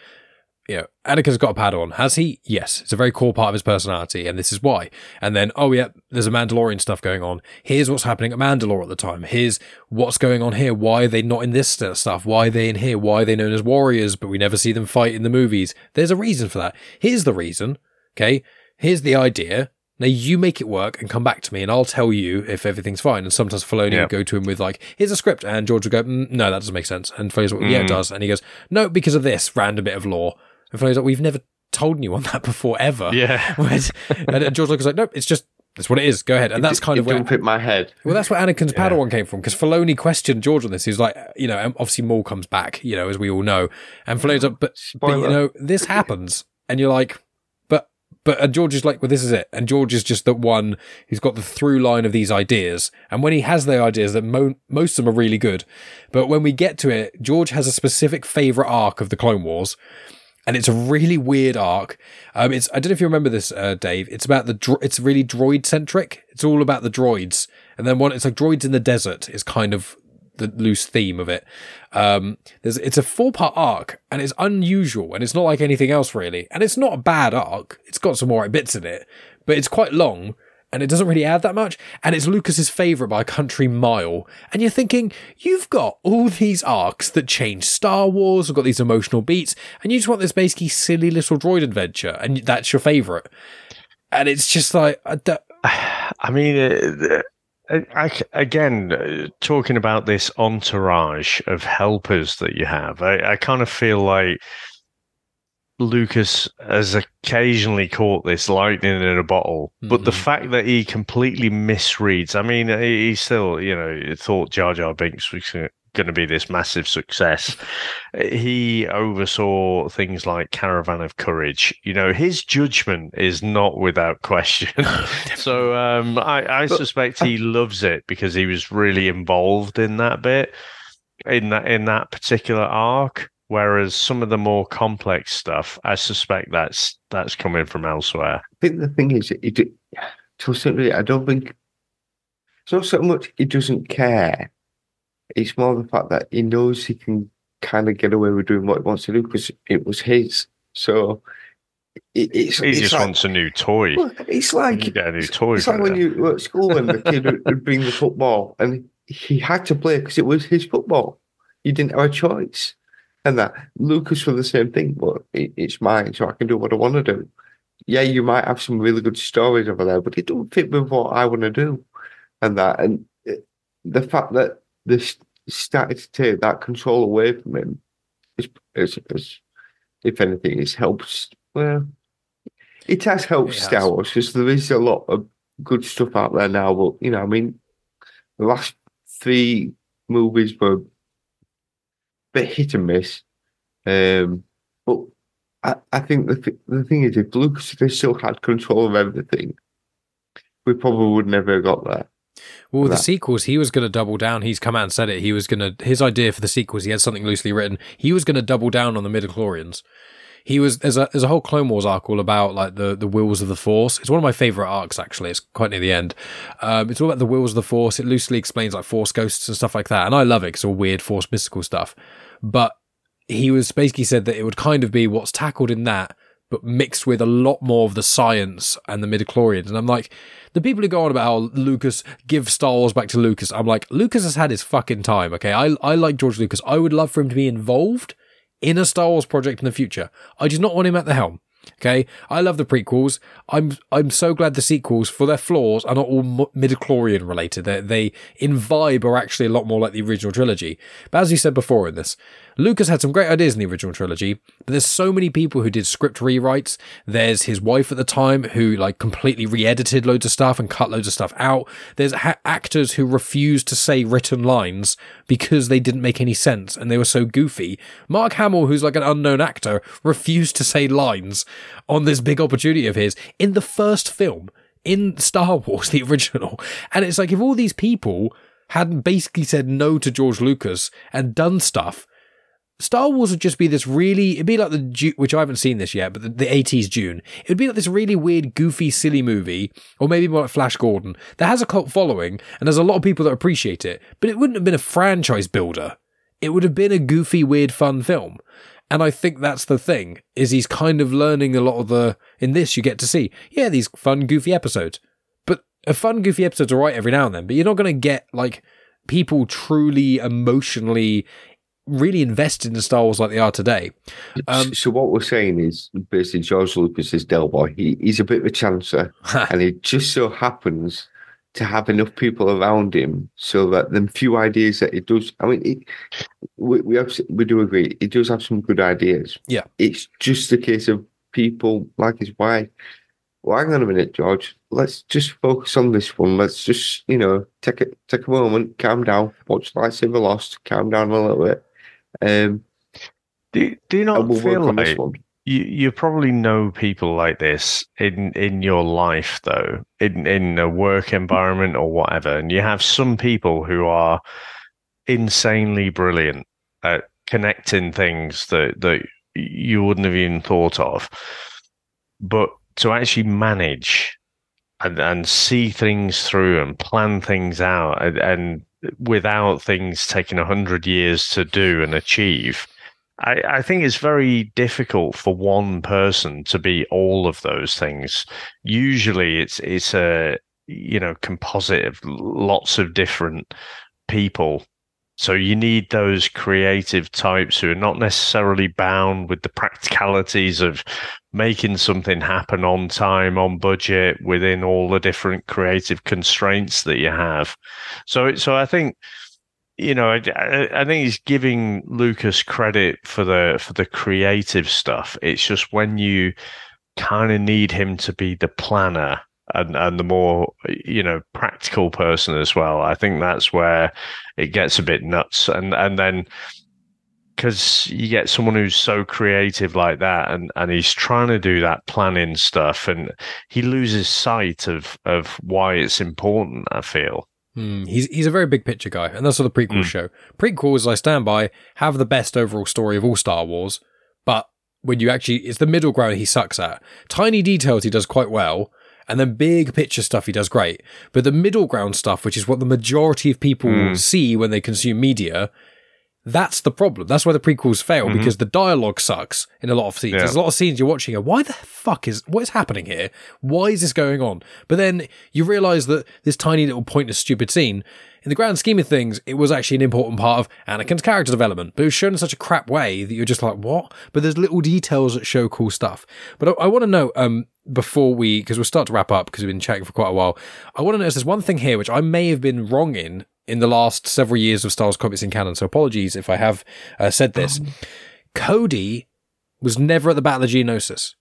you know, Anakin's got a Padawan. Has he? Yes. It's a very core part of his personality, and this is why. And then, oh yeah, there's a Mandalorian stuff going on. Here's what's happening at Mandalore at the time. Here's what's going on here. Why are they not in this stuff? Why are they in here? Why are they known as warriors, but we never see them fight in the movies? There's a reason for that. Here's the reason. Okay. Here's the idea. Now you make it work and come back to me, and I'll tell you if everything's fine. And sometimes Filoni Yeah. would go to him with like, "Here's a script," and George would go, mm, "No, that doesn't make sense." And Filoni's like, "Yeah, it Mm. does." And he goes, "No, because of this random bit of law." And Filoni's like, "We've never told anyone that before, ever." Yeah. And George Lucas like, "Nope, it's just that's what it is. Go ahead." And that's kind it of where don't my head. well, that's where Anakin's Yeah. Padawan came from because Filoni questioned George on this. He was like, you know, obviously Maul comes back, you know, as we all know, and Filoni's like, but, but you know, this happens, and you're like, but, but, and George is like, well, this is it, and George is just the one who's got the through line of these ideas, and when he has the ideas, that mo- most of them are really good, but when we get to it, George has a specific favorite arc of the Clone Wars. And it's a really weird arc. Um, it's I don't know if you remember this, uh, Dave. It's about the dro- it's really droid centric. It's all about the droids, and then one. It's like droids in the desert is kind of the loose theme of it. Um, it's a four part arc, and it's unusual, and it's not like anything else really. And it's not a bad arc. It's got some alright bits in it, but it's quite long. And it doesn't really add that much. And it's Lucas's favorite by a country mile. And you're thinking, you've got all these arcs that change Star Wars, have got these emotional beats, and you just want this basically silly little droid adventure, and that's your favorite. And it's just like, I I mean, uh, I- again, uh, talking about this entourage of helpers that you have, I, I kind of feel like Lucas has occasionally caught this lightning in a bottle, but the Mhm. fact that he completely misreads, I mean, he he still, you know, thought Jar Jar Binks was going to be this massive success. He oversaw things like Caravan of Courage. You know, his judgment is not without question. so um, I, I suspect he loves it because he was really involved in that bit, in that in that particular arc. Whereas some of the more complex stuff, I suspect that's that's coming from elsewhere. I think the thing is, it, to a certain degree, I don't think it's not so much he doesn't care. It's more the fact that he knows he can kind of get away with doing what he wants to do because it was his. So it, it's, He it's just like, wants a new toy. well, it's like You get a new toy. it's like when you were at school and the kid would, would bring the football and he had to play because it was his football. He didn't have a choice. And that Lucas for the same thing, but it, it's mine, so I can do what I want to do. Yeah, you might have some really good stories over there, but it don't fit with what I want to do. And that, and it, the fact that this started to take that control away from him is, is, is if anything, it's helped. Well, it has helped It. Star Wars because there is a lot of good stuff out there now. But you know, I mean, the last three movies were bit hit and miss. Um, but I, I think the th- the thing is, if Lucas had still had control of everything, we probably would never have got there. Well, the That- sequels, he was going to double down. He's come out and said it. He was going to his idea for the sequels. He had something loosely written. He was going to double down on the midichlorians. He was there's a there's a whole Clone Wars arc all about like the the wills of the Force. It's one of my favorite arcs actually. It's quite near the end. Um, it's all about the wills of the Force. It loosely explains like Force ghosts and stuff like that. And I love it. It's all weird Force mystical stuff. But he was basically said that it would kind of be what's tackled in that, but mixed with a lot more of the science and the midichlorians. And I'm like, the people who go on about how Lucas give Star Wars back to Lucas, I'm like, Lucas has had his fucking time. Okay, I I like George Lucas. I would love for him to be involved in a Star Wars project in the future. I do not want him at the helm. Okay, I love the prequels. I'm I'm so glad the sequels, for their flaws, are not all midichlorian related. They they in vibe are actually a lot more like the original trilogy. But as you said before in this, Lucas had some great ideas in the original trilogy, but there's so many people who did script rewrites. There's his wife at the time who like completely re-edited loads of stuff and cut loads of stuff out. There's ha- actors who refused to say written lines because they didn't make any sense and they were so goofy. Mark Hamill, who's like an unknown actor, refused to say lines on this big opportunity of his in the first film in Star Wars, the original. And it's like if all these people hadn't basically said no to George Lucas and done stuff, Star Wars would just be this really, it'd be like the, which I haven't seen this yet, but the, the 80s Dune. It would be like this really weird, goofy, silly movie, or maybe more like Flash Gordon, that has a cult following, and there's a lot of people that appreciate it, but it wouldn't have been a franchise builder. It would have been a goofy, weird, fun film. And I think that's the thing is he's kind of learning a lot of the in this you get to see yeah these fun goofy episodes, but a fun goofy episodes are right every now and then, but you're not going to get like people truly emotionally really invested in Star Wars like they are today. Um, so what we're saying is basically George Lucas is Del Boy. He, he's a bit of a chancer, and it just so happens to have enough people around him so that the few ideas that it does. I mean, it, we we, have, we do agree it does have some good ideas. Yeah, it's just a case of people like his wife. Well, hang on a minute, George. Let's just focus on this one. Let's just, you know, take a take a moment, calm down, watch Lightsaber Lost, calm down a little bit. Um, do, do you not we'll feel like you, you probably know people like this in, in your life, though, in, in a work environment or whatever, and you have some people who are insanely brilliant at connecting things that, that you wouldn't have even thought of. But to actually manage and, and see things through and plan things out and, and without things taking a hundred years to do and achieve. I, I, think it's very difficult for one person to be all of those things. Usually, it's it's a you know composite of lots of different people. So you need those creative types who are not necessarily bound with the practicalities of making something happen on time, on budget, within all the different creative constraints that you have. So, so I think, you know, I, I think he's giving Lucas credit for the for the creative stuff. It's just when you kind of need him to be the planner and and the more you know practical person as well. I think that's where it gets a bit nuts. And and then because you get someone who's so creative like that and, and he's trying to do that planning stuff and he loses sight of, of why it's important, I feel. Mm, he's he's a very big picture guy, and that's what the prequels mm. show. Prequels, I stand by, have the best overall story of all Star Wars, but when you actually, it's the middle ground he sucks at. Tiny details he does quite well, and then big picture stuff he does great. But the middle ground stuff, which is what the majority of people mm. see when they consume media, that's the problem. That's why the prequels fail mm-hmm. because the dialogue sucks in a lot of scenes. Yeah. There's a lot of scenes you're watching. why the fuck is what is happening here? Why is this going on? But then you realize that this tiny little pointless stupid scene, in the grand scheme of things, it was actually an important part of Anakin's character development. But it was shown in such a crap way that you're just like, what? But there's little details that show cool stuff. But I, I want to know, um, before we, because we'll start to wrap up because we've been chatting for quite a while. I want to notice there's one thing here which I may have been wrong in in the last several years of Star Wars comics in canon. So apologies if I have uh, said this. Um. Cody was never at the Battle of Geonosis.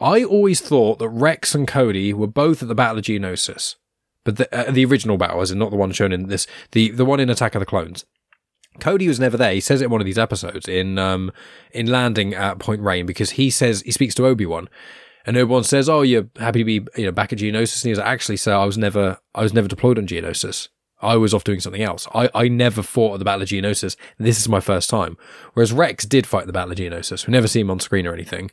I always thought that Rex and Cody were both at the Battle of Geonosis, but the, uh, the original battle, as in not the one shown in this, the the one in Attack of the Clones. Cody was never there. He says it in one of these episodes in um in landing at Point Rain because he says he speaks to Obi Wan, and Obi Wan says, "Oh, you're happy to be you know back at Geonosis." And he's like, "Actually, sir, I was never I was never deployed on Geonosis." I was off doing something else. I, I never fought at the Battle of Geonosis. This is my first time. Whereas Rex did fight the Battle of Geonosis. We never see him on screen or anything,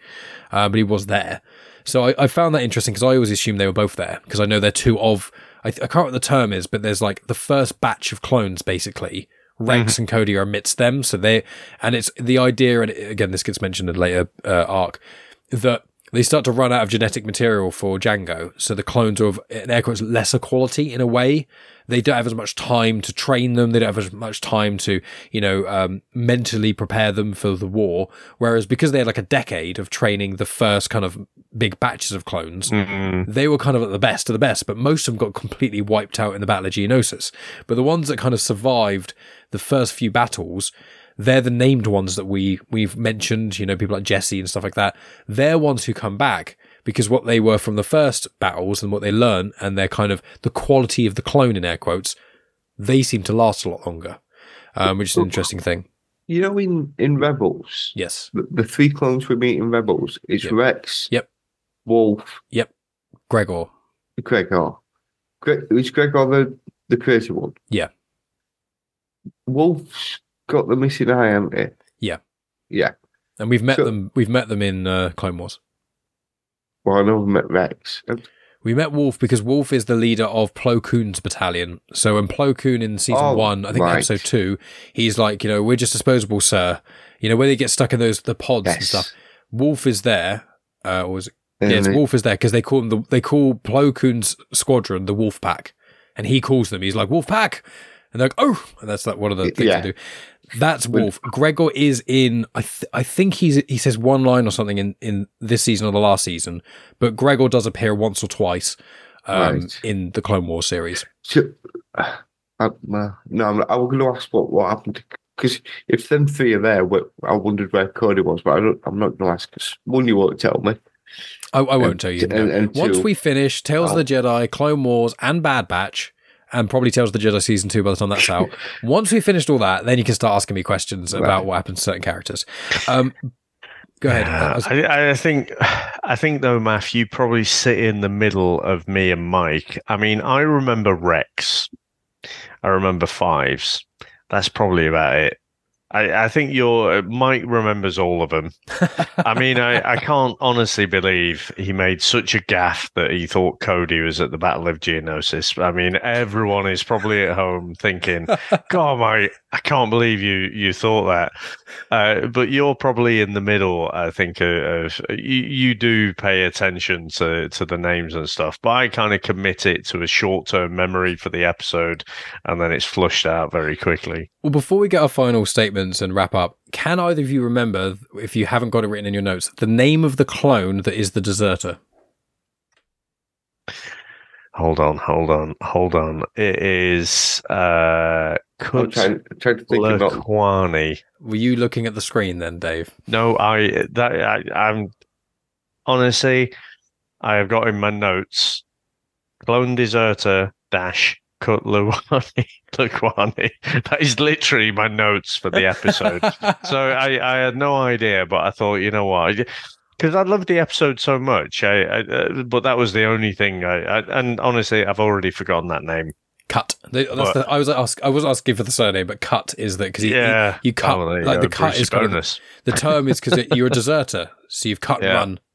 uh, but he was there. So I, I found that interesting because I always assumed they were both there because I know they're two of, I, I can't remember what the term is, but there's like the first batch of clones basically. Rex mm-hmm. and Cody are amidst them. So they, and it's the idea, and again, this gets mentioned in later uh, arc, that they start to run out of genetic material for Jango, So the clones are of, in air quotes, lesser quality in a way. They don't have as much time to train them. They don't have as much time to, you know, um, mentally prepare them for the war. Whereas because they had like a decade of training the first kind of big batches of clones, mm-hmm. they were kind of at the best of the best, but most of them got completely wiped out in the Battle of Geonosis. But the ones that kind of survived the first few battles, they're the named ones that we we've mentioned, you know, people like Jesse and stuff like that. They're ones who come back because what they were from the first battles and what they learn and their kind of the quality of the clone in air quotes, they seem to last a lot longer, um, which is an interesting thing. You know, in in Rebels, yes, the, the three clones we meet in Rebels is yep. Rex, yep, Wolf, yep, Gregor, Gregor. Gre- is Gregor the the crazy one? Yeah. Wolf's got the missing eye, haven't he? Yeah. Yeah. And we've met so, them. We've met them in uh, Clone Wars. Well, I know we met Rex. We met Wolf because Wolf is the leader of Plo Koon's battalion. So in Plo Koon in season oh, one, I think right. episode two, he's like, you know, we're just disposable, sir. You know, where they get stuck in those the pods and stuff. Wolf is there. Uh, or was it? And Yes, it- Wolf is there because they call him the they call Plo Koon's squadron the Wolf Pack, and he calls them. He's like Wolf Pack, and they're like, oh, and that's like one of the things Yeah. they do. That's Wolf. Gregor is in. I th- I think he's he says one line or something in in this season or the last season, but Gregor does appear once or twice um, Right. in the Clone War series. So, uh, uh, no, I'm, I was going to ask what, what happened because if them three are there, I wondered where Cody was, but I don't, I'm not going to ask because one, you won't tell me. I, I won't And- tell you. no. and- and Once two- we finish Tales of the Oh. Jedi, Clone Wars, and Bad Batch, and probably Tales of the Jedi season two by the time that's out. Once we've finished all that, then you can start asking me questions about what happens to certain characters. Um, go ahead. Yeah, I was- I, I think, I think though, Matthew, you probably sit in the middle of me and Mike. I mean, I remember Rex. I remember Fives. That's probably about it. I, I think your Mike remembers all of them. I mean, I, I can't honestly believe he made such a gaff that he thought Cody was at the Battle of Geonosis. I mean, everyone is probably at home thinking, "God, mate, I can't believe you you thought that." Uh, but you're probably in the middle. I think of, of you, you do pay attention to to the names and stuff, but I kind of commit it to a short term memory for the episode, and then it's flushed out very quickly. well, before we get our final statements and wrap up, can either of you remember, if you haven't got it written in your notes, the name of the clone that is the deserter? Hold on, hold on, hold on. It is uh I'm Cut trying, trying to think about Lawquane. Were you looking at the screen then, Dave? No, I that I, I'm honestly, I have got in my notes clone deserter dash Cut Lawquane Lawquane. That is literally my notes for the episode. so I, I had no idea, but I thought, you know what, because I loved the episode so much. I, I uh, but that was the only thing. I, I and honestly, I've already forgotten that name. Cut. That's the, I was ask, I was asking for the surname, but cut is that because yeah, you cut Oh, like go, the cut is kind of bonus. the term is because you're a deserter, so you've cut and Yeah.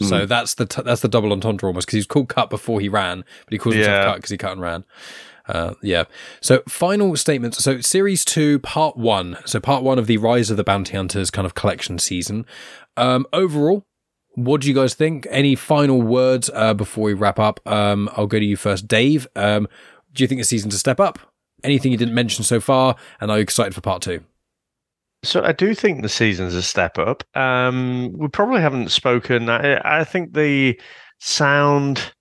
Run. So that's the t- that's the double entendre almost because he's called cut before he ran, but he calls himself Yeah. cut because he cut and ran. Uh, yeah. So final statements. So series two, part one. So part one of the Rise of the Bounty Hunters kind of collection season. Um, overall, what do you guys think? Any final words uh, before we wrap up? Um, I'll go to you first, Dave. Um, do you think the season to step up? Anything you didn't mention so far? And are you excited for part two? So I do think the season's a step up. Um, we probably haven't spoken. I, I think the sound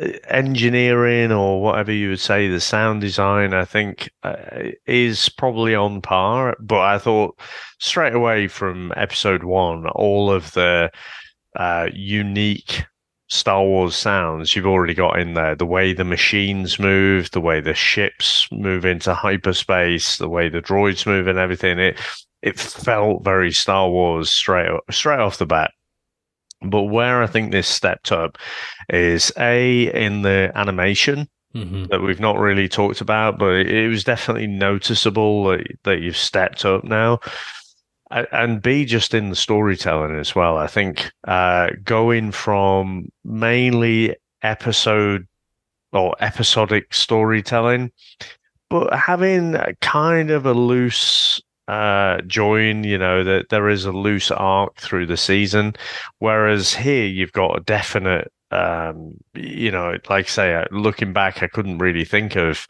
uh, engineering or whatever you would say, the sound design, I think uh, is probably on par. But I thought straight away from episode one, all of the uh, unique Star Wars sounds you've already got in there. The way the machines move, the way the ships move into hyperspace, the way the droids move, and everything. It it felt very Star Wars straight straight off the bat. But where I think this stepped up is a in the animation Mm-hmm. that we've not really talked about, but it was definitely noticeable that, that you've stepped up now. And B, just in the storytelling as well. I think uh, going from mainly episode or episodic storytelling, but having kind of a loose uh join you know that there is a loose arc through the season. Whereas here you've got a definite um you know like I say uh, looking back i couldn't really think of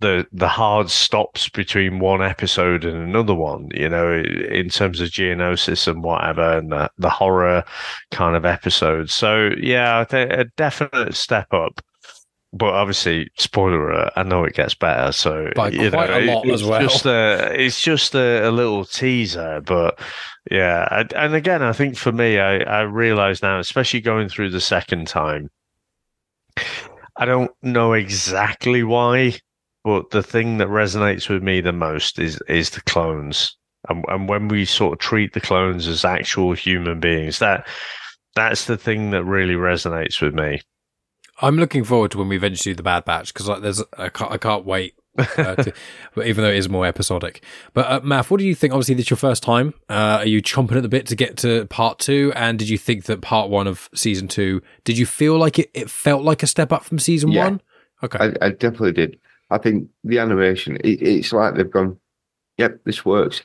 the the hard stops between one episode and another one you know in terms of geonosis and whatever and the, the horror kind of episodes. So yeah a definite step up but obviously, spoiler alert, I know it gets better. So By you quite know, a lot it- as it's well. Just a, it's just a, a little teaser, but yeah. And- And again, I think for me, I, I realize now, especially going through the second time, I don't know exactly why, but the thing that resonates with me the most is is the clones. And, and when we sort of treat the clones as actual human beings, that that's the thing that really resonates with me. I'm looking forward to when we eventually do the Bad Batch because like, there's I can't, I can't wait. uh, to, but even though it is more episodic, but uh, Maff, what do you think? Obviously, this is your first time. Uh, are you chomping at the bit to get to part two? And did you think that part one of season two? Did you feel like it? It felt like a step up from season Yeah. one. Okay, I, I definitely did. I think the animation, it, it's like they've gone, yep, this works.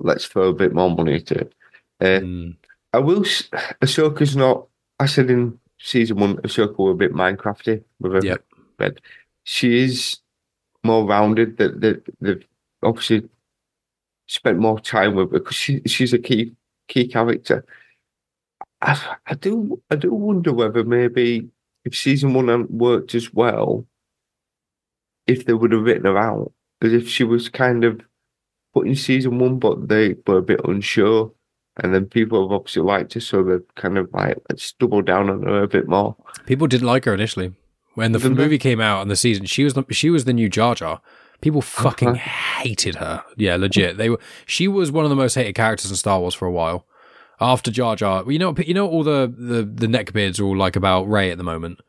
let's throw a bit more money into it. Uh, Mm. I will. Ahsoka's not. I said in season one, Ahsoka were a bit Minecrafty with her, Yep. but she is more rounded. That that they've obviously spent more time with her because she she's a key key character. I, I do I do wonder whether maybe if season one hadn't worked as well, if they would have written her out as if she was kind of put in season one, but they were a bit unsure. And then people have obviously liked her, so they're kind of like, let's double down on her a bit more. People didn't like her initially when the f- Didn't they? movie came out and the season. She was the, she was the new Jar Jar. People fucking hated her. Yeah, legit. They were. She was one of the most hated characters in Star Wars for a while. After Jar Jar, you know, you know, all the the the neckbeards are all like about Rey at the moment.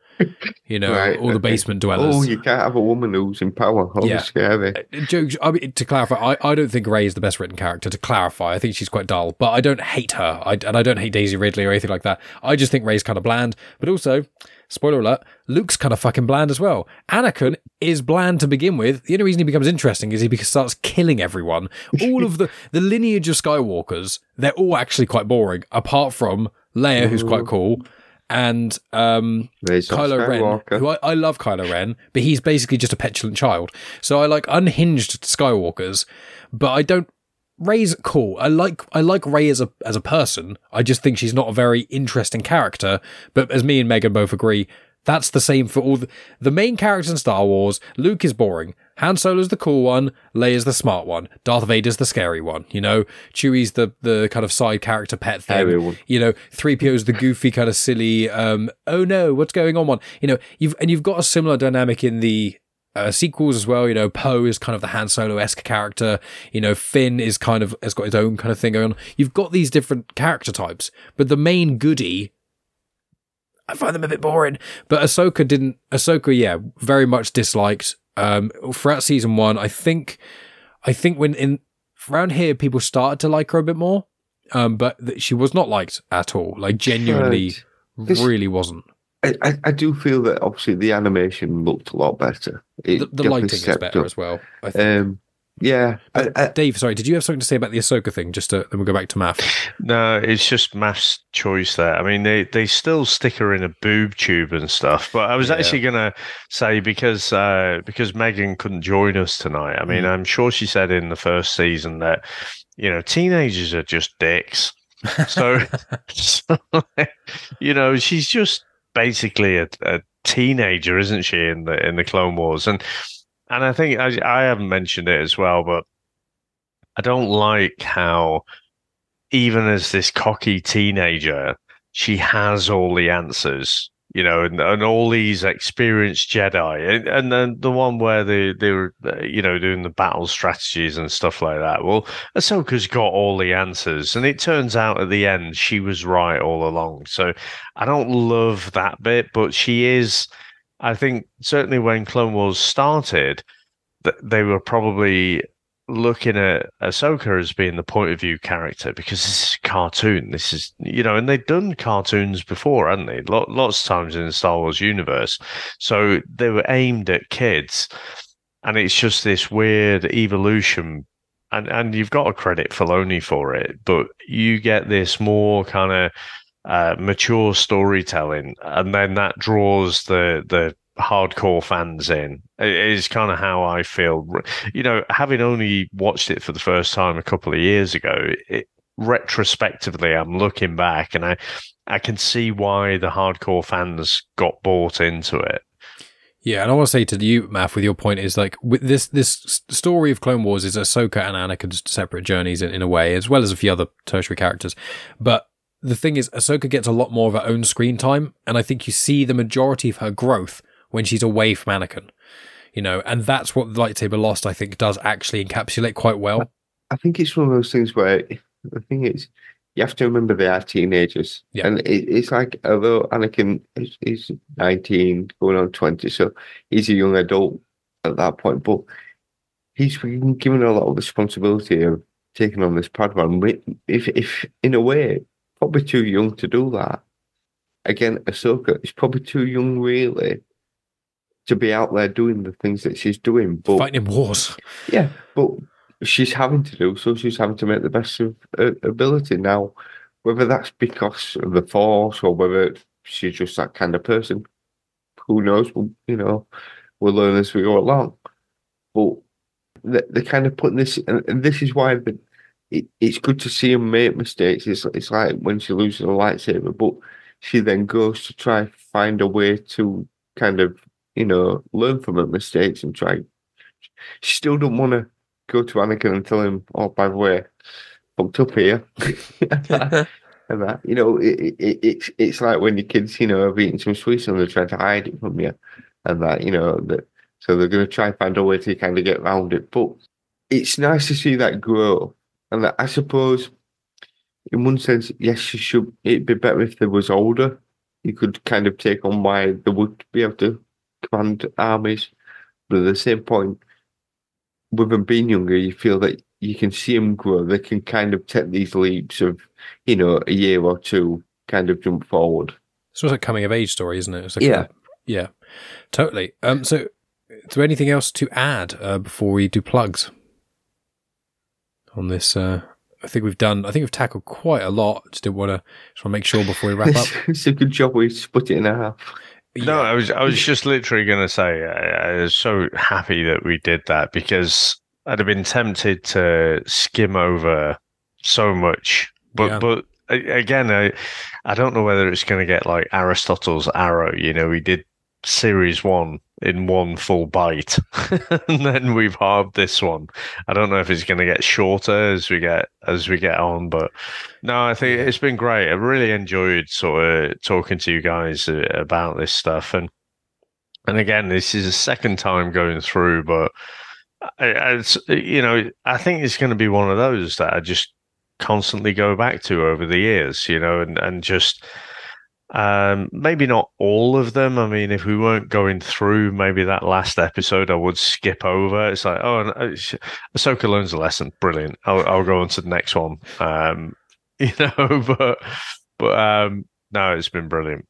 You know, Right, all the uh, uh, basement dwellers. Oh, you can't have a woman who's in power. Oh, Yeah. scary. Uh, Jokes. I mean, to clarify, I, I don't think Rey is the best written character. To clarify, I think she's quite dull, but I don't hate her. I, and I don't hate Daisy Ridley or anything like that. I just think Rey's kind of bland. But also, spoiler alert, Luke's kind of fucking bland as well. Anakin is bland to begin with. The only reason he becomes interesting is he starts killing everyone. All of the the lineage of Skywalkers, they're all actually quite boring, apart from Leia, who's quite cool. And um, Kylo Ren, who I, I love Kylo Ren, but he's basically just a petulant child. So I like unhinged Skywalkers, but I don't. Rey's cool. I like I like Rey as a as a person. I just think she's not a very interesting character. But as me and Megan both agree, that's the same for all the, the main characters in Star Wars. Luke is boring. Han Solo's the cool one. Leia's the smart one. Darth Vader's the scary one. You know, Chewie's the the kind of side character pet thing you know, three PO's the goofy kind of silly, um, oh no, what's going on one. You know, you've and you've got a similar dynamic in the uh, sequels as well. You know, Poe is kind of the Han Solo esque character. You know, Finn is kind of has got his own kind of thing going on. You've got these different character types, but the main goody. I find them a bit boring, but Ahsoka didn't. Ahsoka, yeah, very much disliked. Um, throughout season one, I think, I think when in around here, people started to like her a bit more um, but th- she was not liked at all. Like genuinely, Right. This- really wasn't. I, I, I do feel that obviously the animation looked a lot better. It The, the lighting is better up. as well. I think. Um, yeah, I, I, Dave, sorry, did you have something to say about the Ahsoka thing? Just to, then we'll go back to Maff. No, it's just Maff's choice there. I mean, they, they still stick her in a boob tube and stuff. But I was Yeah. actually going to say because uh, because Megan couldn't join us tonight. I mean, Mm. I'm sure she said in the first season that you know teenagers are just dicks. So, so you know, she's just basically a, a teenager, isn't she? In the in the Clone Wars, and and I think I, I haven't mentioned it as well, but I don't like how even as this cocky teenager, she has all the answers, you know, and, and all these experienced Jedi, and, and then the one where they they were, you know, doing the battle strategies and stuff like that. Well, Ahsoka's got all the answers, and it turns out at the end she was right all along. So I don't love that bit, but she is. I think certainly when Clone Wars started, they were probably looking at Ahsoka as being the point of view character because this is a cartoon. This is, you know, and they've done cartoons before, hadn't they? Lot, lots of times in the Star Wars universe. So they were aimed at kids. And it's just this weird evolution. And, and you've got to credit Filoni for it, but you get this more kind of uh, mature storytelling, and then that draws the the hardcore fans in. It is kind of how I feel. You know, having only watched it for the first time a couple of years ago, it, retrospectively, I'm looking back and I I can see why the hardcore fans got bought into it. Yeah, and I want to say to you, Maff, with your point is like with this this story of Clone Wars is Ahsoka and Anakin's separate journeys in, in a way, as well as a few other tertiary characters. But the thing is, Ahsoka gets a lot more of her own screen time, and I think you see the majority of her growth when she's away from Anakin. You know, and that's what Lightsaber Lost, I think, does actually encapsulate quite well. I think it's one of those things where the thing is, you have to remember they are teenagers. Yeah. And it, it's like, although Anakin is, is 19, going on 20, so he's a young adult at that point, but he's been given a lot of responsibility of taking on this Padawan. If, if, in a way, probably too young to do that. Again, Ahsoka is probably too young, really, to be out there doing the things that she's doing. But Fighting wars. yeah, but she's having to do so. She's having to make the best of her ability now. Whether that's because of the force or whether she's just that kind of person, who knows? We'll, you know, we'll learn as we go along. But they're kind of putting this, and this is why the, it, it's good to see him make mistakes. It's it's like when she loses a lightsaber, but she then goes to try find a way to kind of you know learn from her mistakes and try. She still don't want to go to Anakin and tell him, "Oh, by the way, fucked up here." and that you know, it, it, it's it's like when your kids, you know, have eaten some sweets and they're trying to hide it from you, and that you know that. So they're going to try and find a way to kind of get around it, but it's nice to see that grow and I suppose, in one sense, yes, she should. It'd be better if they was older. You could kind of take on why they would be able to command armies, but at the same point, with them being younger, you feel that you can see them grow. They can kind of take these leaps of, you know, a year or two, kind of jump forward. It's almost like a coming of age story, isn't it? Like yeah, a, yeah, totally. Um, so, is there anything else to add uh, before we do plugs? On this. Uh, I think we've done. I think we've tackled quite a lot. Just want to just want to make sure before we wrap up. it's a good job we split it in half. Yeah. No, I was I was just literally going to say I, I was so happy that we did that because I'd have been tempted to skim over so much, but yeah. but again, I I don't know whether it's going to get like Aristotle's arrow. You know, we did series one in one full bite, and then we've halved this one. I don't know if it's going to get shorter as we get as we get on, but no, I think it's been great. I really enjoyed sort of talking to you guys uh, about this stuff, and and again, this is the second time going through, but it's you know I think it's going to be one of those that I just constantly go back to over the years, you know, and and just um, maybe not all of them. I mean, if we weren't going through maybe that last episode, I would skip over. It's like, oh, Ahsoka learns a lesson. Brilliant. I'll, I'll go on to the next one. Um, you know, but but um, no, it's been brilliant.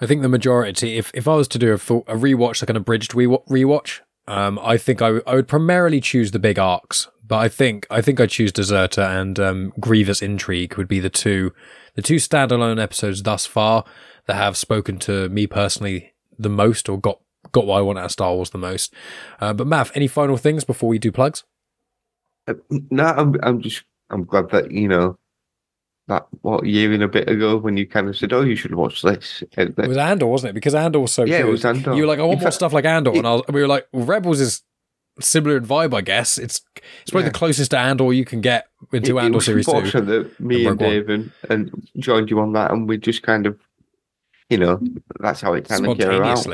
I think the majority, if if I was to do a, full, a rewatch, like an abridged rewatch, um, I think I, I would primarily choose the big arcs, but I think I think I'd choose Deserter and um, Grievous Intrigue would be the two the two standalone episodes thus far that have spoken to me personally the most or got got what I want out of Star Wars the most. Uh, but Maff, any final things before we do plugs? Uh, no, I'm I'm just I'm glad that you know that what year and a bit ago when you kind of said, "Oh, you should watch this." It was Andor, wasn't it? Because Andor was so yeah, good. it was Andor. You were like, "I want more stuff like Andor," it, and was, we were like, well, "Rebels is similar in vibe, I guess. It's it's probably yeah. the closest to Andor you can get into it, Andor it series two. That me and, and Dave and, and joined you on that, and we just kind of you know, that's how it kind of came out.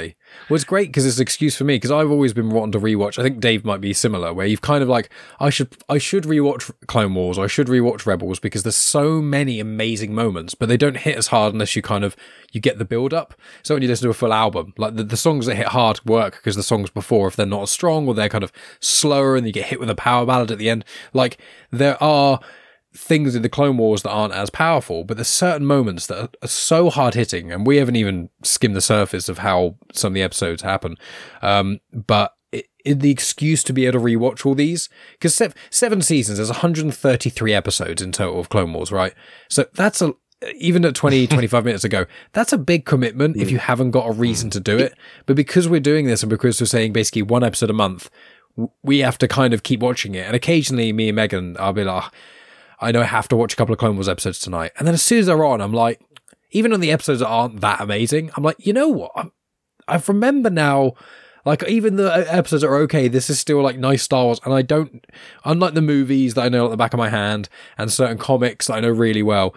Well, it's great because it's an excuse for me because I've always been wanting to rewatch. I think Dave might be similar, where you've kind of like, I should, I should rewatch Clone Wars or I should rewatch Rebels because there's so many amazing moments, but they don't hit as hard unless you kind of you get the build up. So when you listen to a full album, like the, the songs that hit hard work because the songs before, if they're not as strong or they're kind of slower and you get hit with a power ballad at the end, like there are things in the Clone Wars that aren't as powerful, but there's certain moments that are, so hard hitting, and we haven't even skimmed the surface of how some of the episodes happen. Um, but it, it, the excuse to be able to rewatch all these, because seven, seven seasons, there's 133 episodes in total of Clone Wars, right? So that's a even at 20, 25 minutes ago, that's a big commitment if you mm. haven't got a reason to do it. But because we're doing this and because we're saying basically one episode a month, we have to kind of keep watching it. And occasionally, me and Megan, I'll be like, I know I have to watch a couple of Clone Wars episodes tonight. And then as soon as they're on, I'm like, even on the episodes that aren't that amazing, I'm like, you know what? I remember now, like, even the uh, episodes are okay. This is still like nice Star Wars. And I don't, unlike the movies that I know at the back of my hand and certain comics that I know really well,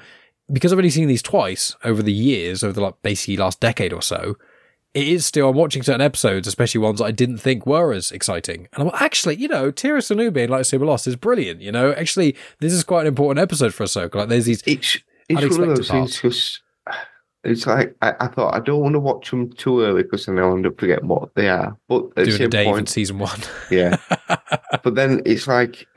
because I've only seen these twice over the years, over the like basically last decade or so, it is still, I'm watching certain episodes, especially ones that I didn't think were as exciting. And I'm like, actually, you know, Tera Sinube in Lightsaber Lost is brilliant. You know, actually, this is quite an important episode for Ahsoka. Like, there's these. It's, it's one of those parts. things because it's like, I, I, thought, I don't want to watch them too early because then I'll end up forgetting what they are. But at Doing the same Dave point, in season one. yeah. but then it's like,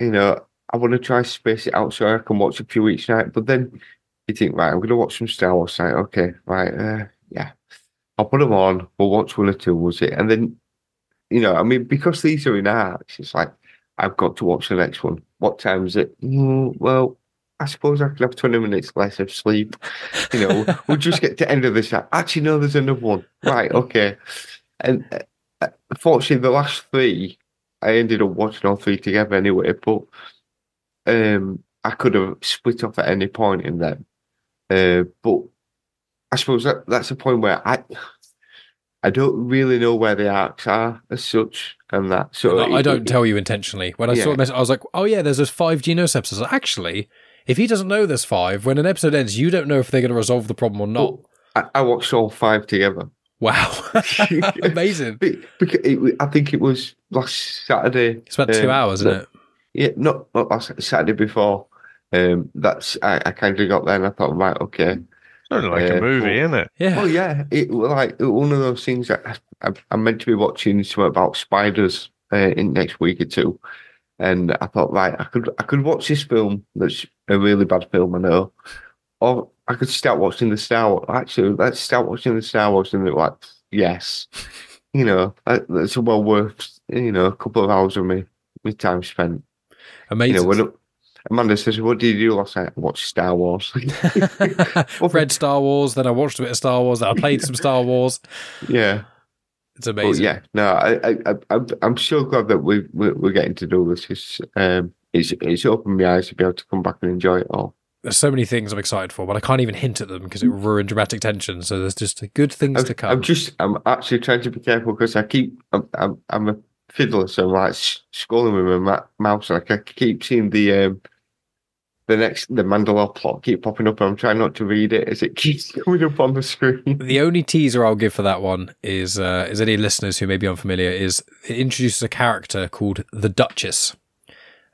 you know, I want to try space it out so I can watch a few each night. But then you think, right, I'm going to watch some Star Wars. Like, okay, right, uh, yeah I'll put them on. We'll watch one or two. Was it? And then, you know, I mean, because these are in arcs, it's like I've got to watch the next one. What time is it? Mm, well, I suppose I could have 20 minutes less of sleep. You know, we'll just get to the end of this. Actually, no, there's another one. Right, okay. And uh, fortunately, the last three, I ended up watching all three together anyway, but um, I could have split off at any point in them. Uh, but I suppose that that's a point where I I don't really know where the arcs are as such, and that. So I don't it, tell you intentionally. When I yeah. saw message, I was like, "Oh yeah, there's those five Genos episodes." Actually, if he doesn't know there's five, when an episode ends, you don't know if they're going to resolve the problem or not. Well, I, I, watched all five together. Wow, amazing! because it, I think it was last Saturday. It's about two um, hours, isn't it? Yeah, not, not last Saturday before. Um, that's I, I kind of got there and I thought, right, okay. Sounds like uh, a movie, but, isn't it? Yeah. Oh yeah, it like one of those things that I, am meant to be watching something about spiders uh, in next week or two, and I thought, right, I could I could watch this film that's a really bad film, I know, or I could start watching the Star Wars. Actually, let's start watching the Star Wars, and they're like, yes, you know, that's well worth you know a couple of hours of me with time spent. Amazing. You know, when, Amanda says, "What did you do last night?" I watched Star Wars. Read Star Wars, then I watched a bit of Star Wars. Then I played some Star Wars. Yeah, it's amazing. yeah, no, I, I, I'm so glad that we we're getting to do this. It's, um, it's, it's opened my eyes to be able to come back and enjoy it all. There's so many things I'm excited for, but I can't even hint at them because it will ruin dramatic tension. So there's just good things I'm, to come. I'm just, I'm actually trying to be careful because I keep, I'm, I'm, I'm a fiddler, so I'm like scrolling with my mouse, like I keep seeing the um, the next the Mandalore plot keep popping up. And I'm trying not to read it as it keeps coming up on the screen. The only teaser I'll give for that one is, uh, is any listeners who may be unfamiliar, is it introduces a character called the Duchess,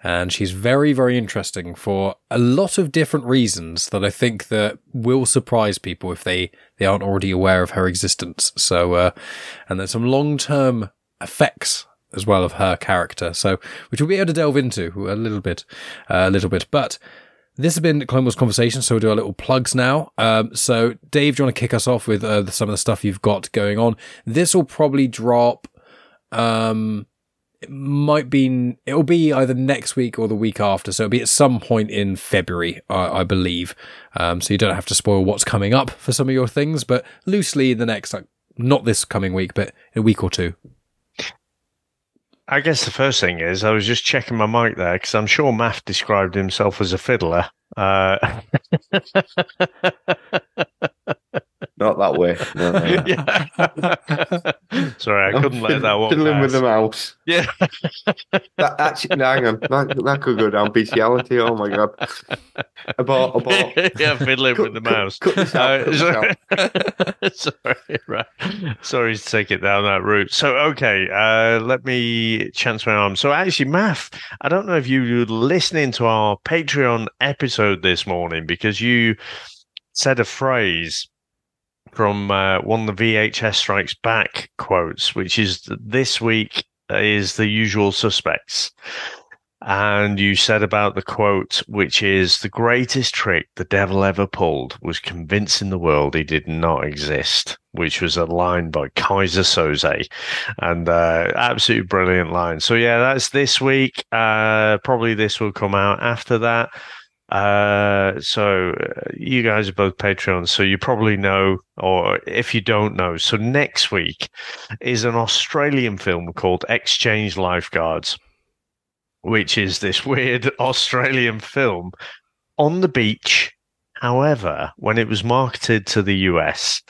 and she's very very interesting for a lot of different reasons that I think that will surprise people if they they aren't already aware of her existence. So, uh, and there's some long term effects as well of her character. So, which we'll be able to delve into a little bit, uh, a little bit. But this has been Clone Wars Conversation, so we'll do our little plugs now. Um, so, Dave, do you want to kick us off with uh, some of the stuff you've got going on? This will probably drop. Um, it might be it'll be either next week or the week after, so it'll be at some point in February, I, I believe. Um, so you don't have to spoil what's coming up for some of your things, but loosely in the next, like not this coming week, but a week or two. I guess the first thing is I was just checking my mic there because I'm sure Maff described himself as a fiddler. Uh, Not that way. No, yeah. Sorry, I I'm couldn't let that one. Fiddling pass. with the mouse. Yeah. that, actually, no, hang on. That, that could go down bestiality. Oh my god. About about. yeah, fiddling cut, with the mouse. Cut, cut out, uh, sorry. sorry, right. Sorry to take it down that route. So, okay, uh, let me chance my arm. So, actually, Maff, I don't know if you were listening to our Patreon episode this morning because you said a phrase from uh, one of the VHS Strikes Back quotes, which is this week is the usual suspects. And you said about the quote, which is the greatest trick the devil ever pulled was convincing the world he did not exist, which was a line by Keyser Söze. And uh, absolutely brilliant line. So, yeah, that's this week. Uh, probably this will come out after that. Uh, so uh, you guys are both Patreons, so you probably know, or if you don't know, so next week is an Australian film called Exchange Lifeguards, which is this weird Australian film on the beach. However, when it was marketed to the US,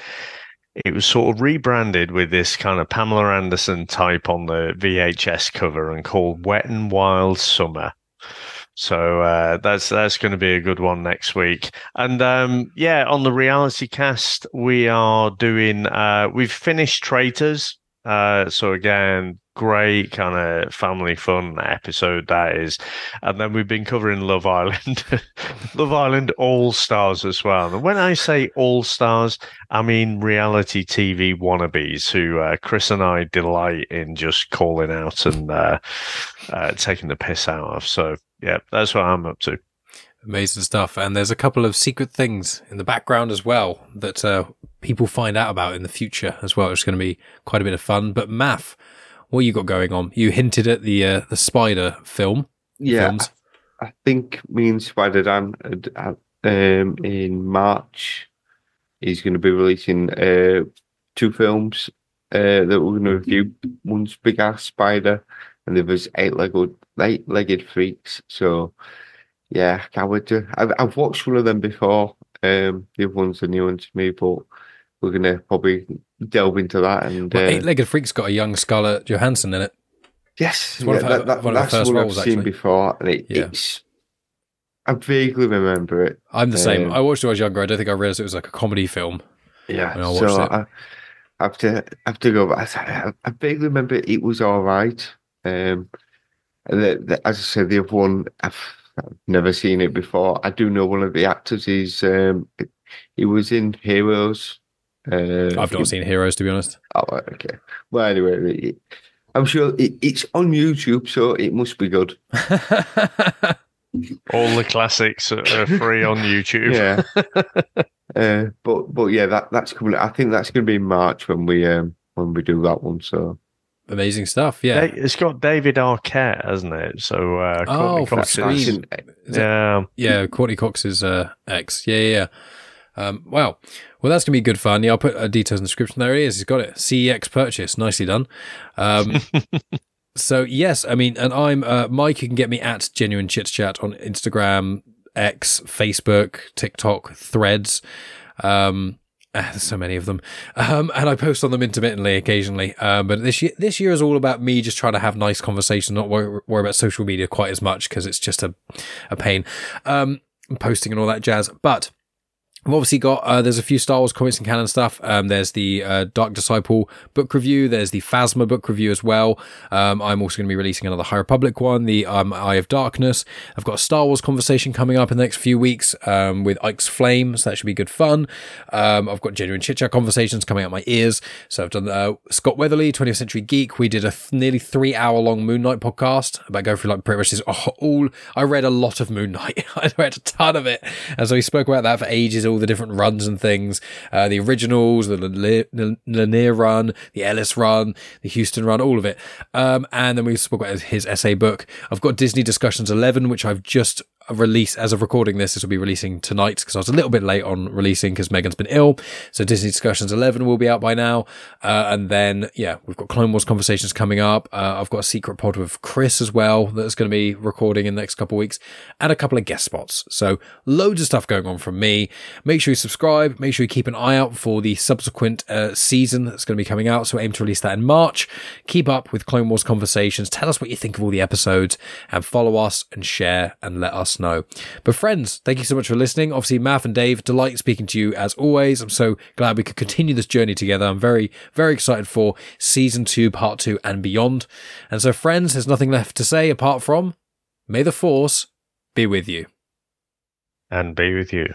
it was sort of rebranded with this kind of Pamela Anderson type on the VHS cover and called Wet and Wild Summer. So uh, that's that's going to be a good one next week. And um, yeah, on the reality cast, we are doing. Uh, we've finished Traitors. Uh, so again, great kind of family fun episode that is. And then we've been covering Love Island, Love Island All Stars as well. And when I say All Stars, I mean reality TV wannabes who uh, Chris and I delight in just calling out and uh, uh, taking the piss out of. So yeah, that's what I'm up to. Amazing stuff. And there's a couple of secret things in the background as well that uh, people find out about in the future as well. It's going to be quite a bit of fun. But Maff, what you got going on? You hinted at the uh, the spider film. Yeah, films. I, I think me and Spider Dan uh, um, in March he's going to be releasing uh, two films uh, that we're going to review. One's Big Ass Spider, and the other's Eight Legged Eight Legged Freaks. So yeah, can't wait to. I've, I've watched one of them before. Um, the other one's a new one to me, but we're going to probably delve into that. And Well, uh, Eight Legged Freak's got a young Scarlett Johansson in it. Yes, one of yeah, her- that, that, one that's first one roles, I've seen before, and it, Yeah. it's. I vaguely remember it. I'm the same. Um, I watched it when I was younger. I don't think I realized it was like a comedy film. Yeah, I so. I, I have to I have to go. Back. I, I vaguely remember it was all right. Um, the, the, as I said, the other one I've, I've never seen it before. I do know one of the actors. He's um, he was in Heroes. Uh, I've not seen Heroes to be honest. Oh, okay. Well, anyway, I'm sure it, it's on YouTube, so it must be good. All the classics are are free on YouTube. Yeah. uh, but but yeah, that that's coming. I think that's going to be in March when we um when we do that one. So Amazing stuff. Yeah. It's got David Arquette, hasn't it? So uh, Oh, Courtney from Cox Scream. is- Is yeah, Yeah, Courteney Cox's uh, ex. Yeah, yeah, yeah. Um, wow. Well, that's going to be good fun. Yeah, I'll put uh, details in the description. There he is. He's got it. CEX purchase. Nicely done. Um, so, yes, I mean, and I'm uh, Mike. You can get me at Genuine Chit Chat on Instagram, X, Facebook, TikTok, Threads. Um, ah, there's so many of them, um, and I post on them intermittently, occasionally. Um, but this year, this year is all about me just trying to have nice conversations, not worry, worry about social media quite as much because it's just a, a pain. Um, posting and all that jazz. But We've obviously got uh, there's a few Star Wars comics and canon stuff. Um, there's the uh, Dark Disciple book review. There's the Phasma book review as well. Um, I'm also going to be releasing another High Republic one, the um, Eye of Darkness. I've got a Star Wars conversation coming up in the next few weeks um, with Ike's Flame, so that should be good fun. Um, I've got genuine chit chat conversations coming out my ears. So I've done uh, Scott Weatherly, 20th Century Geek. We did a th- nearly three hour long Moon Knight podcast about going through like pretty much this all. I read a lot of Moon Knight. I read a ton of it, and so we spoke about that for ages. All the different runs and things, uh, the originals, the Lanier- run, the Ellis run, the Huston run, all of it. Um, and then we spoke about his essay book. I've got Disney Discussions 11, which I've just released as of recording this. This will be releasing tonight because I was a little bit late on releasing because Megan's been ill. So Disney Discussions 11 will be out by now. Uh, and then, yeah, we've got Clone Wars conversations coming up. Uh, I've got a secret pod with Chris as well that's going to be recording in the next couple of weeks and a couple of guest spots. So loads of stuff going on from me. Make sure you subscribe. Make sure you keep an eye out for the subsequent uh, season that's going to be coming out. So aim to release that in March. Keep up with Clone Wars conversations. Tell us what you think of all the episodes and follow us and share and let us know. But friends, thank you so much for listening. Obviously, Maff and Dave, delight speaking to you as always. I'm so glad we could continue this journey together. I'm very, very excited for season two, part two, and beyond. And so, friends, there's nothing left to say apart from may the force be with you. and be with you.